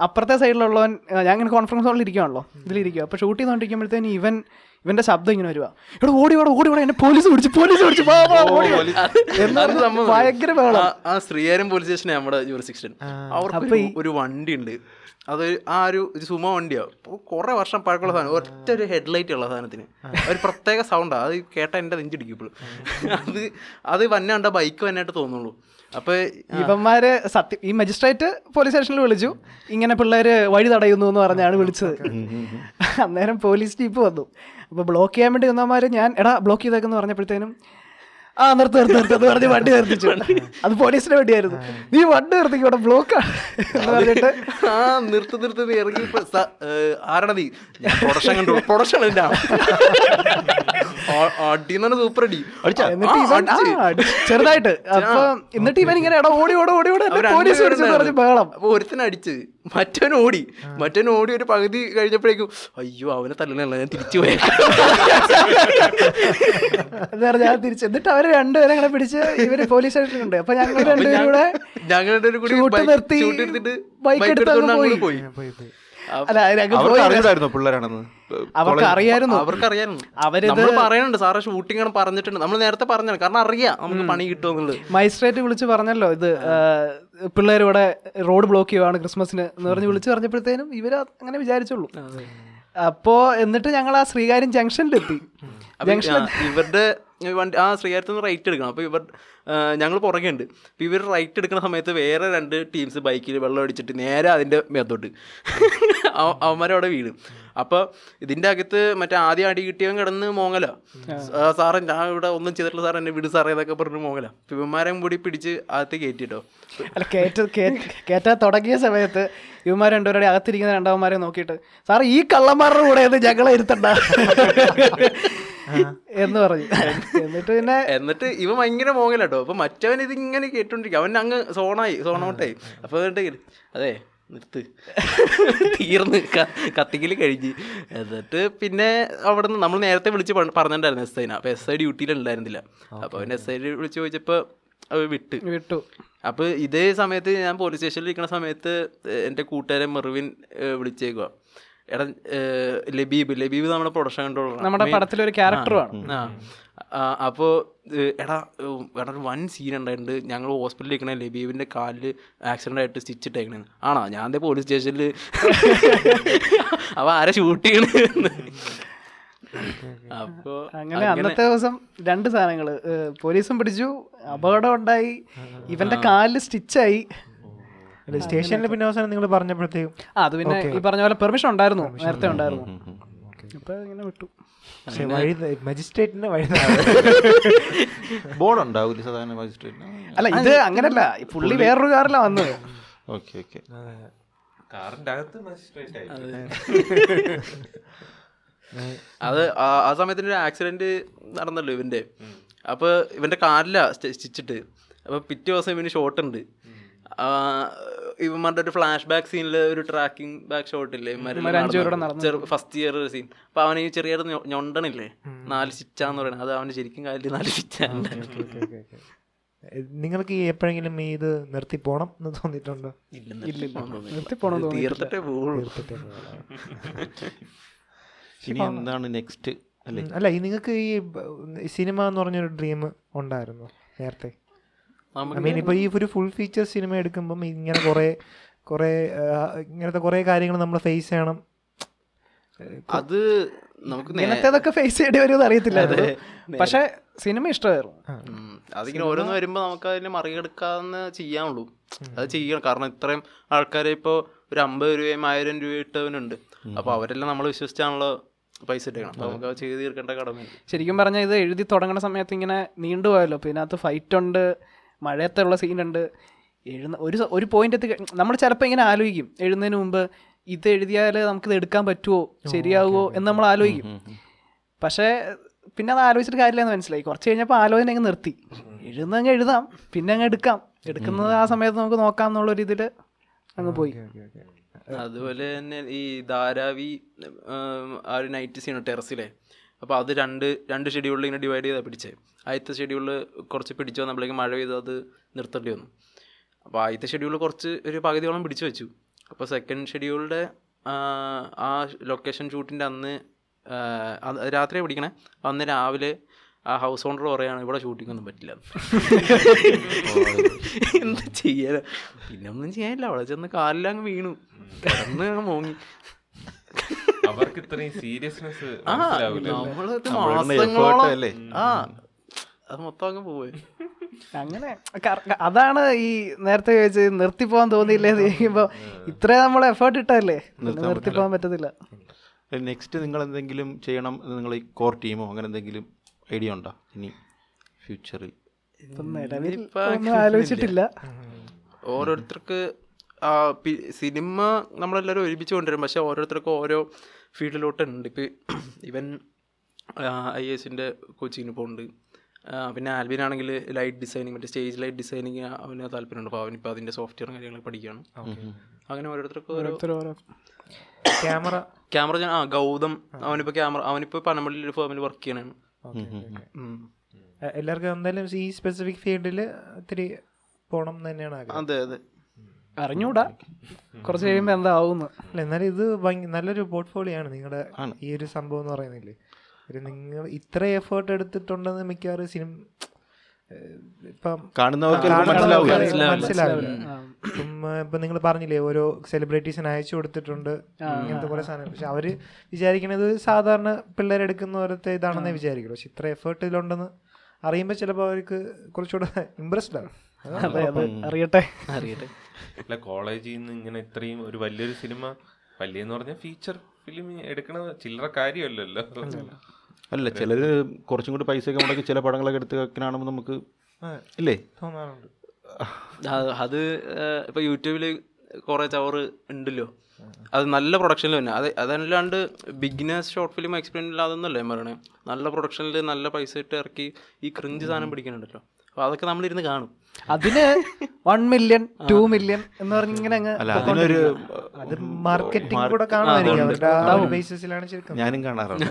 അപ്പുറത്തെ സൈഡിലുള്ളവൻ ഞാൻ ഇങ്ങനെ കോൺഫറൻസ് ഹോളിൽ ഇരിക്കുവാണല്ലോ ഇതിലിരിക്കുക അപ്പോൾ ഷൂട്ട് ചെയ്തുകൊണ്ടിരിക്കുമ്പോഴത്തേന് ഇവൻ ഇവന്റെ ശബ്ദം ഇങ്ങനെ വരുവാ. ഇവിടെ ഓടി ഓടി ഓടി ഓടാ എന്നെ പോലീസ് പിടിച്ചു പോലീസ് പിടിച്ചു വാ, വാ, ഓടി വാ." എന്ന് അത് പറഞ്ഞ് സംഭവം ഭയങ്കര ആ- ആ ശ്രീകാര്യം പോലീസ് സ്റ്റേഷൻ നമ്മുടെ അവർക്ക് ഒരു- വണ്ടി ഉണ്ട് അത് ആ ഒരു ഒരു സുമോ വണ്ടിയാ. കുറേ വർഷം പഴക്കമുള്ള സാധനം. ഒറ്റ ഒരു ഹെഡ്ലൈറ്റ് ഉള്ള സാധനത്തിന്. ഒരു പ്രത്യേക സൗണ്ടാണ് അത് കേട്ടാൽ എന്റെ നെഞ്ചിടിക്കും ഇപ്പോഴും. അത് അത് വന്നെ വന്നാണ്ട ബൈക്ക് വന്നായിട്ട് തോന്നുള്ളൂ. അപ്പൊ ഇവന്മാര് സത്യം ഈ മജിസ്ട്രേറ്റ് പോലീസ് സ്റ്റേഷനിൽ വിളിച്ചു. ഇങ്ങനെ പിള്ളേര് വഴി തടയുന്നു എന്ന് പറഞ്ഞാണ് വിളിച്ചത്. അന്നേരം പോലീസ് ജീപ്പ് വന്നു. അപ്പൊ ബ്ലോക്ക് ചെയ്യാൻ വേണ്ടി വന്നമാര് ഞാൻ എടാ ബ്ലോക്ക് ചെയ്തേക്കെന്ന് പറഞ്ഞപ്പോഴത്തേനും ആ നിർത്ത് നിർത്ത് നിർത്ത് എന്ന് പറഞ്ഞ് വണ്ടി നിർത്തിച്ചു. അത് പോലീസിന്റെ വണ്ടിയായിരുന്നു. നീ വണ്ടി നിർത്തിക്ക് ഇവിടെ ബ്ലോക്ക് എന്ന് പറഞ്ഞിട്ട്. ആ നിർത്ത് നിർത്ത് നീ ഇറങ്ങി നീ പ്രൊഡക്ഷൻ കണ്ടു. പ്രൊഡക്ഷൻ എന്റെ അടിന്നാണ് സൂപ്പർ അടി. എന്നിട്ട് ഇവൻ ചെറുതായിട്ട്. അപ്പൊ എന്നിട്ട് ഇവൻ ഇങ്ങനെ എടാ ഓടി ഓടി ഓടി ഓടി പോലീസ് പറഞ്ഞു ബഹളം. ഉണ്ടായിരുന്നു. മറ്റവൻ ഓടി മറ്റവൻ ഓടി ഒരു പകുതി കഴിഞ്ഞപ്പോഴേക്കും അയ്യോ അവനെ തല്ലണല്ല ഞാൻ തിരിച്ചു പോയ ഞാൻ തിരിച്ചു. എന്നിട്ട് അവർ രണ്ടുപേരെ ഞങ്ങളെ പിടിച്ച് ഇവർ പോലീസ് സ്റ്റേഷനിലുണ്ട് അപ്പൊ ഞങ്ങൾ രണ്ടുപേരും കൂടെ നിർത്തി ബൈക്ക് എടുത്ത് പോയി. അല്ല ഞങ്ങൾ അവർക്ക് പോയി അവർക്ക് അറിയായിരുന്നു. അവർക്കറിയായിരുന്നു. അവരിത് നമ്മൾ പറയുന്നുണ്ട് സാറേ ഷൂട്ടിംഗ് ആണ് പറഞ്ഞിട്ടുണ്ട്. നമ്മൾ നേരത്തെ പറഞ്ഞാണ് കാരണം അറിയാം നമുക്ക് പണി കിട്ടുമെന്നുള്ളത് മജിസ്ട്രേറ്റ് വിളിച്ച് പറഞ്ഞല്ലോ ഇത് പിള്ളേർ ഇവിടെ റോഡ് ബ്ലോക്ക് ചെയ്യുവാണ് ക്രിസ്മസിന് എന്ന് പറഞ്ഞ് വിളിച്ച് പറഞ്ഞപ്പോഴത്തേനും ഇവർ അങ്ങനെ വിചാരിച്ചുള്ളൂ. അപ്പോ എന്നിട്ട് ഞങ്ങൾ ആ ശ്രീകാര്യം ജംഗ്ഷനിലെത്തി. ജംഗ്ഷൻ ഇവരുടെ വണ്ടി ആ ശ്രീകാര്യത്തിൽ നിന്ന് റൈറ്റ് എടുക്കണം. അപ്പോൾ ഇവർ ഞങ്ങൾ പുറകെ ഉണ്ട് അപ്പോൾ ഇവർ റൈറ്റ് എടുക്കുന്ന സമയത്ത് വേറെ രണ്ട് ടീംസ് ബൈക്കിൽ വെള്ളം അടിച്ചിട്ട് നേരെ അതിന്റെ മേത്തോട്ട്. അവന്മാരവിടെ വീഴും അപ്പോൾ ഇതിന്റെ അകത്ത് മറ്റേ ആദ്യം അടി കിട്ടിയവൻ കിടന്ന് മോങ്ങല. സാറേ ഞാൻ ഇവിടെ ഒന്നും ചെയ്തിട്ടില്ല സാർ എന്നെ വിട് സാറേ എന്നൊക്കെ പറഞ്ഞു മോങ്ങല. ഇവന്മാരെയും കൂടി പിടിച്ച് അകത്ത് കയറ്റിട്ടോ അല്ല കേറ്റ കയറ്റാൻ തുടങ്ങിയ സമയത്ത് ഇവന്മാർ രണ്ടുപേരുടെ അകത്തിരിക്കുന്ന രണ്ടാമന്മാരെ നോക്കിയിട്ട് സാർ ഈ കള്ളന്മാരുടെ കൂടെ ഞങ്ങളെ ഇരുത്തണ്ട. എന്ന് പറഞ്ഞു. എന്നിട്ട് പിന്നെ എന്നിട്ട് ഇവ ഭയങ്കര മോങ്ങലട്ടോ. അപ്പൊ മറ്റവൻ ഇത് ഇങ്ങനെ കേട്ടോണ്ടിരിക്കും. അവൻ അങ്ങ് സോണായി സോണോട്ടായി. അപ്പൊ അതെ നിർത്ത്. തീർന്ന് കത്തിക്കൽ കത്തിക്കൽ കഴിഞ്ഞ്. എന്നിട്ട് പിന്നെ അവിടെ നിന്ന് നമ്മൾ നേരത്തെ വിളിച്ച് പറഞ്ഞിട്ടുണ്ടായിരുന്നു എസ് ഐന. അപ്പൊ എസ് ഐ ഡ്യൂട്ടിയിൽ ഉണ്ടായിരുന്നില്ല. അപ്പൊ അവൻ എസ് ഐ വിളിച്ച് ചോദിച്ചപ്പോ അവർ വിട്ട്. വിട്ടു. അപ്പോൾ ഇതേ സമയത്ത് ഞാൻ പോലീസ് സ്റ്റേഷനിൽ ഇരിക്കുന്ന സമയത്ത് എന്റെ കൂട്ടുകാരൻ മെറിവിൻ വിളിച്ചേക്കുക എടാ ലബീബ്. ലബീബ് നമ്മുടെ പ്രൊഡക്ഷൻ കൺട്രോളർ നമ്മുടെ പടത്തിലൊരു ആ, അപ്പോൾ എടാ എടാ ഒരു വൻ സീൻ ഉണ്ടായിട്ടുണ്ട്. ഞങ്ങൾ ഹോസ്പിറ്റലിൽ ഇരിക്കണ ലബീബിന്റെ കാലിൽ ആക്സിഡന്റ് ആയിട്ട് സ്റ്റിച്ച് ഇട്ടേക്കണേ. ആണോ? ഞാൻ ദേ പോലീസ് സ്റ്റേഷനിൽ അപ്പോൾ ആരെ ഷൂട്ട് ചെയ്യണ? അപ്പോ അങ്ങനെ അന്നത്തെ ദിവസം രണ്ട് സാധനങ്ങൾ. ഏഹ് പോലീസും പിടിച്ചു. അപകടം ഉണ്ടായി. ഇവന്റെ കാലിൽ സ്റ്റിച്ചായി സ്റ്റേഷനിൽ പിന്നെ അവസാനം നിങ്ങൾ പറഞ്ഞപ്പോഴത്തേക്കും? ആ അത് പിന്നെ ഈ പറഞ്ഞ പോലെ പെർമിഷൻ ഉണ്ടായിരുന്നു. നേരത്തെ ഉണ്ടായിരുന്നു. അപ്പൊ ഇങ്ങനെ വിട്ടു. പക്ഷെ വഴി മജിസ്ട്രേറ്റിന്റെ വഴി ബോർഡ് ഉണ്ടാവില്ല സാധാരണ മജിസ്ട്രേറ്റിന് അല്ല ഇത് അങ്ങനല്ല. പുള്ളി വേറൊരു കാറിലാണ് വന്നത്. Okay okay. കാറിന്റെ അകത്ത് മജിസ്ട്രേറ്റ് ആയി അത്. ആ- സമയത്തിന് ഒരു ആക്സിഡന്റ് നടന്നല്ലോ ഇവന്റെ. അപ്പൊ ഇവന്റെ കാലിലാ സ്റ്റിച്ചിട്ട് അപ്പൊ പിറ്റേ ദിവസം ഇവന് ഷോട്ട് ഉണ്ട്. ഇവന്മാരുടെ ഒരു ഫ്ലാഷ് ബാക്ക് സീനിൽ ഒരു ട്രാക്കിംഗ് ബാക്ക് ഷോട്ട് ഇല്ലേ? ഫസ്റ്റ് ഇയർ സീൻ അപ്പൊ അവന് ഈ ചെറിയ ഞൊണ്ടണില്ലേ? നാല് ചിറ്റാന്ന് പറയുന്നത് അത് അവന് ശരിക്കും കാലിൽ നാല് ചിറ്റാണ്ട് നിങ്ങൾക്ക് ഈ എപ്പോഴെങ്കിലും ഈ ഇത് നിർത്തി പോണം എന്ന് തോന്നിയിട്ടുണ്ടോ? നിർത്തി പോണം തോന്നി തീർത്തിട്ടേ പോകുള്ളൂ ഇനി എന്താണ് നെക്സ്റ്റ് അല്ല? ഈ നിങ്ങൾക്ക് ഈ സിനിമ എന്ന് പറഞ്ഞൊരു ഡ്രീം ഉണ്ടായിരുന്നു നേരത്തെ? ഐ മീൻ ഇപ്പൊ ഈ ഒരു ഫുൾ ഫീച്ചർ സിനിമ എടുക്കുമ്പോൾ ഇങ്ങനെ കുറെ കുറെ ഇങ്ങനത്തെ കുറെ കാര്യങ്ങൾ നമ്മൾ ഫേസ് ചെയ്യണം. അത് നമുക്ക് ഇങ്ങനത്തേതൊക്കെ ഫേസ് ചെയ്യേണ്ടി വരുമെന്ന് അറിയത്തില്ല. പക്ഷെ സിനിമ ഇഷ്ടമായിരുന്നു. അതിങ്ങനെ ഓരോന്ന് വരുമ്പോൾ നമുക്ക് അതിനെ മറികടക്കാന്ന് ചെയ്യാനുള്ളൂ. അത് ചെയ്യണം. കാരണം ഇത്രയും ആൾക്കാരെ ഇപ്പോൾ ഒരു അമ്പത് രൂപയും ആയിരം രൂപ ഇട്ടവനുണ്ട്. അപ്പോൾ അവരെല്ലാം നമ്മൾ വിശ്വസിച്ചാണല്ലോ പൈസ ഇട്ടേക്കണം അപ്പോൾ നമുക്ക് അത് ചെയ്ത് തീർക്കേണ്ട കടമ ശരിക്കും പറഞ്ഞാൽ ഇത് എഴുതി തുടങ്ങുന്ന സമയത്ത് ഇങ്ങനെ നീണ്ടുപോയല്ലോ. അപ്പോൾ ഇതിനകത്ത് ഫൈറ്റ് ഉണ്ട്. മഴയത്തുള്ള സീനുണ്ട്. എഴുന്ന ഒരു ഒരു പോയിന്റ് എത്തി നമ്മൾ ചിലപ്പോൾ ഇങ്ങനെ ആലോചിക്കും. എഴുന്നതിന് മുമ്പ് ഇത് എഴുതിയാൽ നമുക്കിത് എടുക്കാൻ പറ്റുമോ ശരിയാവുമോ എന്ന് നമ്മൾ ആലോചിക്കും. പക്ഷേ പിന്നെ അത് ആലോചിച്ചിട്ട് കാര്യമില്ലെന്ന് മനസ്സിലായി. കുറച്ച് കഴിഞ്ഞപ്പോൾ ആലോചന അങ്ങ് നിർത്തി. എഴുതുന്നങ്ങ് എഴുതാം പിന്നെ അങ്ങ് എടുക്കാം. എടുക്കുന്നത് ആ സമയത്ത് നമുക്ക് നോക്കാം എന്നുള്ളൊരു ഇതിൽ അങ്ങ് പോയി. അതുപോലെ തന്നെ ഈ ധാരാവി ആ ഒരു നൈറ്റ് സീനോ ടെറസിലെ. അപ്പോൾ അത് രണ്ട് രണ്ട് ഷെഡ്യൂളിൽ ഇങ്ങനെ ഡിവൈഡ് ചെയ്താൽ പിടിച്ചേ. ആദ്യത്തെ ഷെഡ്യൂളിൽ കുറച്ച് പിടിച്ചു വന്നപ്പോഴേക്കും മഴ പെയ്ത് അത് നിർത്തേണ്ടി വന്നു. അപ്പോൾ ആദ്യത്തെ ഷെഡ്യൂളിൽ കുറച്ച് ഒരു പകുതിയോളം പിടിച്ചു വെച്ചു. അപ്പോൾ സെക്കൻഡ് ഷെഡ്യൂളിന്റെ ആ ലൊക്കേഷൻ ഷൂട്ടിന്റെ അന്ന് രാത്രിയാണ് പിടിക്കണേ? അന്ന് രാവിലെ ആ ഹൗസ് ഓണർ പറയാണ് ഇവിടെ ഷൂട്ടിംഗ് ഒന്നും പറ്റില്ല. എന്താ ചെയ്യാ? പിന്നെ ഒന്നും ചെയ്യാനില്ല. അവിടെ ചെന്ന് കാലിലങ്ങ് വീണു. കിടന്ന് മോങ്ങി. അവർക്ക് ഇത്രയും സീരിയസ്നെസ് അല്ലേ? ആ അത് മൊത്തം അങ്ങ് പോയി. അങ്ങനെ അതാണ് ഈ നേരത്തെ ചോദിച്ചത് നിർത്തി പോകാൻ തോന്നിയില്ലേ എന്ന് ചോദിക്കുമ്പോൾ ഇത്രയും നമ്മൾ എഫേർട്ട് ഇട്ടല്ലേ നിർത്തിപ്പോവാൻ നിർത്തി പോവാൻ പറ്റത്തില്ല. നെക്സ്റ്റ് നിങ്ങൾ എന്തെങ്കിലും ചെയ്യണം എന്ന് നിങ്ങൾ ഈ കോർ ടീമോ അങ്ങനെ എന്തെങ്കിലും ഐഡിയ ഉണ്ടോ? ഇനി ഫ്യൂച്ചറിൽ ആലോചിച്ചിട്ടില്ല. ഓരോരുത്തർക്ക് സിനിമ നമ്മളെല്ലാവരും ഒരുമിച്ച് കൊണ്ടുവരും. പക്ഷെ ഓരോരുത്തർക്കും ഓരോ ഫീൽഡിലോട്ട് ഉണ്ട് ഇപ്പോൾ ഇവൻ ഐ എസിന്റെ കോച്ചിങ്ങിന് പോകുന്നുണ്ട് പിന്നെ ആൽബിൻ ആണെങ്കിൽ ലൈറ്റ് ഡിസൈനിങ് മറ്റേ സ്റ്റേജ് ലൈറ്റ് ഡിസൈനിങ് അവന് താല്പര്യമുണ്ട്. അപ്പോൾ അവനിപ്പോൾ അതിന്റെ സോഫ്റ്റ്വെയർ കാര്യങ്ങളൊക്കെ പഠിക്കുകയാണ്. അങ്ങനെ ഓരോരുത്തർക്കും ഓരോ ക്യാമറ. ക്യാമറ ആ ഗൗതം അവനിപ്പോൾ ക്യാമറ അവനിപ്പോൾ പനമ്പള്ളിയിൽ ഒരു ഫേമിൽ വർക്ക് ചെയ്യണാണ്. എല്ലാവർക്കും എന്തായാലും ഈ സ്പെസിഫിക് ഫീൽഡിൽ ഇത്തിരി പോണം എന്ന് തന്നെയാണ് അതെ അതെ. അറിഞ്ഞൂടാ. കുറച്ച് കഴിയുമ്പോൾ എന്താവുന്നു. അല്ല എന്നാലും ഇത് നല്ലൊരു പോർട്ട്ഫോളിയോ ആണ് നിങ്ങളുടെ ഈ ഒരു സംഭവം എന്ന് പറയുന്നില്ലേ? ഒരു നിങ്ങൾ ഇത്ര എഫേർട്ട് എടുത്തിട്ടുണ്ടെന്ന് മിക്കവാറും സിനിമ ഇപ്പം മനസ്സിലാവില്ല. നിങ്ങൾ പറഞ്ഞില്ലേ ഓരോ സെലിബ്രിറ്റീസിന് അയച്ചു കൊടുത്തിട്ടുണ്ട് ഇങ്ങനത്തെ കുറെ സാധനം പക്ഷെ അവർ വിചാരിക്കണത് സാധാരണ പിള്ളേരെടുക്കുന്ന പോലത്തെ ഇതാണെന്നേ വിചാരിക്കുള്ളൂ. പക്ഷെ ഇത്ര എഫേർട്ട് ഇതിലുണ്ടെന്ന് അറിയുമ്പോൾ ചിലപ്പോൾ അവർക്ക് കുറച്ചുകൂടെ ഇമ്പ്രസ്ഡ് ആണ്. അറിയട്ടെ. അറിയട്ടെ. അല്ല കോളേജിൽ നിന്ന് ഇങ്ങനെ ഇത്രയും ഒരു വലിയൊരു സിനിമ വലിയെന്ന് പറഞ്ഞാൽ ഫീച്ചർ ഫിലിം എടുക്കണ ചില്ലറ കാര്യമല്ലല്ലോ. അല്ല ചിലര് കുറച്ചും കൂടി പൈസയൊക്കെ മുടക്കി ചില പടങ്ങളൊക്കെ എടുത്ത് വെക്കാനാണെന്ന് നമുക്ക് ഇല്ലേ? തോന്നാറുണ്ട്. അത് ഇപ്പൊ യൂട്യൂബിൽ കുറെ ചവറ് ഉണ്ടല്ലോ. അത് നല്ല പ്രൊഡക്ഷനിൽ തന്നെ. അത് അതല്ലാണ്ട് ബിഗിനേഴ്സ് ഷോർട്ട് ഫിലിം എക്സ്പീരിയൻസ് ഇല്ലാതെന്നല്ലേ ഞാൻ പറയണേ. നല്ല പ്രൊഡക്ഷനിൽ നല്ല പൈസ ഇട്ട് ഇറക്കി ഈ ക്രിഞ്ച് സാധനം പിടിക്കുന്നുണ്ടല്ലോ അപ്പോൾ അതൊക്കെ നമ്മളിരുന്ന് കാണും. അതിന് വൺ മില്യൺ ടു മില്യൺ എന്ന് പറഞ്ഞിങ്ങനെ ഞാനും കാണാറുണ്ട്.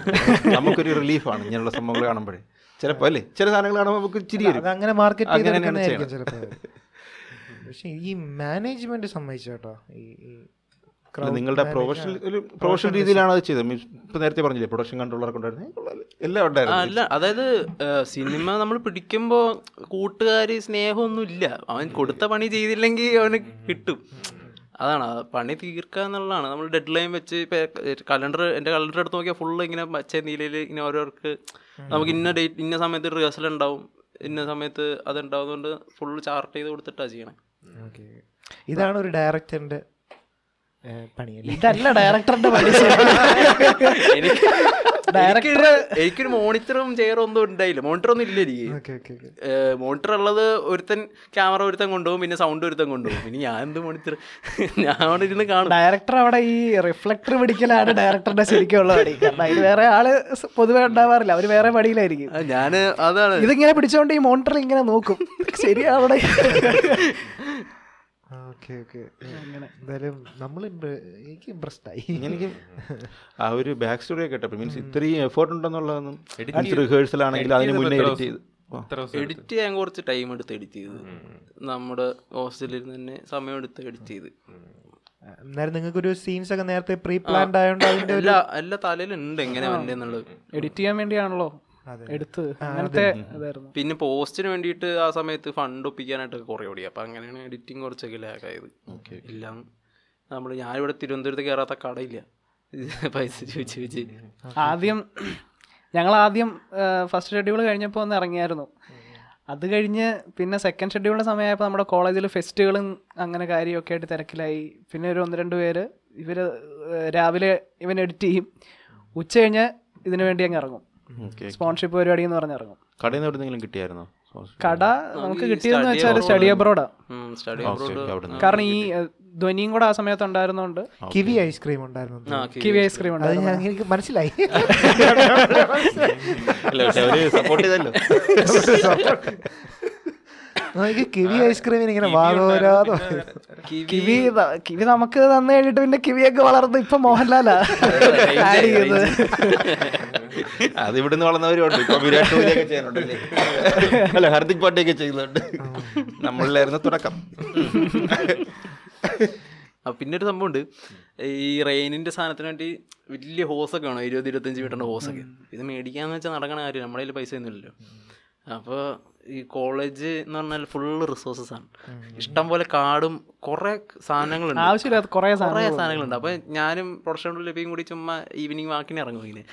നമുക്കൊരു റിലീഫാണ് ഇങ്ങനെയുള്ള സംഭവങ്ങൾ കാണുമ്പോഴേ. ചിലപ്പോ അല്ലേ? ചില സാധനങ്ങൾ കാണുമ്പോൾ നമുക്ക് ചിരി അങ്ങനെ മാർക്കറ്റ് പക്ഷെ ഈ മാനേജ്മെന്റ് സംബന്ധിച്ചോട്ടോ ഈ നിങ്ങളുടെ പ്രൊഫഷണൽ ഒരു പ്രൊഫഷണൽ രീതിയിലാണ് അത് ചെയ്തത്? മീൻസ് ഇപ്പൊ നേരത്തെ പറഞ്ഞില്ലേ പ്രൊഡക്ഷൻ കൺട്രോളറൊക്കെ ഉണ്ടായിരുന്നു? എല്ലാം ഉണ്ടായിരുന്നു അല്ല അതായത് സിനിമ നമ്മൾ പിടിക്കുമ്പോൾ കൂട്ടുകാർ സ്നേഹമൊന്നും ഇല്ല അവൻ കൊടുത്ത പണി ചെയ്തില്ലെങ്കിൽ അവന് കിട്ടും. അതാണ് പണി തീർക്കുക എന്നുള്ളതാണ്. നമ്മൾ ഡെഡ് ലൈൻ വെച്ച് കലണ്ടർ എന്റെ കലണ്ടർ എടുത്ത് നോക്കിയാൽ ഫുള്ള് ഇങ്ങനെ പച്ച നീലയിൽ ഇങ്ങനെ ഓരോർക്ക് നമുക്ക് ഇന്ന ഡേറ്റ് ഇന്ന സമയത്ത് റിഹേഴ്സൽ ഉണ്ടാവും. ഇന്ന സമയത്ത് അത് ഉണ്ടാവുന്നതുകൊണ്ട് ഫുള്ള് ചാർട്ട് ചെയ്ത് കൊടുത്തിട്ടാണ് ചെയ്യണേ. ഇതാണ് ഒരു ഡയറക്ടറിന്റെ പണിയല്ലേ? ഇതല്ല ഡയറക്ടറിന്റെ പണി. എനിക്ക് എനിക്കൊരു മോണിറ്ററും ചെയറും ഒന്നും ഉണ്ടായില്ല. മോണിറ്റർ ഒന്നും ഇല്ല എനിക്ക്. Okay okay okay. മോണിറ്റർ ഉള്ളത് ഒരുത്തൻ ക്യാമറ ഒരുത്തൻ കൊണ്ടുപോകും പിന്നെ സൗണ്ട് ഒരുത്തൻ കൊണ്ടുപോകും. പിന്നെ ഞാൻ എന്ത് മോണിറ്റർ? ഞാൻ അവിടെ ഇരുന്ന് കാണും. ഡയറക്ടർ അവിടെ ഈ റിഫ്ലക്ടർ പിടിക്കലാണ് ഡയറക്ടറുടെ ശരിക്കുള്ള പണി. കാരണം അതിന് വേറെ ആൾ പൊതുവേ ഉണ്ടാവാറില്ല. അവർ വേറെ പണിയിലായിരിക്കും. ഞാൻ ഞാൻ അതാണ്. ഇതിങ്ങനെ പിടിച്ചോണ്ട് ഈ മോണിറ്ററിൽ ഇങ്ങനെ നോക്കും. ശരിയാവിടെ ഓക്കെ ഓക്കെ എന്തായാലും നമ്മൾ എനിക്ക് ഇമ്പ്രസ്ഡ് ആയി. എനിക്ക് ആ ഒരു ബാക്ക് സ്റ്റോറി ഒക്കെ കേട്ടപ്പോൾ മീൻസ് ഇത്രയും എഫേർട്ട് ഉണ്ടെന്നുള്ളതൊന്നും റിഹേഴ്സൽ ആണെങ്കിൽ അതിന് മുന്നേ എഡിറ്റ് ചെയ്ത്. എഡിറ്റ് ചെയ്യാൻ കുറച്ച് ടൈം എടുത്ത് എഡിറ്റ് ചെയ്ത്. നമ്മുടെ ഹോസ്റ്റലിൽ തന്നെ സമയം എടുത്ത് എഡിറ്റ് ചെയ്ത്. എന്നാലും നിങ്ങൾക്ക് ഒരു സീൻസ് ഒക്കെ നേരത്തെ പ്രീ പ്ലാൻഡ് ആയതുകൊണ്ട് അതിന്റെ ഒരു എല്ലാ തലയിലുണ്ട് എങ്ങനെ എന്നുള്ളത് എഡിറ്റ് ചെയ്യാൻ വേണ്ടിയാണല്ലോ. എടുത്ത്. അങ്ങനത്തെ പിന്നെ പോസ്റ്റിന് വേണ്ടിയിട്ട് ആ സമയത്ത് ഫണ്ട് ഒപ്പിക്കാനായിട്ടൊക്കെ കുറേ ഓടി. അപ്പം അങ്ങനെയാണ് എഡിറ്റിംഗ് കുറച്ചൊക്കെ ലാഗായത് ഇല്ല നമ്മൾ ഞാനിവിടെ തിരുവനന്തപുരത്ത് കയറാത്ത കടയില്ല. പൈസ ചോദിച്ച് ചോദിച്ച് ആദ്യം ഞങ്ങൾ ആദ്യം ഫസ്റ്റ് ഷെഡ്യൂൾ കഴിഞ്ഞപ്പോൾ ഒന്ന് ഇറങ്ങിയായിരുന്നു. അത് കഴിഞ്ഞ് പിന്നെ സെക്കൻഡ് ഷെഡ്യൂളിന്റെ സമയമായപ്പോൾ നമ്മുടെ കോളേജിൽ ഫെസ്റ്റുകളും അങ്ങനെ കാര്യമൊക്കെ ആയിട്ട് തിരക്കിലായി. പിന്നെ ഒരു ഒന്ന് രണ്ട് പേര് ഇവർ രാവിലെ ഇവൻ എഡിറ്റ് ചെയ്യും. ഉച്ച കഴിഞ്ഞ് ഇതിനു വേണ്ടി അങ്ങ് ഇറങ്ങും. സ്പോൺഷിപ്പ് പരിപാടി എന്ന് പറഞ്ഞിറങ്ങും. കടയിൽ നിന്ന് എവിടെന്നെങ്കിലും കിട്ടിയായിരുന്നോ? കട നമുക്ക് കിട്ടിയതെന്ന് വെച്ചാൽ സ്റ്റഡി അബ്രോഡാ കാരണം ഈ ധ്വനിയും കൂടെ ആ സമയത്ത് ഉണ്ടായിരുന്നോണ്ട്. കിവി ഐസ്ക്രീം ഉണ്ടായിരുന്നു. Kiwi ice cream. എനിക്ക് മനസ്സിലായി. സപ്പോർട്ട് ചെയ്തല്ലോ. എനിക്ക് കിവി ഐസ്ക്രീമിന് ഇങ്ങനെ വാദോരാതോ കിവി. കിവി നമുക്ക് തന്നു കഴിഞ്ഞിട്ട് പിന്നെ കിവിയൊക്കെ വളർന്നു ഇപ്പൊ മോഹൻലാലാ. അതിവിടുന്ന് ചെയ്തത് അത് ഇവിടുന്ന് വളർന്നവരുണ്ട്. ഇപ്പൊ വിരാട് കോഹ്ലിയൊക്കെ ചെയ്യുന്നുണ്ട്. അല്ല? ഹർദിക് പാണ്ഡ്യയൊക്കെ ചെയ്യുന്നുണ്ട്. നമ്മളിലായിരുന്നു തുടക്കം. പിന്നെ ഒരു സംഭവമുണ്ട്. ഈ റെയിനിന്റെ സാധനത്തിന് വേണ്ടി വലിയ ഹോസൊക്കെ വേണം? ഇരുപത് ഇരുപത്തഞ്ച് മീറ്ററിന്റെ ഹോസൊക്കെ. ഇത് മേടിക്കാന്ന് വെച്ചാൽ നടക്കണ കാര്യം നമ്മുടെ കയ്യിൽ പൈസ ഒന്നുമില്ലല്ലോ അപ്പോൾ ഈ കോളേജ് എന്ന് പറഞ്ഞാൽ ഫുള്ള് റിസോഴ്സസ് ആണ്. ഇഷ്ടം പോലെ കാടും കുറെ സാധനങ്ങളുണ്ട്. ആവശ്യമില്ലാത്ത കുറേ കുറെ സാധനങ്ങളുണ്ട്. അപ്പോൾ ഞാനും പ്രൊഡക്ഷൻ ലഭ്യം കൂടി ചുമ്മാ ഈവനിങ് വാക്കിന് ഇറങ്ങും ഇങ്ങനെ.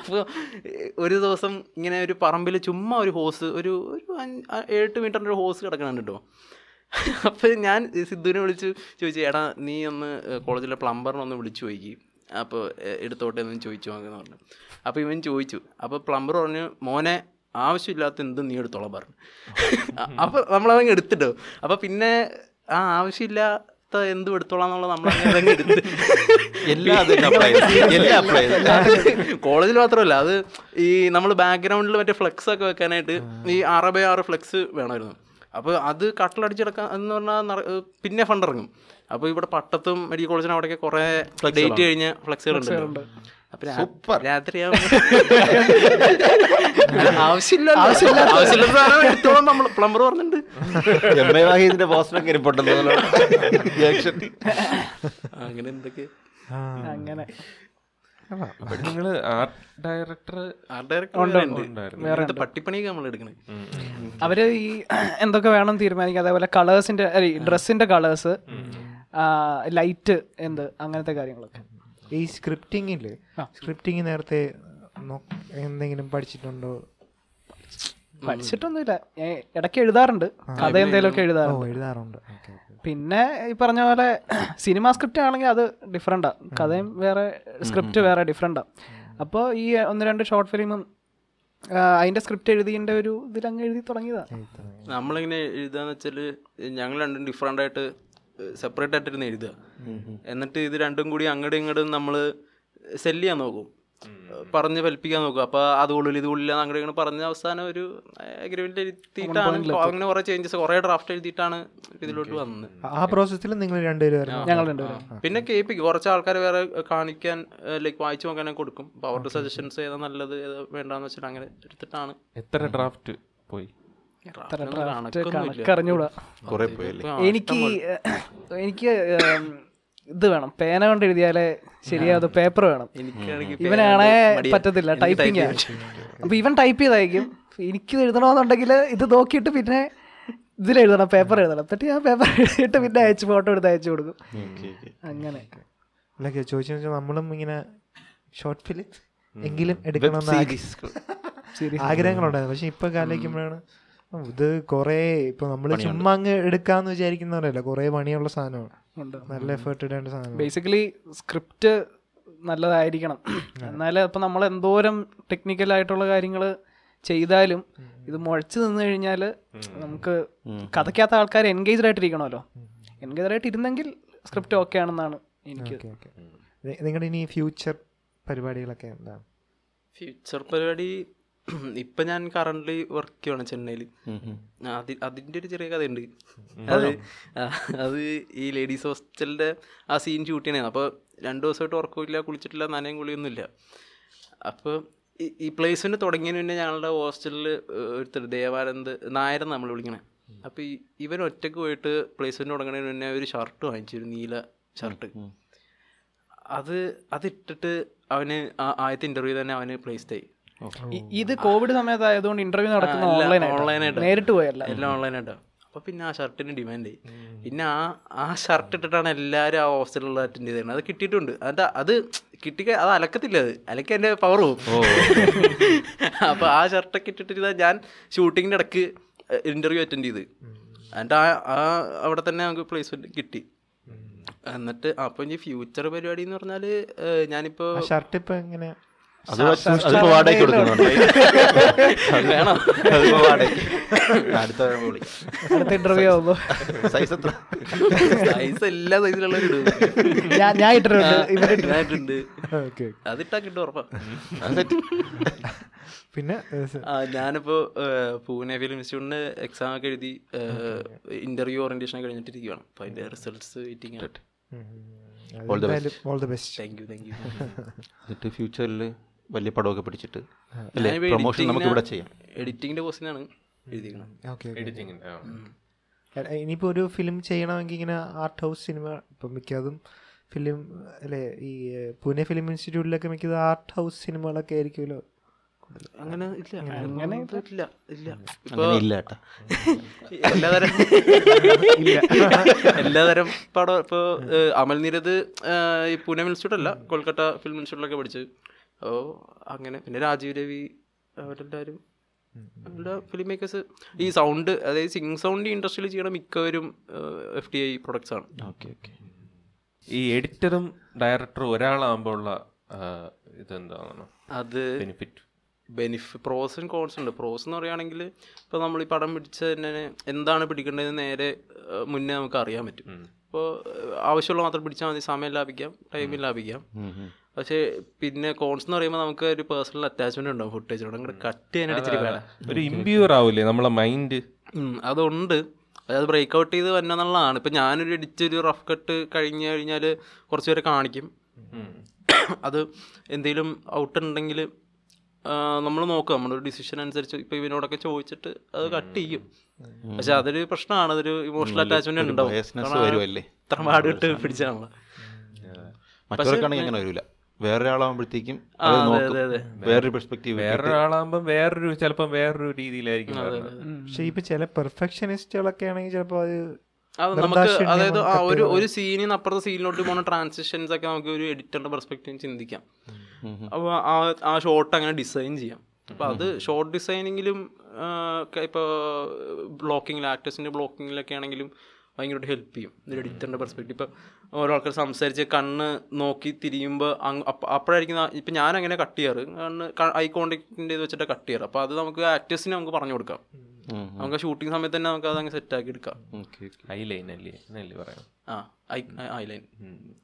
അപ്പോൾ ഒരു ദിവസം ഇങ്ങനെ ഒരു പറമ്പിൽ ചുമ്മാ ഒരു ഹോസ് ഒരു ഒരു എട്ട് മീറ്ററിന്റെ ഒരു ഹോസ് കിടക്കണുണ്ട് കേട്ടോ അപ്പോൾ ഞാൻ സിദ്ധുവിനെ വിളിച്ച് ചോദിച്ചു എടാ നീ ഒന്ന് കോളേജിലെ പ്ലംബറിനെ ഒന്ന് വിളിച്ചു ചോദിക്കും അപ്പോൾ എടുത്തോട്ടെ എന്ന് ചോദിച്ചു അങ്ങനെ പറഞ്ഞു. അപ്പോൾ ഇവൻ ചോദിച്ചു. അപ്പോൾ പ്ലംബർ പറഞ്ഞു മോനെ ആവശ്യമില്ലാത്ത എന്തും നീ എടുത്തോളാം പറഞ്ഞു. അപ്പോൾ നമ്മളതങ്ങ് എടുത്തിട്ടോ. അപ്പോൾ പിന്നെ ആ ആവശ്യമില്ലാത്ത എന്തും എടുത്തോളാം എന്നുള്ളത് നമ്മൾ അതങ്ങ് എടുത്ത്. എല്ലാം അത് അപ്ലൈ എല്ലാം അപ്ലൈ കോളേജിൽ മാത്രമല്ല അത് ഈ നമ്മൾ ബാക്ക്ഗ്രൗണ്ടിൽ മറ്റേ ഫ്ലെക്സ് ഒക്കെ വെക്കാനായിട്ട് ഈ ആറ് ബൈ ആറ് ഫ്ലെക്സ് വേണമായിരുന്നു. അപ്പോൾ അത് കട്ടിലടിച്ചെടുക്കാൻ എന്ന് പറഞ്ഞാൽ പിന്നെ ഫണ്ട് ഇറങ്ങും. അപ്പോൾ ഇവിടെ പട്ടത്തും മെഡിക്കൽ കോളേജിനും അവിടെയൊക്കെ കുറേ ഡേറ്റ് കഴിഞ്ഞ ഫ്ലെക്സുകളുണ്ട് ആവശ്യമില്ല സാധനം നമ്മൾ പ്ലംബർ പറഞ്ഞിട്ടുണ്ട്. എം എ വാഹിദിന്റെ പോസ്റ്ററൊക്കെ ഇരിപ്പുണ്ടല്ലോ റിയാക്ഷൻ അങ്ങനെ എന്തൊക്കെ? അങ്ങനെ. നിങ്ങൾ ആർട്ട് ഡയറക്ടർ ആർട്ട് ഡയറക്ടർ പട്ടിപ്പണിയൊക്കെ നമ്മൾ എടുക്കണേ. അവർ ഈ എന്തൊക്കെ വേണം തീരുമാനിക്കുക അതേപോലെ കളേഴ്സിന്റെ ഡ്രസ്സിന്റെ കളേഴ്സ് ലൈറ്റ് എന്ത് അങ്ങനത്തെ കാര്യങ്ങളൊക്കെ. ഈ സ്ക്രിപ്റ്റിംഗിൽ സ്ക്രിപ്റ്റിംഗ് നേരത്തെ എന്തെങ്കിലും പഠിച്ചിട്ടുണ്ടോ? പഠിച്ചിട്ടൊന്നുമില്ല. ഇടയ്ക്ക് എഴുതാറുണ്ട്. കഥ എന്തെങ്കിലുമൊക്കെ ഓ എഴുതാറുണ്ട്. എഴുതാറുണ്ട് പിന്നെ ഈ പറഞ്ഞ പോലെ സിനിമ സ്ക്രിപ്റ്റ് ആണെങ്കിൽ അത് ഡിഫറെന്റാ കഥയും വേറെ സ്ക്രിപ്റ്റ് വേറെ ഡിഫറെന്റാ അപ്പോൾ ഈ ഒന്ന് രണ്ട് ഷോർട്ട് ഫിലിമും അതിന്റെ സ്ക്രിപ്റ്റ് എഴുതിയതിന്റെ ഒരു ഇതിലങ്ങ് എഴുതി തുടങ്ങിയതാണ് നമ്മളിങ്ങനെ എഴുതാന്ന് വെച്ചാൽ ഞങ്ങൾ രണ്ടും ഡിഫറെന്റ് ആയിട്ട് സെപ്പറേറ്റ് ആയിട്ടിരുന്ന് എഴുതുക. എന്നിട്ട് ഇത് രണ്ടും കൂടി അങ്ങോട്ടും ഇങ്ങോട്ടും നമ്മൾ സെല്ല് ചെയ്യാൻ നോക്കും. പറഞ്ഞ് ഫലിപ്പിക്കാൻ നോക്കും. അപ്പോൾ അത് കൊള്ളില്ല ഇത് കൊള്ളില്ല അങ്ങനെ ഇങ്ങനെ പറഞ്ഞ അവസാനം ഒരു അഗ്രിമെന്റ് എഴുതിയിട്ടാണ് അങ്ങനെ കുറേ ചേഞ്ചസ് കുറേ ഡ്രാഫ്റ്റ് എഴുതിയിട്ടാണ് ഇതിലോട്ട് വന്നത് ആ പ്രോസസ്സിൽ നിങ്ങൾ രണ്ടുപേരും ഞങ്ങൾ രണ്ടുപേരും. പിന്നെ കേൾപ്പിക്കും. കുറച്ച് ആൾക്കാർ വേറെ കാണിക്കാൻ ലൈക്ക് വായിച്ചു നോക്കാനൊക്കെ കൊടുക്കും. അപ്പോൾ അവരുടെ സജഷൻസ് ഏതാ നല്ലത് ഏതാ വേണ്ടാന്ന് വെച്ചിട്ട് അങ്ങനെ എടുത്തിട്ടാണ്. എത്ര ഡ്രാഫ്റ്റ് പോയി. കണക്കറിഞ്ഞൂടാ എനിക്ക് എനിക്ക് ഇത് വേണം. പേന കൊണ്ട് എഴുതിയാലേ ശരിയാത് പേപ്പർ വേണം. ഇവനാണേ പറ്റത്തില്ല ടൈപ്പിംഗ് അപ്പൊ ഇവൻ ടൈപ്പ് ചെയ്തായിരിക്കും. എനിക്ക് എഴുതണമെന്നുണ്ടെങ്കിൽ ഇത് നോക്കിയിട്ട് പിന്നെ ഇതിൽ എഴുതണം പേപ്പർ എഴുതണം. എന്നിട്ട് ഞാൻ പേപ്പർ എഴുതിയിട്ട് പിന്നെ അയച്ച് ഫോട്ടോ എടുത്ത് അയച്ചു കൊടുക്കും. അങ്ങനെ. ചോദിച്ചു നമ്മളും ഇങ്ങനെ ഷോർട്ട് ഫിലിം എങ്കിലും എടുക്കണമെന്ന് ആഗ്ര- ആഗ്രഹങ്ങളുണ്ടായിരുന്നു. പക്ഷെ ഇപ്പൊ കാലിക്കുമ്പോഴാണ് ഇത് കൊറേ ഇപ്പൊ നമ്മൾ ചുമ്മാ അങ്ങ് എടുക്കാന്ന് വിചാരിക്കുന്നവരല്ല? കൊറേ പണിയുള്ള സാധനമാണ് ഉണ്ട്. നല്ല എഫേർട്ട് ഇടേണ്ട സാധനം ബേസിക്കലി സ്ക്രിപ്റ്റ് നല്ലതായിരിക്കണം. എന്നാലേ ഇപ്പം നമ്മൾ എന്തോരം ടെക്നിക്കൽ ആയിട്ടുള്ള കാര്യങ്ങൾ ചെയ്താലും ഇത് മുഴച്ചു നിന്ന് കഴിഞ്ഞാൽ നമുക്ക് കഥയ്ക്കാത്ത ആൾക്കാർ എൻഗേജ്ഡ് ആയിട്ടിരിക്കണമല്ലോ. എൻഗേജ്ഡ് ആയിട്ട് ഇരുന്നെങ്കിൽ സ്ക്രിപ്റ്റ് ഓക്കെ ആണെന്നാണ് എനിക്ക് നിങ്ങളുടെ ഇനി ഫ്യൂച്ചർ പരിപാടികളൊക്കെ എന്താണ്? ഫ്യൂച്ചർ പരിപാടി ഇപ്പൊ ഞാൻ കറന്റ് വർക്ക് ചെയ്യുവാണ് ചെന്നൈയിൽ അതി അതിന്റെ ഒരു ചെറിയ കഥയുണ്ട്. അത് അത് ഈ ലേഡീസ് ഹോസ്റ്റലിന്റെ ആ സീൻ ഷൂട്ട് ചെയ്യണേ. അപ്പോൾ രണ്ടു ദിവസമായിട്ട് ഉറക്കമില്ല കുളിച്ചിട്ടില്ല നനയും കുളിയൊന്നുമില്ല. അപ്പോൾ ഈ- പ്ലേസ്മെന്റ് തുടങ്ങിയതിന് മുന്നേ ഞങ്ങളുടെ ഹോസ്റ്റലിൽ ഒരുത്തർ ദേവാനന്ദ് നായരെന്ന് നമ്മൾ വിളിക്കണേ. അപ്പോൾ ഈ ഇവൻ ഒറ്റയ്ക്ക് പോയിട്ട് പ്ലേസ്മെന്റ് തുടങ്ങുന്നതിന് മുന്നേ ഒരു ഷർട്ട് വാങ്ങിച്ചു നീല ഷർട്ട് അത് അതിട്ടിട്ട് അവന് ആ- ആദ്യത്തെ ഇന്റർവ്യൂ തന്നെ അവന് പ്ലേസ്ഡ് ആയി ഇ- ഇത് കോവിഡ് സമയത്തായതുകൊണ്ട് ഇന്റർവ്യൂ നടക്കുന്ന ഓൺലൈൻ ആയിട്ട് നേരിട്ട് പോയല്ല എല്ലാം ഓൺലൈനായിട്ട് അപ്പൊ പിന്നെ ആ ഷർട്ടിന് ഡിമാൻഡ് പിന്നെ ആ ആ ഷർട്ട് ഇട്ടിട്ടാണ് എല്ലാവരും ആ ഹോസ്റ്റലിൽ അറ്റൻഡ് ചെയ്തിരുന്നത് അത് കിട്ടിയിട്ടുണ്ട്. അത് അത് കിട്ടി അത് അലക്കത്തില്ല അത്. അലക്ക എന്റെ പവർ പോകും അപ്പൊ ആ ഷർട്ടൊക്കെ ഇട്ടിട്ട് ഞാൻ ഷൂട്ടിങ്ങിന്റെ ഇടയ്ക്ക് ഇന്റർവ്യൂ അറ്റൻഡ് ചെയ്ത്. എന്നിട്ട് ആ ആ അവിടെ തന്നെ നമുക്ക് പ്ലേസ്മെന്റ് കിട്ടി. എന്നിട്ട് അപ്പൊ ഇനി ഫ്യൂച്ചർ പരിപാടി എന്ന് പറഞ്ഞാൽ ഏഹ്, ഞാനിപ്പോ ഷർട്ട് ഇപ്പൊ എങ്ങനെ അത് അതിപ്പോ വാടകയ്ക്ക് കൊടുക്കുന്നുണ്ട്. വേണോ. അതിപ്പോ വാടകയ്ക്ക്. അടുത്ത അടുത്ത ഇന്റർവ്യൂ ആവുമ്പോ. സൈസ് എത്ര? സൈസ് എല്ലാ ഞാൻ ഇട്ടിട്ടുണ്ട്. അതിട്ടാ കിട്ടും പിന്നെ ഞാനിപ്പോ പൂനെ ഫിലിം ഇൻസ്റ്റിറ്റ്യൂട്ടിന് എക്സാം ഒക്കെ എഴുതി ഇന്റർവ്യൂ ഓറിയന്റേഷൻ ഒക്കെ കഴിഞ്ഞിട്ടിരിക്കുകയാണ് അപ്പൊ അതിന്റെ റിസൾട്ട്സ് വെയിറ്റിംഗ് എന്തായാലും all the best thank you thank you എന്നിട്ട് ഫ്യൂച്ചറിൽ വലിയ പടമൊക്കെ പിടിച്ചിട്ട്. അല്ലേ? പ്രൊമോഷൻ നമുക്ക് ഇവിടെ ചെയ്യാം. എഡിറ്റിംഗിന്റെ എഡിറ്റിങ്ങിന്റെ ആ. ഇനിയിപ്പോ ഒരു ഫിലിം ചെയ്യണമെങ്കിൽ ഇങ്ങനെ ആർട്ട് ഹൗസ് സിനിമ ഇപ്പൊ മിക്കതും ഫിലിം അല്ലേ ഈ പൂനെ ഫിലിം ഇൻസ്റ്റിറ്റ്യൂട്ടിലൊക്കെ മിക്കത് ആർട്ട് ഹൗസ് സിനിമകളൊക്കെ ആയിരിക്കുമല്ലോ അങ്ങനെ ഇല്ല. അങ്ങനെ ഇല്ല ഇല്ല. ഇപ്പോ ഇല്ല എല്ലാതരം എല്ലാതരം പടം ഇപ്പോൾ അമൽ നിരത് ഈ പൂനെ ഇൻസ്റ്റിറ്റ്യൂട്ട് അല്ല കൊൽക്കത്ത ഫിലിം ഇൻസ്റ്റിറ്റ്യൂട്ടിലൊക്കെ പഠിച്ചത് അപ്പോൾ അങ്ങനെ. പിന്നെ രാജീവ് രവി അവരെല്ലാവരും അവരുടെ ഫിലിം മേക്കേഴ്സ് ഈ സൗണ്ട് അതായത് സിംഗ് സൗണ്ട് ഇൻഡസ്ട്രിയിൽ ചെയ്യണ മിക്കവരും എഫ് ഡി ഐ പ്രൊഡക്ട്സ് ആണ്. Okay okay. ഈ എഡിറ്ററും ഡയറക്ടറും ഒരാളാകുമ്പോൾ ഉള്ള ഇതെന്താണ് അത് ബെനിഫിറ്റ് ബെനിഫി പ്രോസ് ആൻഡ് കോൺസ് ഉണ്ട്. പ്രോസ് എന്ന് പറയുകയാണെങ്കിൽ ഇപ്പോൾ നമ്മൾ ഈ പടം പിടിച്ച തന്നെ എന്താണ് പിടിക്കേണ്ടതെന്ന് നേരെ മുന്നേ നമുക്ക് അറിയാൻ പറ്റും. ഇപ്പോൾ ആവശ്യമുള്ള മാത്രം പിടിച്ചാൽ മതി. സമയം ലാഭിക്കാം ടൈമിൽ ലാഭിക്കാം. പക്ഷേ പിന്നെ കോൺസ് എന്ന് പറയുമ്പോൾ നമുക്ക് ഒരു പേഴ്സണൽ അറ്റാച്ച്മെന്റ് ഉണ്ടാവും ഫുട്ടേജിനോട് അങ്ങനെ കട്ട് ചെയ്യാൻ അടിച്ചിട്ട് വേണം ഒരു ഇമ്പ്യൂർ ആവില്ലേ നമ്മളെ മൈൻഡ് അതുണ്ട്. അതായത് ബ്രേക്ക് ഔട്ട് ചെയ്ത് വരണമെന്നുള്ളതാണ് ഇപ്പം ഞാനൊരു എഡിറ്റ് ഒരു റഫ് കട്ട് കഴിഞ്ഞു കഴിഞ്ഞാൽ കുറച്ച് പേരെ കാണിക്കും. അത് എന്തെങ്കിലും ഔട്ട് ഉണ്ടെങ്കിൽ നമ്മൾ നോക്കുക നമ്മളൊരു ഡിസിഷൻ അനുസരിച്ച് ഇപ്പം ഇവനോടൊക്കെ ചോദിച്ചിട്ട് അത് കട്ട് ചെയ്യും. പക്ഷെ അതൊരു പ്രശ്നമാണ്. അതൊരു ഇമോഷണൽ അറ്റാച്ച്മെന്റ് ഉണ്ടാവും? ഇത്ര പാടിട്ട് പിടിച്ചാണല്ലോ മറ്റവർക്കാണെങ്കിൽ അങ്ങനെ വരില്ല വേറൊരാളാകുമ്പോഴത്തേക്കും. വേറൊരു പെർസ്പെക്റ്റീവ് വേറൊരാളാകുമ്പോൾ വേറൊരു ചിലപ്പോൾ വേറൊരു രീതിയിലായിരിക്കും. പക്ഷെ ഇപ്പൊ ചില പെർഫെക്ഷനിസ്റ്റുകളൊക്കെ ആണെങ്കിൽ ചിലപ്പോൾ അത് അത് നമുക്ക് അതായത് ആ ഒരു ഒരു സീനിൽ നിന്ന് അപ്പുറത്തെ സീനിലോട്ട് പോകുന്ന ട്രാൻസിഷൻസ് ഒക്കെ നമുക്ക് ഒരു എഡിറ്ററിന്റെ പെർസ്പെക്റ്റീവ് ചിന്തിക്കാം. അപ്പോൾ ആ ആ ഷോട്ട് അങ്ങനെ ഡിസൈൻ ചെയ്യാം. അപ്പോൾ അത് ഷോർട്ട് ഡിസൈനിങ്ങിലും ഇപ്പോൾ ബ്ലോക്കിങ്ങിൽ ആക്ടേഴ്സിന്റെ ബ്ലോക്കിങ്ങിലൊക്കെ ആണെങ്കിലും ഭയങ്കരമായിട്ട് ഹെൽപ്പ് ചെയ്യും. ഒരു എഡിറ്ററിന്റെ പെർസ്പെക്റ്റീവ് ഇപ്പോൾ ഓരോ ആൾക്കാർ സംസാരിച്ച് കണ്ണ് നോക്കി തിരിയുമ്പോൾ അപ്പോഴായിരിക്കും ഇപ്പം ഞാൻ അങ്ങനെ കട്ട് ചെയ്യാറ്. കണ്ണ് ഐ കോണ്ടാക്റ്റിന്റെ ഇത് വെച്ചിട്ട് കട്ട് ചെയ്യാറ്. അപ്പോൾ അത് നമുക്ക് ആക്ടേഴ്സിന് നമുക്ക് പറഞ്ഞു കൊടുക്കാം. നമുക്ക് ഷൂട്ടിംഗ് സമയത്ത് തന്നെ നമുക്ക് അതങ്ങ് എടുക്കാം ആക്കി എടുക്കാം. ഐ ലൈൻ അല്ലേ? എന്നല്ലേ പറയാം ആ ഐ ഐലൈൻ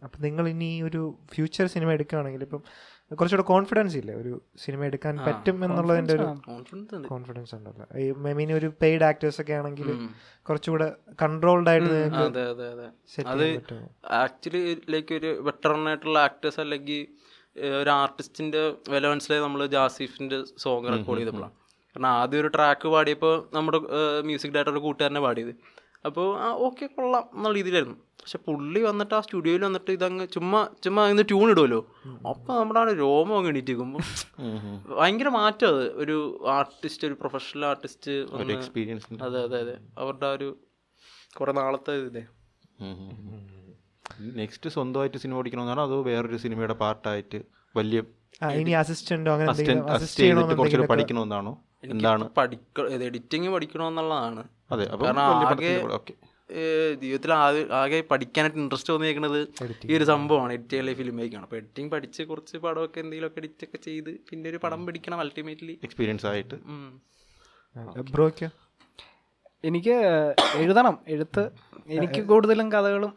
അപ്പൊ നിങ്ങൾ ഇനി ഒരു ഫ്യൂച്ചർ സിനിമ എടുക്കുകയാണെങ്കിൽ ഇപ്പം കുറച്ചുകൂടെ കോൺഫിഡൻസ് ഇല്ലേ? ഒരു സിനിമ എടുക്കാൻ പറ്റും എന്നുള്ളതിന്റെ ഒരു കോൺഫിഡൻസ് ഉണ്ടല്ലോ. ഈ മീൻ ഒരു പെയ്ഡ് ആക്ടേഴ്സ് ഒക്കെ ആണെങ്കിൽ കുറച്ചുകൂടെ കൺട്രോൾഡ് ആയിട്ട് അതെ അതെ അതെ. അത് ചെയ്യാൻ ആക്ച്വലി ലൈക്ക് ഒരു വെറ്ററൻ ആയിട്ടുള്ള ആക്ടേഴ്സ് അല്ലെങ്കിൽ ഒരു ആർട്ടിസ്റ്റിന്റെ വില മനസ്സിലായി നമ്മൾ ജാസിഫിന്റെ സോങ് റെക്കോർഡ് ചെയ്തപ്പോഴാണ് കാരണം ആദ്യം ഒരു ട്രാക്ക് പാടിയപ്പോൾ നമ്മുടെ മ്യൂസിക് ഡയറക്ടറുടെ കൂട്ടുകാരനെ പാടിയത്. അപ്പോൾ ആ ഓക്കെ കൊള്ളാം എന്നുള്ള രീതിയിലായിരുന്നു. പക്ഷെ പുള്ളി വന്നിട്ട് ആ സ്റ്റുഡിയോയിൽ വന്നിട്ട് ഇതങ്ങ് ചുമ്മാ ചുമ്മാ ഇന്ന് ട്യൂൺ ഇടുമല്ലോ അപ്പൊ നമ്മുടെ ആ രോമം അങ്ങ് എണീറ്റിരിക്കുമ്പോൾ ഭയങ്കര മാറ്റം അത്. ഒരു ആർട്ടിസ്റ്റ് ഒരു പ്രൊഫഷണൽ ആർട്ടിസ്റ്റ് എക്സ്പീരിയൻസ് അതെ അതെ അതെ. അവരുടെ ആ ഒരു കുറെ നാളത്തെ ഇതേ. നെക്സ്റ്റ് സ്വന്തമായിട്ട് സിനിമ ഓടിക്കണമെന്നാണ് അതോ വേറൊരു സിനിമയുടെ പാർട്ടായിട്ട് വലിയ ആ, ഇനി അസിസ്റ്റന്റോ അങ്ങനെ അസിസ്റ്റന്റ് കുറച്ചുകൂടെ പഠിക്കണമെന്നാണോ എന്താണ്? പഠിക്ക എഡിറ്റിംഗ് പഠിക്കണമെന്നുള്ളതാണ്. അതെ അപ്പം കാരണം ആകെ ജീവിതത്തിൽ ആകെ ആകെ പഠിക്കാനായിട്ട് ഇൻട്രസ്റ്റ് തോന്നിയേക്കുന്നത് ഈ ഒരു സംഭവമാണ്. എഡിറ്റ് ചെയ്യാൻ ഫിലിം മേക്കാണ് അപ്പോൾ എഡിറ്റിംഗ് പഠിച്ച് കുറച്ച് പടമൊക്കെ എന്തെങ്കിലുമൊക്കെ എഡിറ്റ് ഒക്കെ ചെയ്ത് പിന്നെ ഒരു പടം പിടിക്കണം അൾട്ടിമേറ്റ്ലി എക്സ്പീരിയൻസ് ആയിട്ട്. ബ്രോയ്ക്ക് എനിക്ക് എഴുതണം എഴുത്ത്. എനിക്ക് കൂടുതലും കഥകളും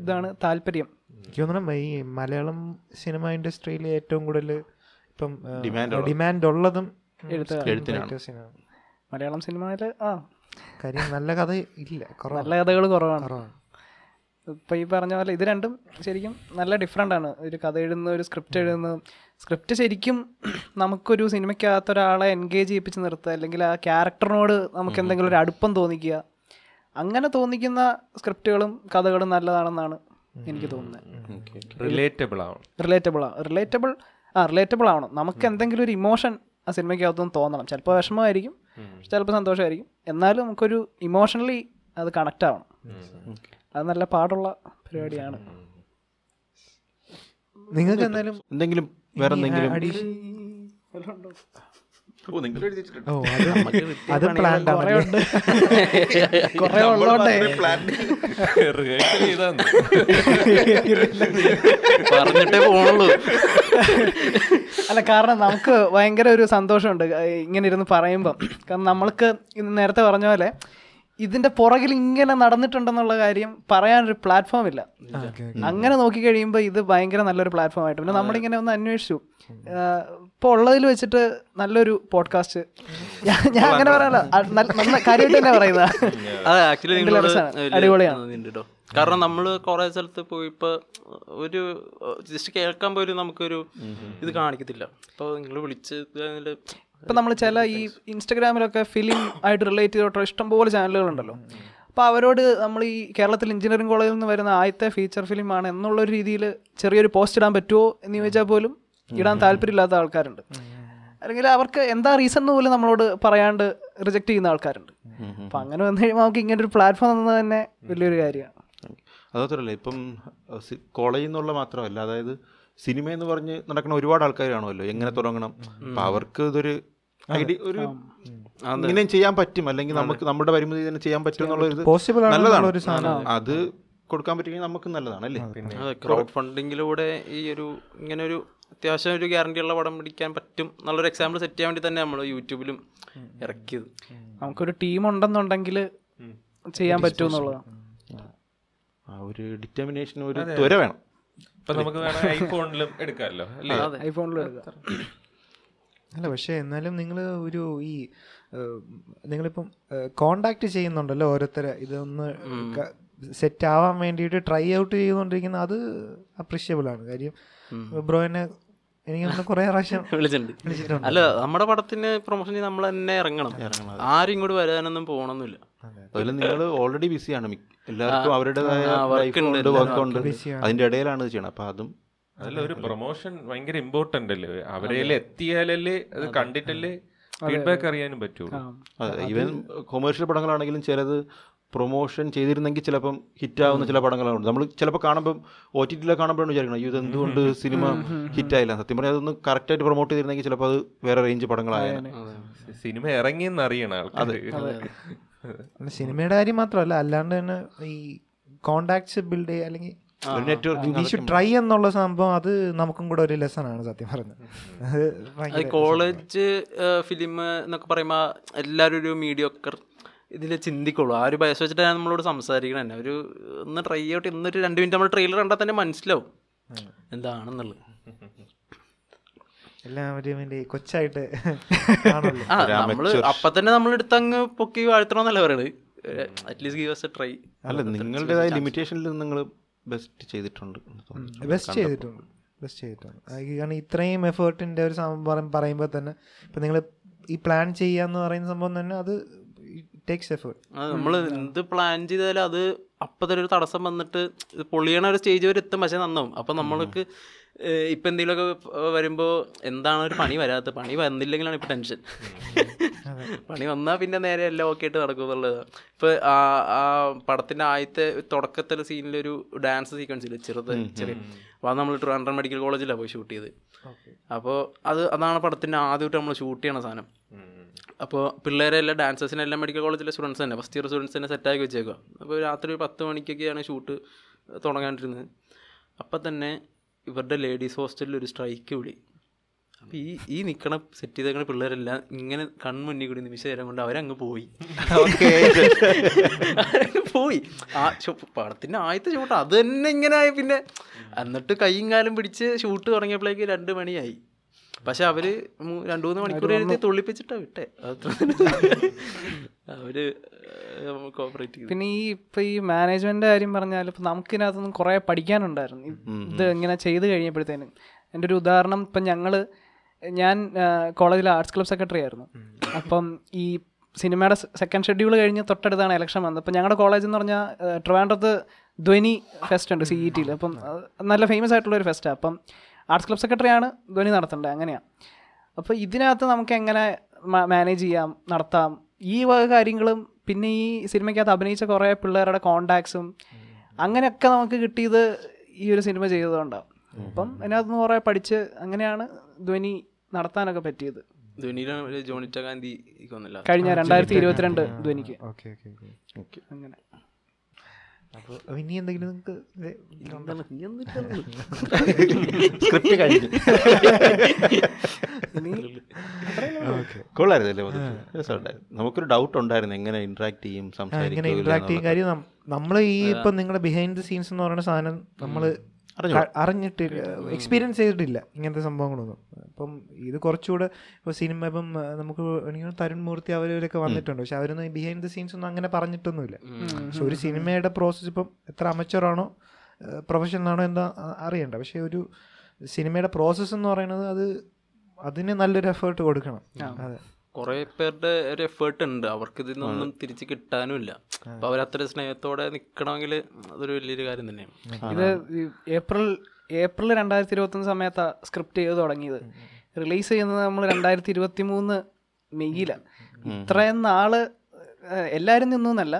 ഇതാണ് താല്പര്യം. എനിക്ക് തോന്നുന്നു ഈ മലയാളം സിനിമ ഇൻഡസ്ട്രിയിൽ ഏറ്റവും കൂടുതൽ ഇപ്പം ഡിമാൻഡ് ഉള്ളതും. എഴുത്തിനാണ്. മലയാളം സിനിമയിൽ ആ. കാര്യം നല്ല കഥ ഇല്ല കുറവാണ് നല്ല കഥകൾ കുറവാണ്. കുറവാണ് ഇപ്പം ഈ പറഞ്ഞ പോലെ ഇത് രണ്ടും ശരിക്കും നല്ല ഡിഫറെന്റ് ആണ്. ഒരു കഥ എഴുതുന്ന ഒരു സ്ക്രിപ്റ്റ് എഴുതുന്ന. സ്ക്രിപ്റ്റ് ശരിക്കും നമുക്കൊരു സിനിമയ്ക്കകത്ത് ഒരാളെ എൻഗേജ് ചെയ്യിപ്പിച്ച് നിർത്തുക അല്ലെങ്കിൽ ആ ക്യാരക്ടറിനോട് നമുക്ക് എന്തെങ്കിലും ഒരു അടുപ്പം തോന്നിക്കുക. അങ്ങനെ തോന്നിക്കുന്ന സ്ക്രിപ്റ്റുകളും കഥകളും നല്ലതാണെന്നാണ് എനിക്ക് തോന്നുന്നത് റിലേറ്റബിൾ ആവണം. റിലേറ്റബിൾ ആ. റിലേറ്റബിൾ ആ റിലേറ്റബിൾ ആവണം. നമുക്ക് എന്തെങ്കിലും ഒരു ഇമോഷൻ ആ സിനിമയ്ക്കകത്തുനിന്ന് തോന്നണം. ചിലപ്പോൾ വിഷമമായിരിക്കും. ചിലപ്പോൾ സന്തോഷമായിരിക്കും. എന്നാലും നമുക്കൊരു ഇമോഷണലി അത് കണക്റ്റ് ആവണം. അത് നല്ല പാടുള്ള പരിപാടിയാണ്. നിങ്ങൾക്ക് എന്തായാലും എന്തെങ്കിലും വേറെ എന്തെങ്കിലും? അത് പ്ലാൻ കുറെ ഉള്ളോണ്ടേ പറഞ്ഞിട്ടേ പോണുള്ളൂ. അല്ല കാരണം നമുക്ക് ഭയങ്കര ഒരു സന്തോഷമുണ്ട് ഇങ്ങനെ ഇരുന്ന് പറയുമ്പം. കാരണം നമ്മൾക്ക് ഇന്ന് നേരത്തെ പറഞ്ഞ പോലെ ഇതിന്റെ പുറകിൽ ഇങ്ങനെ നടന്നിട്ടുണ്ടെന്നുള്ള കാര്യം പറയാനൊരു പ്ലാറ്റ്ഫോം ഇല്ല. അങ്ങനെ നോക്കി കഴിയുമ്പോൾ ഇത് ഭയങ്കര നല്ലൊരു പ്ലാറ്റ്ഫോം ആയിട്ട്. പിന്നെ നമ്മളിങ്ങനെ ഒന്ന് അന്വേഷിച്ചു. ഇപ്പോൾ ഉള്ളതിൽ വെച്ചിട്ട് നല്ലൊരു പോഡ്കാസ്റ്റ് ഞാൻ അങ്ങനെ പറയാനല്ല. നല്ല- കാര്യമായിട്ട് തന്നെ പറയുന്നത്. അടിപൊളിയാണ്. കാരണം നമ്മൾ കുറെ സ്ഥലത്ത് പോയി ഇപ്പൊ ഒരു ജസ്റ്റ് കേൾക്കാൻ പോലും നമുക്കൊരു ഇത് കാണിക്കത്തില്ല. അപ്പോൾ നിങ്ങൾ വിളിച്ച് ഇപ്പൊ ഇപ്പം നമ്മൾ ചില ഈ ഇൻസ്റ്റഗ്രാമിലൊക്കെ ഫിലിം ആയിട്ട് റിലേറ്റ് ചെയ്തോട്ടോ ഇഷ്ടംപോലെ ചാനലുകളുണ്ടല്ലോ. അപ്പോൾ അവരോട് നമ്മൾ ഈ കേരളത്തിൽ എഞ്ചിനീയറിംഗ് കോളേജിൽ നിന്ന് വരുന്ന ആദ്യത്തെ ഫീച്ചർ ഫിലിമാണ് എന്നുള്ളൊരു രീതിയിൽ ചെറിയൊരു പോസ്റ്റ് ഇടാൻ പറ്റുമോ എന്ന് ചോദിച്ചാൽ പോലും ഇടാൻ താല്പര്യമില്ലാത്ത ആൾക്കാരുണ്ട്. അല്ലെങ്കിൽ അവർക്ക് എന്താ റീസൺ എന്ന് പോലും നമ്മളോട് പറയാണ്ട് റിജക്റ്റ് ചെയ്യുന്ന ആൾക്കാരുണ്ട്. അപ്പം അങ്ങനെ വന്നു കഴിയുമ്പോൾ നമുക്ക് ഇങ്ങനെ ഒരു പ്ലാറ്റ്ഫോം തന്നത് തന്നെ വലിയൊരു കാര്യമാണ്. അതുമാത്രമല്ല ഇപ്പം കോളേജിൽ നിന്നുള്ള മാത്രമല്ല അതായത് സിനിമ എന്ന് പറഞ്ഞ് നടക്കുന്ന ഒരുപാട് ആൾക്കാർ കാണുമല്ലോ എങ്ങനെ തുടങ്ങണം. അപ്പൊ അവർക്ക് ഇതൊരു ഐഡിയ ഒരു ഇങ്ങനെയും ചെയ്യാൻ പറ്റും. അല്ലെങ്കിൽ നമുക്ക് നമ്മുടെ പരിമിതി തന്നെ ചെയ്യാൻ പറ്റും എന്നുള്ള ആണെന്നുള്ള നല്ലതാണ്. സാധനം. അത് കൊടുക്കാൻ പറ്റുമെങ്കിൽ നമുക്ക് നല്ലതാണ് അല്ലേ? ക്രൗഡ് ഫണ്ടിങ്ങിലൂടെ ഈ ഒരു ഇങ്ങനെ ഒരു അത്യാവശ്യം ഒരു ഗ്യാരണ്ടി ഉള്ള പടം പിടിക്കാൻ പറ്റും നല്ലൊരു എക്സാമ്പിൾ സെറ്റ് ചെയ്യാൻ വേണ്ടി തന്നെ നമ്മൾ യൂട്യൂബിലും ഇറക്കിയത്. നമുക്കൊരു ടീം ഉണ്ടെന്നുണ്ടെങ്കിൽ ചെയ്യാൻ പറ്റും എന്നുള്ളതാണ് ആ ഒരു ഡിറ്റർമിനേഷൻ ഒരു ത്വര വേണം. ഇപ്പൊ നമുക്ക് വേണം ഐഫോണിലും എടുക്കാമല്ലോ അല്ലേ? ഐഫോണിൽ എടുക്കാം. അല്ല പക്ഷേ എന്നാലും നിങ്ങൾ ഒരു ഈ നിങ്ങളിപ്പം കോണ്ടാക്ട് ചെയ്യുന്നുണ്ടല്ലോ ഓരോരുത്തരെ. ഇതൊന്ന് സെറ്റ് ആവാൻ വേണ്ടിയിട്ട് ട്രൈ ഔട്ട് ചെയ്തുകൊണ്ടിരിക്കുന്ന അത് അപ്രീഷ്യബിൾ ആണ്. കാര്യം ബ്രോനെ എനിക്ക് തോന്നുന്നു കുറേ പ്രാവശ്യം വിളിച്ചിട്ടുണ്ട്. അല്ല നമ്മുടെ പടത്തിന് പ്രൊമോഷൻ ചെയ്ത് നമ്മൾ തന്നെ ഇറങ്ങണം. ആരും ഇങ്ങോട്ട് വരാനൊന്നും പോകണമെന്നില്ല അതിൽ നിങ്ങൾ ഓൾറെഡി ബിസിയാണ് എല്ലാവർക്കും അവരുടേതായ വർക്ക് ഉണ്ട് അതിന്റെ ഇടയിലാണ് ചെയ്യണം അപ്പൊ അതും അതല്ല ഒരു പ്രൊമോഷൻ ഭയങ്കര ഇമ്പോർട്ടന്റ് അല്ലേ? അവരെ എത്തിയാലല്ലേ അത് കണ്ടിട്ടല്ലേ ഫീഡ്ബാക്ക് അറിയാനും പറ്റുള്ളൂ. അതെ ഈവൻ കൊമേഴ്ഷ്യൽ പടങ്ങളാണെങ്കിലും ചിലത് പ്രൊമോഷൻ ചെയ്തിരുന്നെങ്കിൽ ചിലപ്പം ഹിറ്റാവുന്ന ചില പടങ്ങളുണ്ട് നമ്മൾ ചിലപ്പോൾ കാണുമ്പോൾ ഒ ടി ടിയിലൊക്കെ കാണുമ്പോഴാണ് വിചാരിക്കണം അയ്യോ ഇത് എന്തുകൊണ്ട് സിനിമ ഹിറ്റായില്ല സത്യം പറഞ്ഞാൽ അതൊന്ന് കറക്റ്റായിട്ട് പ്രൊമോട്ട് ചെയ്തിരുന്നെങ്കിൽ ചിലപ്പോൾ അത് വേറെ റേഞ്ച് പടങ്ങളായാണ് സിനിമ ഇറങ്ങിയെന്ന് അറിയണം ആൾക്കാർ അല്ല, സിനിമയുടെ കാര്യം മാത്രമല്ല അല്ലാണ്ട് തന്നെ ഈ കോണ്ടാക്ട്സ് ബിൽഡ് ചെയ്യുക അല്ലെങ്കിൽ ട്രൈ എന്നുള്ള സംഭവം അത് നമുക്കും കൂടെ ഒരു ലെസൺ ആണ് സത്യം പറഞ്ഞത്. അത് അത് കോളേജ് ഫിലിം എന്നൊക്കെ പറയുമ്പോൾ എല്ലാവരും ഒരു മീഡിയോക്കർ ഇതിൽ ചിന്തിക്കുള്ളൂ. ആ ഒരു ബയസ് വെച്ചിട്ട് ഞാൻ നമ്മളോട് സംസാരിക്കണം. തന്നെ ഒരു ഒന്ന് ട്രൈ ഔട്ട് ഇന്നൊരു രണ്ട് മിനിറ്റ് നമ്മൾ ട്രെയിലർ കണ്ടാൽ തന്നെ മനസ്സിലാവും. എന്താണെന്നുള്ളത്. എല്ലാവരും കൊച്ചായിട്ട് നമ്മൾ അപ്പൊ തന്നെ നമ്മൾ എടുത്തങ്ങ് പൊക്കി വാഴ്ത്തണമെന്നല്ല പറയണത്. അറ്റ്ലീസ്റ്റ് ഗീവ് എ ട്രൈ അല്ല നിങ്ങളുടേതായ ലിമിറ്റേഷനിൽ നിങ്ങൾ ബെസ്റ്റ് ചെയ്തിട്ടുണ്ട് ബെസ്റ്റ് ചെയ്തിട്ടുണ്ട്. ബെസ്റ്റ് ചെയ്തിട്ടുണ്ട്. കാരണം ഇത്രയും എഫേർട്ടിന്റെ ഒരു സംഭവം പറയുമ്പോൾ തന്നെ ഇപ്പം നിങ്ങൾ ഈ പ്ലാൻ ചെയ്യാന്ന് പറയുന്ന സംഭവം തന്നെ അത് ടേക്സ് എഫേർട്ട് നമ്മൾ എന്ത് പ്ലാൻ ചെയ്താലും അത് അപ്പത്തെ ഒരു തടസ്സം വന്നിട്ട് പൊളിയണ ഒരു സ്റ്റേജ് വരെ എത്തും. പക്ഷെ നന്നാവും. അപ്പം നമ്മൾക്ക് ഇപ്പൊ ഇപ്പം എന്തെങ്കിലുമൊക്കെ വരുമ്പോൾ എന്താണ് ഒരു പണി വരാത്ത? പണി വന്നില്ലെങ്കിലാണ് ഇപ്പം ടെൻഷൻ പണി വന്നാൽ പിന്നെ നേരെ എല്ലാം ഓക്കെ ആയിട്ട് നടക്കും എന്നുള്ളത്. ഇപ്പോൾ ആ ആ പടത്തിന്റെ ആദ്യത്തെ തുടക്കത്തിലെ സീനിലൊരു ഡാൻസ് സീക്വൻസ് ഇല്ല? ചെറുത് ചെറിയ. അപ്പോൾ അത് നമ്മൾ ട്രിവാൻഡ്രം മെഡിക്കൽ കോളേജിലാണ് പോയി ഷൂട്ട് ചെയ്ത്. അപ്പോൾ അത് അതാണ് പടത്തിന്റെ ആദ്യമായിട്ട് നമ്മൾ ഷൂട്ട് ചെയ്യണ സാധനം. അപ്പോൾ പിള്ളേരെ എല്ലാം ഡാൻസേഴ്സിനെ എല്ലാം മെഡിക്കൽ കോളേജിലെ സ്റ്റുഡൻസ് തന്നെ. ഫസ്റ്റ് ഇയർ സ്റ്റുഡൻസ് തന്നെ സെറ്റാക്കി വെച്ചേക്കുക അപ്പോൾ രാത്രി ഒരു പത്ത് മണിക്കൊക്കെയാണ് ഷൂട്ട് തുടങ്ങാണ്ടിരുന്നത്. അപ്പം തന്നെ ഇവരുടെ ലേഡീസ് ഹോസ്റ്റലിൽ ഒരു സ്ട്രൈക്ക് വിളി അപ്പം ഈ ഈ നിൽക്കണ സെറ്റ് ചെയ്തേക്കണ പിള്ളേരെല്ലാം ഇങ്ങനെ കൺമുന്നിൽ കൂടി നിമിഷ നേരം കൊണ്ട് അവരങ്ങ് പോയി. അവരങ്ങ് പോയി. ആ പടത്തിന്റെ ആദ്യത്തെ ഷൂട്ട് അത് തന്നെ ഇങ്ങനെ ആയി. പിന്നെ എന്നിട്ട് കൈയും കാലും പിടിച്ച് ഷൂട്ട് തുടങ്ങിയപ്പോഴേക്ക് രണ്ട് മണിയായി. പക്ഷെ അവർ രണ്ടു മൂന്ന് മണിക്കൂർ എഴുതി തുള്ളിപ്പിച്ചിട്ടാ വിട്ടെ. അത്ര അവർ കോപ്പറേറ്റ് ചെയ്തു. പിന്നെ ഈ ഇപ്പൊ ഈ മാനേജ്മെന്റ് കാര്യം പറഞ്ഞാൽ ഇപ്പൊ നമുക്കിതിനകത്തൊന്നും കുറെ പഠിക്കാനുണ്ടായിരുന്നു. ഇത് ഇങ്ങനെ ചെയ്ത് കഴിഞ്ഞപ്പോഴത്തേനും. എന്റെ ഒരു ഉദാഹരണം ഇപ്പം ഞങ്ങൾ ഞാൻ കോളേജിൽ ആർട്സ് ക്ലബ് സെക്രട്ടറി ആയിരുന്നു. അപ്പം ഈ സിനിമയുടെ സെക്കൻഡ് ഷെഡ്യൂൾ കഴിഞ്ഞ് തൊട്ടടുത്താണ് ഇലക്ഷൻ വന്നത്. അപ്പം ഞങ്ങളുടെ കോളേജ് എന്ന് പറഞ്ഞാൽ ട്രിവാൻഡ്രത്ത് ധ്വനി ഫെസ്റ്റ് ഉണ്ട് സി ഇ ടിയിൽ അപ്പം നല്ല ഫേമസ് ആയിട്ടുള്ള ഒരു ഫെസ്റ്റാണ് അപ്പം ആർട്സ് ക്ലബ് സെക്രട്ടറിയാണ് ധ്വനി നടത്തേണ്ടത് അങ്ങനെയാണ്. അപ്പോൾ ഇതിനകത്ത് നമുക്ക് എങ്ങനെ മാനേജ് ചെയ്യാം നടത്താം ഈ വക കാര്യങ്ങളും പിന്നെ ഈ സിനിമയ്ക്കകത്ത് അഭിനയിച്ച കുറേ പിള്ളേരുടെ കോണ്ടാക്ട്സും അങ്ങനെയൊക്കെ നമുക്ക് കിട്ടിയത് ഈ ഒരു സിനിമ ചെയ്തതുകൊണ്ടാണ്. അപ്പം അതിനകത്ത് നിന്ന് കുറേ പഠിച്ച് അങ്ങനെയാണ് ധ്വനി നടത്താനൊക്കെ പറ്റിയത്. ധ്വനിയിലാണ് ഒരു ജോണിറ്റ ഗാന്ധി കഴിഞ്ഞ രണ്ടായിരത്തി ഇരുപത്തിരണ്ട് ധ്വനിക്ക് ഓക്കെ ഓക്കെ ഓക്കെ. അങ്ങനെ. അപ്പോൾ ഇനി എന്തെങ്കിലും നിങ്ങൾക്ക് സ്ക്രിപ്റ്റ് കഴിഞ്ഞു. കൊള്ളായിരുന്നല്ലേ നമുക്കൊരു ഡൗട്ട് ഉണ്ടായിരുന്നു എങ്ങനെ ഇന്ററാക്ട് ചെയ്യും ഇങ്ങനെ സംസാരിക്കും ഇന്ററാക്ട് ചെയ്യും കാര്യം നമ്മൾ ഈ ഇപ്പം നിങ്ങളുടെ ബിഹൈൻഡ് ദ സീൻസ് എന്ന് പറയുന്ന സാധനം നമ്മൾ അറിഞ്ഞിട്ടില്ല എക്സ്പീരിയൻസ് ചെയ്തിട്ടില്ല ഇങ്ങനത്തെ സംഭവങ്ങളൊന്നും. അപ്പം ഇത് കുറച്ചുകൂടെ ഇപ്പോൾ സിനിമ ഇപ്പം നമുക്ക് എനിക്ക് തരുൺ മൂർത്തി അവരവരൊക്കെ വന്നിട്ടുണ്ട്. പക്ഷെ അവരൊന്നും ബിഹൈൻഡ് ദ സീൻസ് ഒന്നും അങ്ങനെ പറഞ്ഞിട്ടൊന്നുമില്ല. പക്ഷെ ഒരു സിനിമയുടെ പ്രോസസ്സ് ഇപ്പം എത്ര അമച്ചറാണോ ആണോ പ്രൊഫഷണൽ ആണോ എന്താ അറിയണ്ട. പക്ഷെ ഒരു സിനിമയുടെ പ്രോസസ്സ് എന്ന് പറയുന്നത് അത് അതിന് നല്ലൊരു എഫേർട്ട് കൊടുക്കണം. അതെ. കുറെ പേരുടെ ഒരു എഫേർട്ട് ഉണ്ട്. അവർക്ക് ഇതിനൊന്നും തിരിച്ചു കിട്ടാനും ഇല്ല അപ്പൊ അവരത്ര സ്നേഹത്തോടെ നിൽക്കണമെങ്കിൽ അതൊരു വലിയൊരു കാര്യം തന്നെയാണ്. ഇത് ഏപ്രിൽ ഏപ്രിൽ രണ്ടായിരത്തി ഇരുപത്തൊന്ന് സമയത്താ സ്ക്രിപ്റ്റ് ചെയ്ത് തുടങ്ങിയത്. റിലീസ് ചെയ്യുന്നത് നമ്മൾ രണ്ടായിരത്തി ഇരുപത്തി മൂന്ന് മെയ്യിലാണ് ഇത്രയും നാൾ എല്ലാരും എല്ലാവരും നിന്നു എന്നല്ല.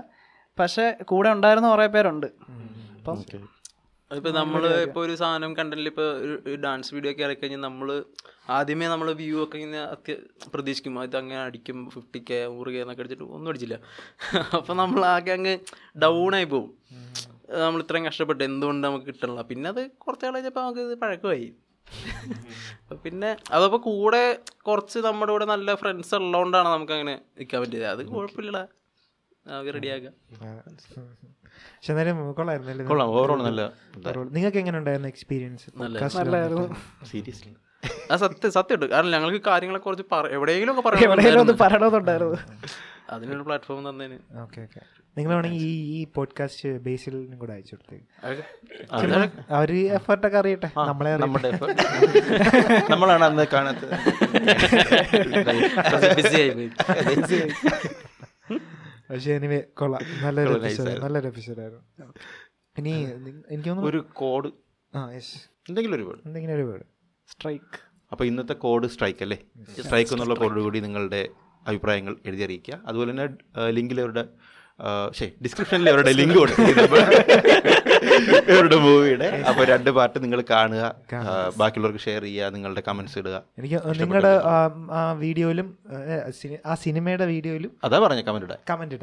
പക്ഷെ കൂടെ ഉണ്ടായിരുന്ന കുറേ പേരുണ്ട്. അപ്പം അതിപ്പോ നമ്മൾ ഇപ്പൊ ഒരു സാധനം കണ്ടില്ല? ഇപ്പൊ ഒരു ഡാൻസ് വീഡിയോ ഒക്കെ ഇറക്കി കഴിഞ്ഞാൽ നമ്മൾ ആദ്യമേ നമ്മൾ വ്യൂ ഒക്കെ ഇങ്ങനെ അത്യ പ്രതീക്ഷിക്കും. അത് അങ്ങനെ അടിക്കും ഫിഫ്റ്റി കെ നൂറ് കെ എന്നൊക്കെ അടിച്ചിട്ട് ഒന്നും അടിച്ചില്ല. അപ്പൊ നമ്മൾ ആകെ അങ്ങ് ഡൗൺ ആയി പോകും നമ്മൾ ഇത്രയും കഷ്ടപ്പെട്ട് എന്തുകൊണ്ട് നമുക്ക് കിട്ടണില്ല? പിന്നെ അത് കുറച്ച് നാൾ കഴിഞ്ഞപ്പോൾ നമുക്ക് ഇത് പഴക്കമായി. പിന്നെ അതപ്പോ കൂടെ കുറച്ച് നമ്മുടെ കൂടെ നല്ല ഫ്രണ്ട്സ് ഉള്ളതുകൊണ്ടാണ് നമുക്ക് അങ്ങനെ നിൽക്കാൻ പറ്റിയത്. അത് റെഡിയാക്കാം പക്ഷെ എന്നാലും കൊള്ളായിരുന്നല്ലേ കൊള്ളാം ഓവറോൾ നല്ല നിങ്ങൾക്ക് എങ്ങനെ ഉണ്ടായിരുന്നു എക്സ്പീരിയൻസ് നല്ലായിരുന്നു സീരിയസ്ലി ആ സത്യം സത്യമുണ്ട് കാരണം ഞങ്ങൾക്ക് കാര്യങ്ങളെ കുറച്ച് എവിടെയെങ്കിലും ഒക്കെ എവിടെയെങ്കിലും ഒന്ന് പറയണം പറയണമെന്നുണ്ടായിരുന്നു. അതിനൊരു പ്ലാറ്റ്ഫോം തന്നതിന് ഓക്കെ ഓക്കെ നിങ്ങൾ വേണമെങ്കിൽ ഈ ഈ പോഡ്കാസ്റ്റ് ബേസിലും കൂടെ അയച്ചു കൊടുത്തേക്ക് അവർ എഫർട്ടൊക്കെ അറിയട്ടെ. നമ്മളെ. നമ്മുടെ നമ്മളാണ് അന്ന് കാണാത്തത്. പക്ഷെ എനിവേ കൊള്ളാം. നല്ലൊരു എപ്പിസോഡ്. നല്ലൊരു എപ്പിസോഡായിരുന്നു ഇനി എനിക്ക് തോന്നുന്നു ഒരു കോഡ്. ആ യെസ് എന്തെങ്കിലും ഒരു വേർഡ് എന്തെങ്കിലും ഒരു വേർഡ് സ്ട്രൈക്ക് അപ്പോൾ ഇന്നത്തെ കോഡ് സ്ട്രൈക്ക് അല്ലേ? സ്ട്രൈക്ക് എന്നുള്ള കോഡ് കൂടി നിങ്ങളുടെ അഭിപ്രായങ്ങൾ എഴുതി അറിയിക്കുക. അതുപോലെ തന്നെ ലിങ്കിൽ അവരുടെ ശേ ഡിസ്ക്രിപ്ഷനിൽ അവരുടെ ലിങ്ക് കൊടുത്തിട്ടുണ്ട് ഇവരുടെ മൂവിയുടെ. അപ്പൊ രണ്ട് പാർട്ട് നിങ്ങൾ കാണുക ബാക്കിയുള്ളവർക്ക് ഷെയർ ചെയ്യുക നിങ്ങളുടെ കമന്റ്സ് ഇടുക. എനിക്ക് നിങ്ങളുടെ ആ വീഡിയോയിലും ആ സിനിമയുടെ വീഡിയോയിലും അതാ പറഞ്ഞ കമന്റ് ഇടുക കമന്റ്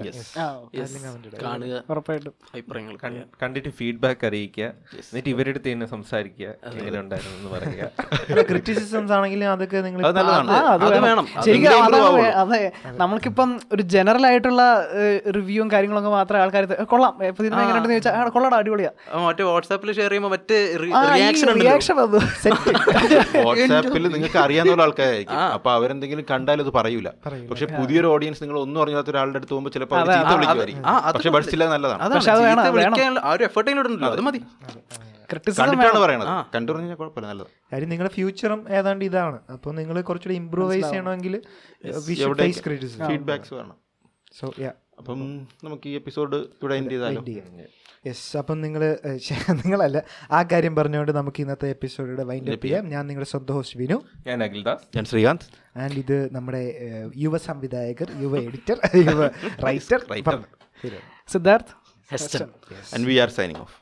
കാണുക. ഉറപ്പായിട്ടും. അഭിപ്രായങ്ങൾ കൺ- കണ്ടിട്ട് ഫീഡ്ബാക്ക് അറിയിക്കുക. എന്നിട്ട് ഇവരുടെ അടുത്ത് തന്നെ സംസാരിക്കുക. എങ്ങനെ ഉണ്ടായിരുന്നു എന്ന് പറയുക. ക്രിറ്റിസിസംസ് ആണെങ്കിലും അതൊക്കെ നിങ്ങൾ അത്. ശരിക്കും നമ്മൾക്കിപ്പം ഒരു ജനറൽ ആയിട്ടുള്ള റിവ്യൂവും കാര്യങ്ങളൊക്കെ മാത്രമേ ആൾക്കാർ കൊള്ളാം. ഇപ്പൊ സിനിമ എങ്ങനെയുണ്ടെന്ന് ചോദിച്ചാൽ കൊള്ളടാ കൊള്ളാടാ അടിപൊളിയാ. മറ്റേ വാട്സാപ്പിൽ ഷെയർ ചെയ്യുമ്പോൾ മറ്റേ റിയാക്ഷൻ വന്നു. വാട്സാപ്പിൽ നിങ്ങൾക്ക് അറിയാവുന്ന ആൾക്കാരായിരിക്കും. അപ്പൊ അവരെന്തെങ്കിലും കണ്ടാലും അത് പറയൂല. പക്ഷെ പുതിയൊരു ഓഡിയൻസ് നിങ്ങൾ ഒന്നും അറിയാത്ത ഒരാളുടെ അടുത്ത് പോകുമ്പോൾ ചിലപ്പോൾ ചീത്ത വിളിക്കുമായിരിക്കും പക്ഷെ പഠിച്ചില്ല നല്ലതാണ്. വിളിക്കാനുള്ള ആ ഒരു എഫർട്ട് ഇടുന്നുണ്ടല്ലോ അത് മതി. കാര്യം നിങ്ങളുടെ ഫ്യൂച്ചറും ഏതാണ്ട് ഇതാണ്. അപ്പോൾ നിങ്ങൾ കുറച്ചുകൂടി ഇംപ്രൂവൈസ് ചെയ്യണമെങ്കിൽ ഫീഡ്ബാക്സ് വേണം. സോ യാ അപ്പം നമുക്ക് ഈ എപ്പിസോഡ് ഇവിടെ എൻഡ് ചെയ്താലോ? യെസ് അപ്പം നിങ്ങൾ നിങ്ങളല്ല ആ കാര്യം പറഞ്ഞുകൊണ്ട് നമുക്ക് ഇന്നത്തെ എപ്പിസോഡിയുടെ വൈൻഡ് അപ്പ് ചെയ്യാം. ഞാൻ നിങ്ങളുടെ സ്വന്തം ഹോസ്റ്റ് വിനു. ഞാൻ അഖിൽദാസ്. ഞാൻ ശ്രീകാന്ത്. ആൻഡ് ഇത് നമ്മുടെ യുവ സംവിധായകർ യുവ എഡിറ്റർ യുവ writer. Siddharth and we are signing off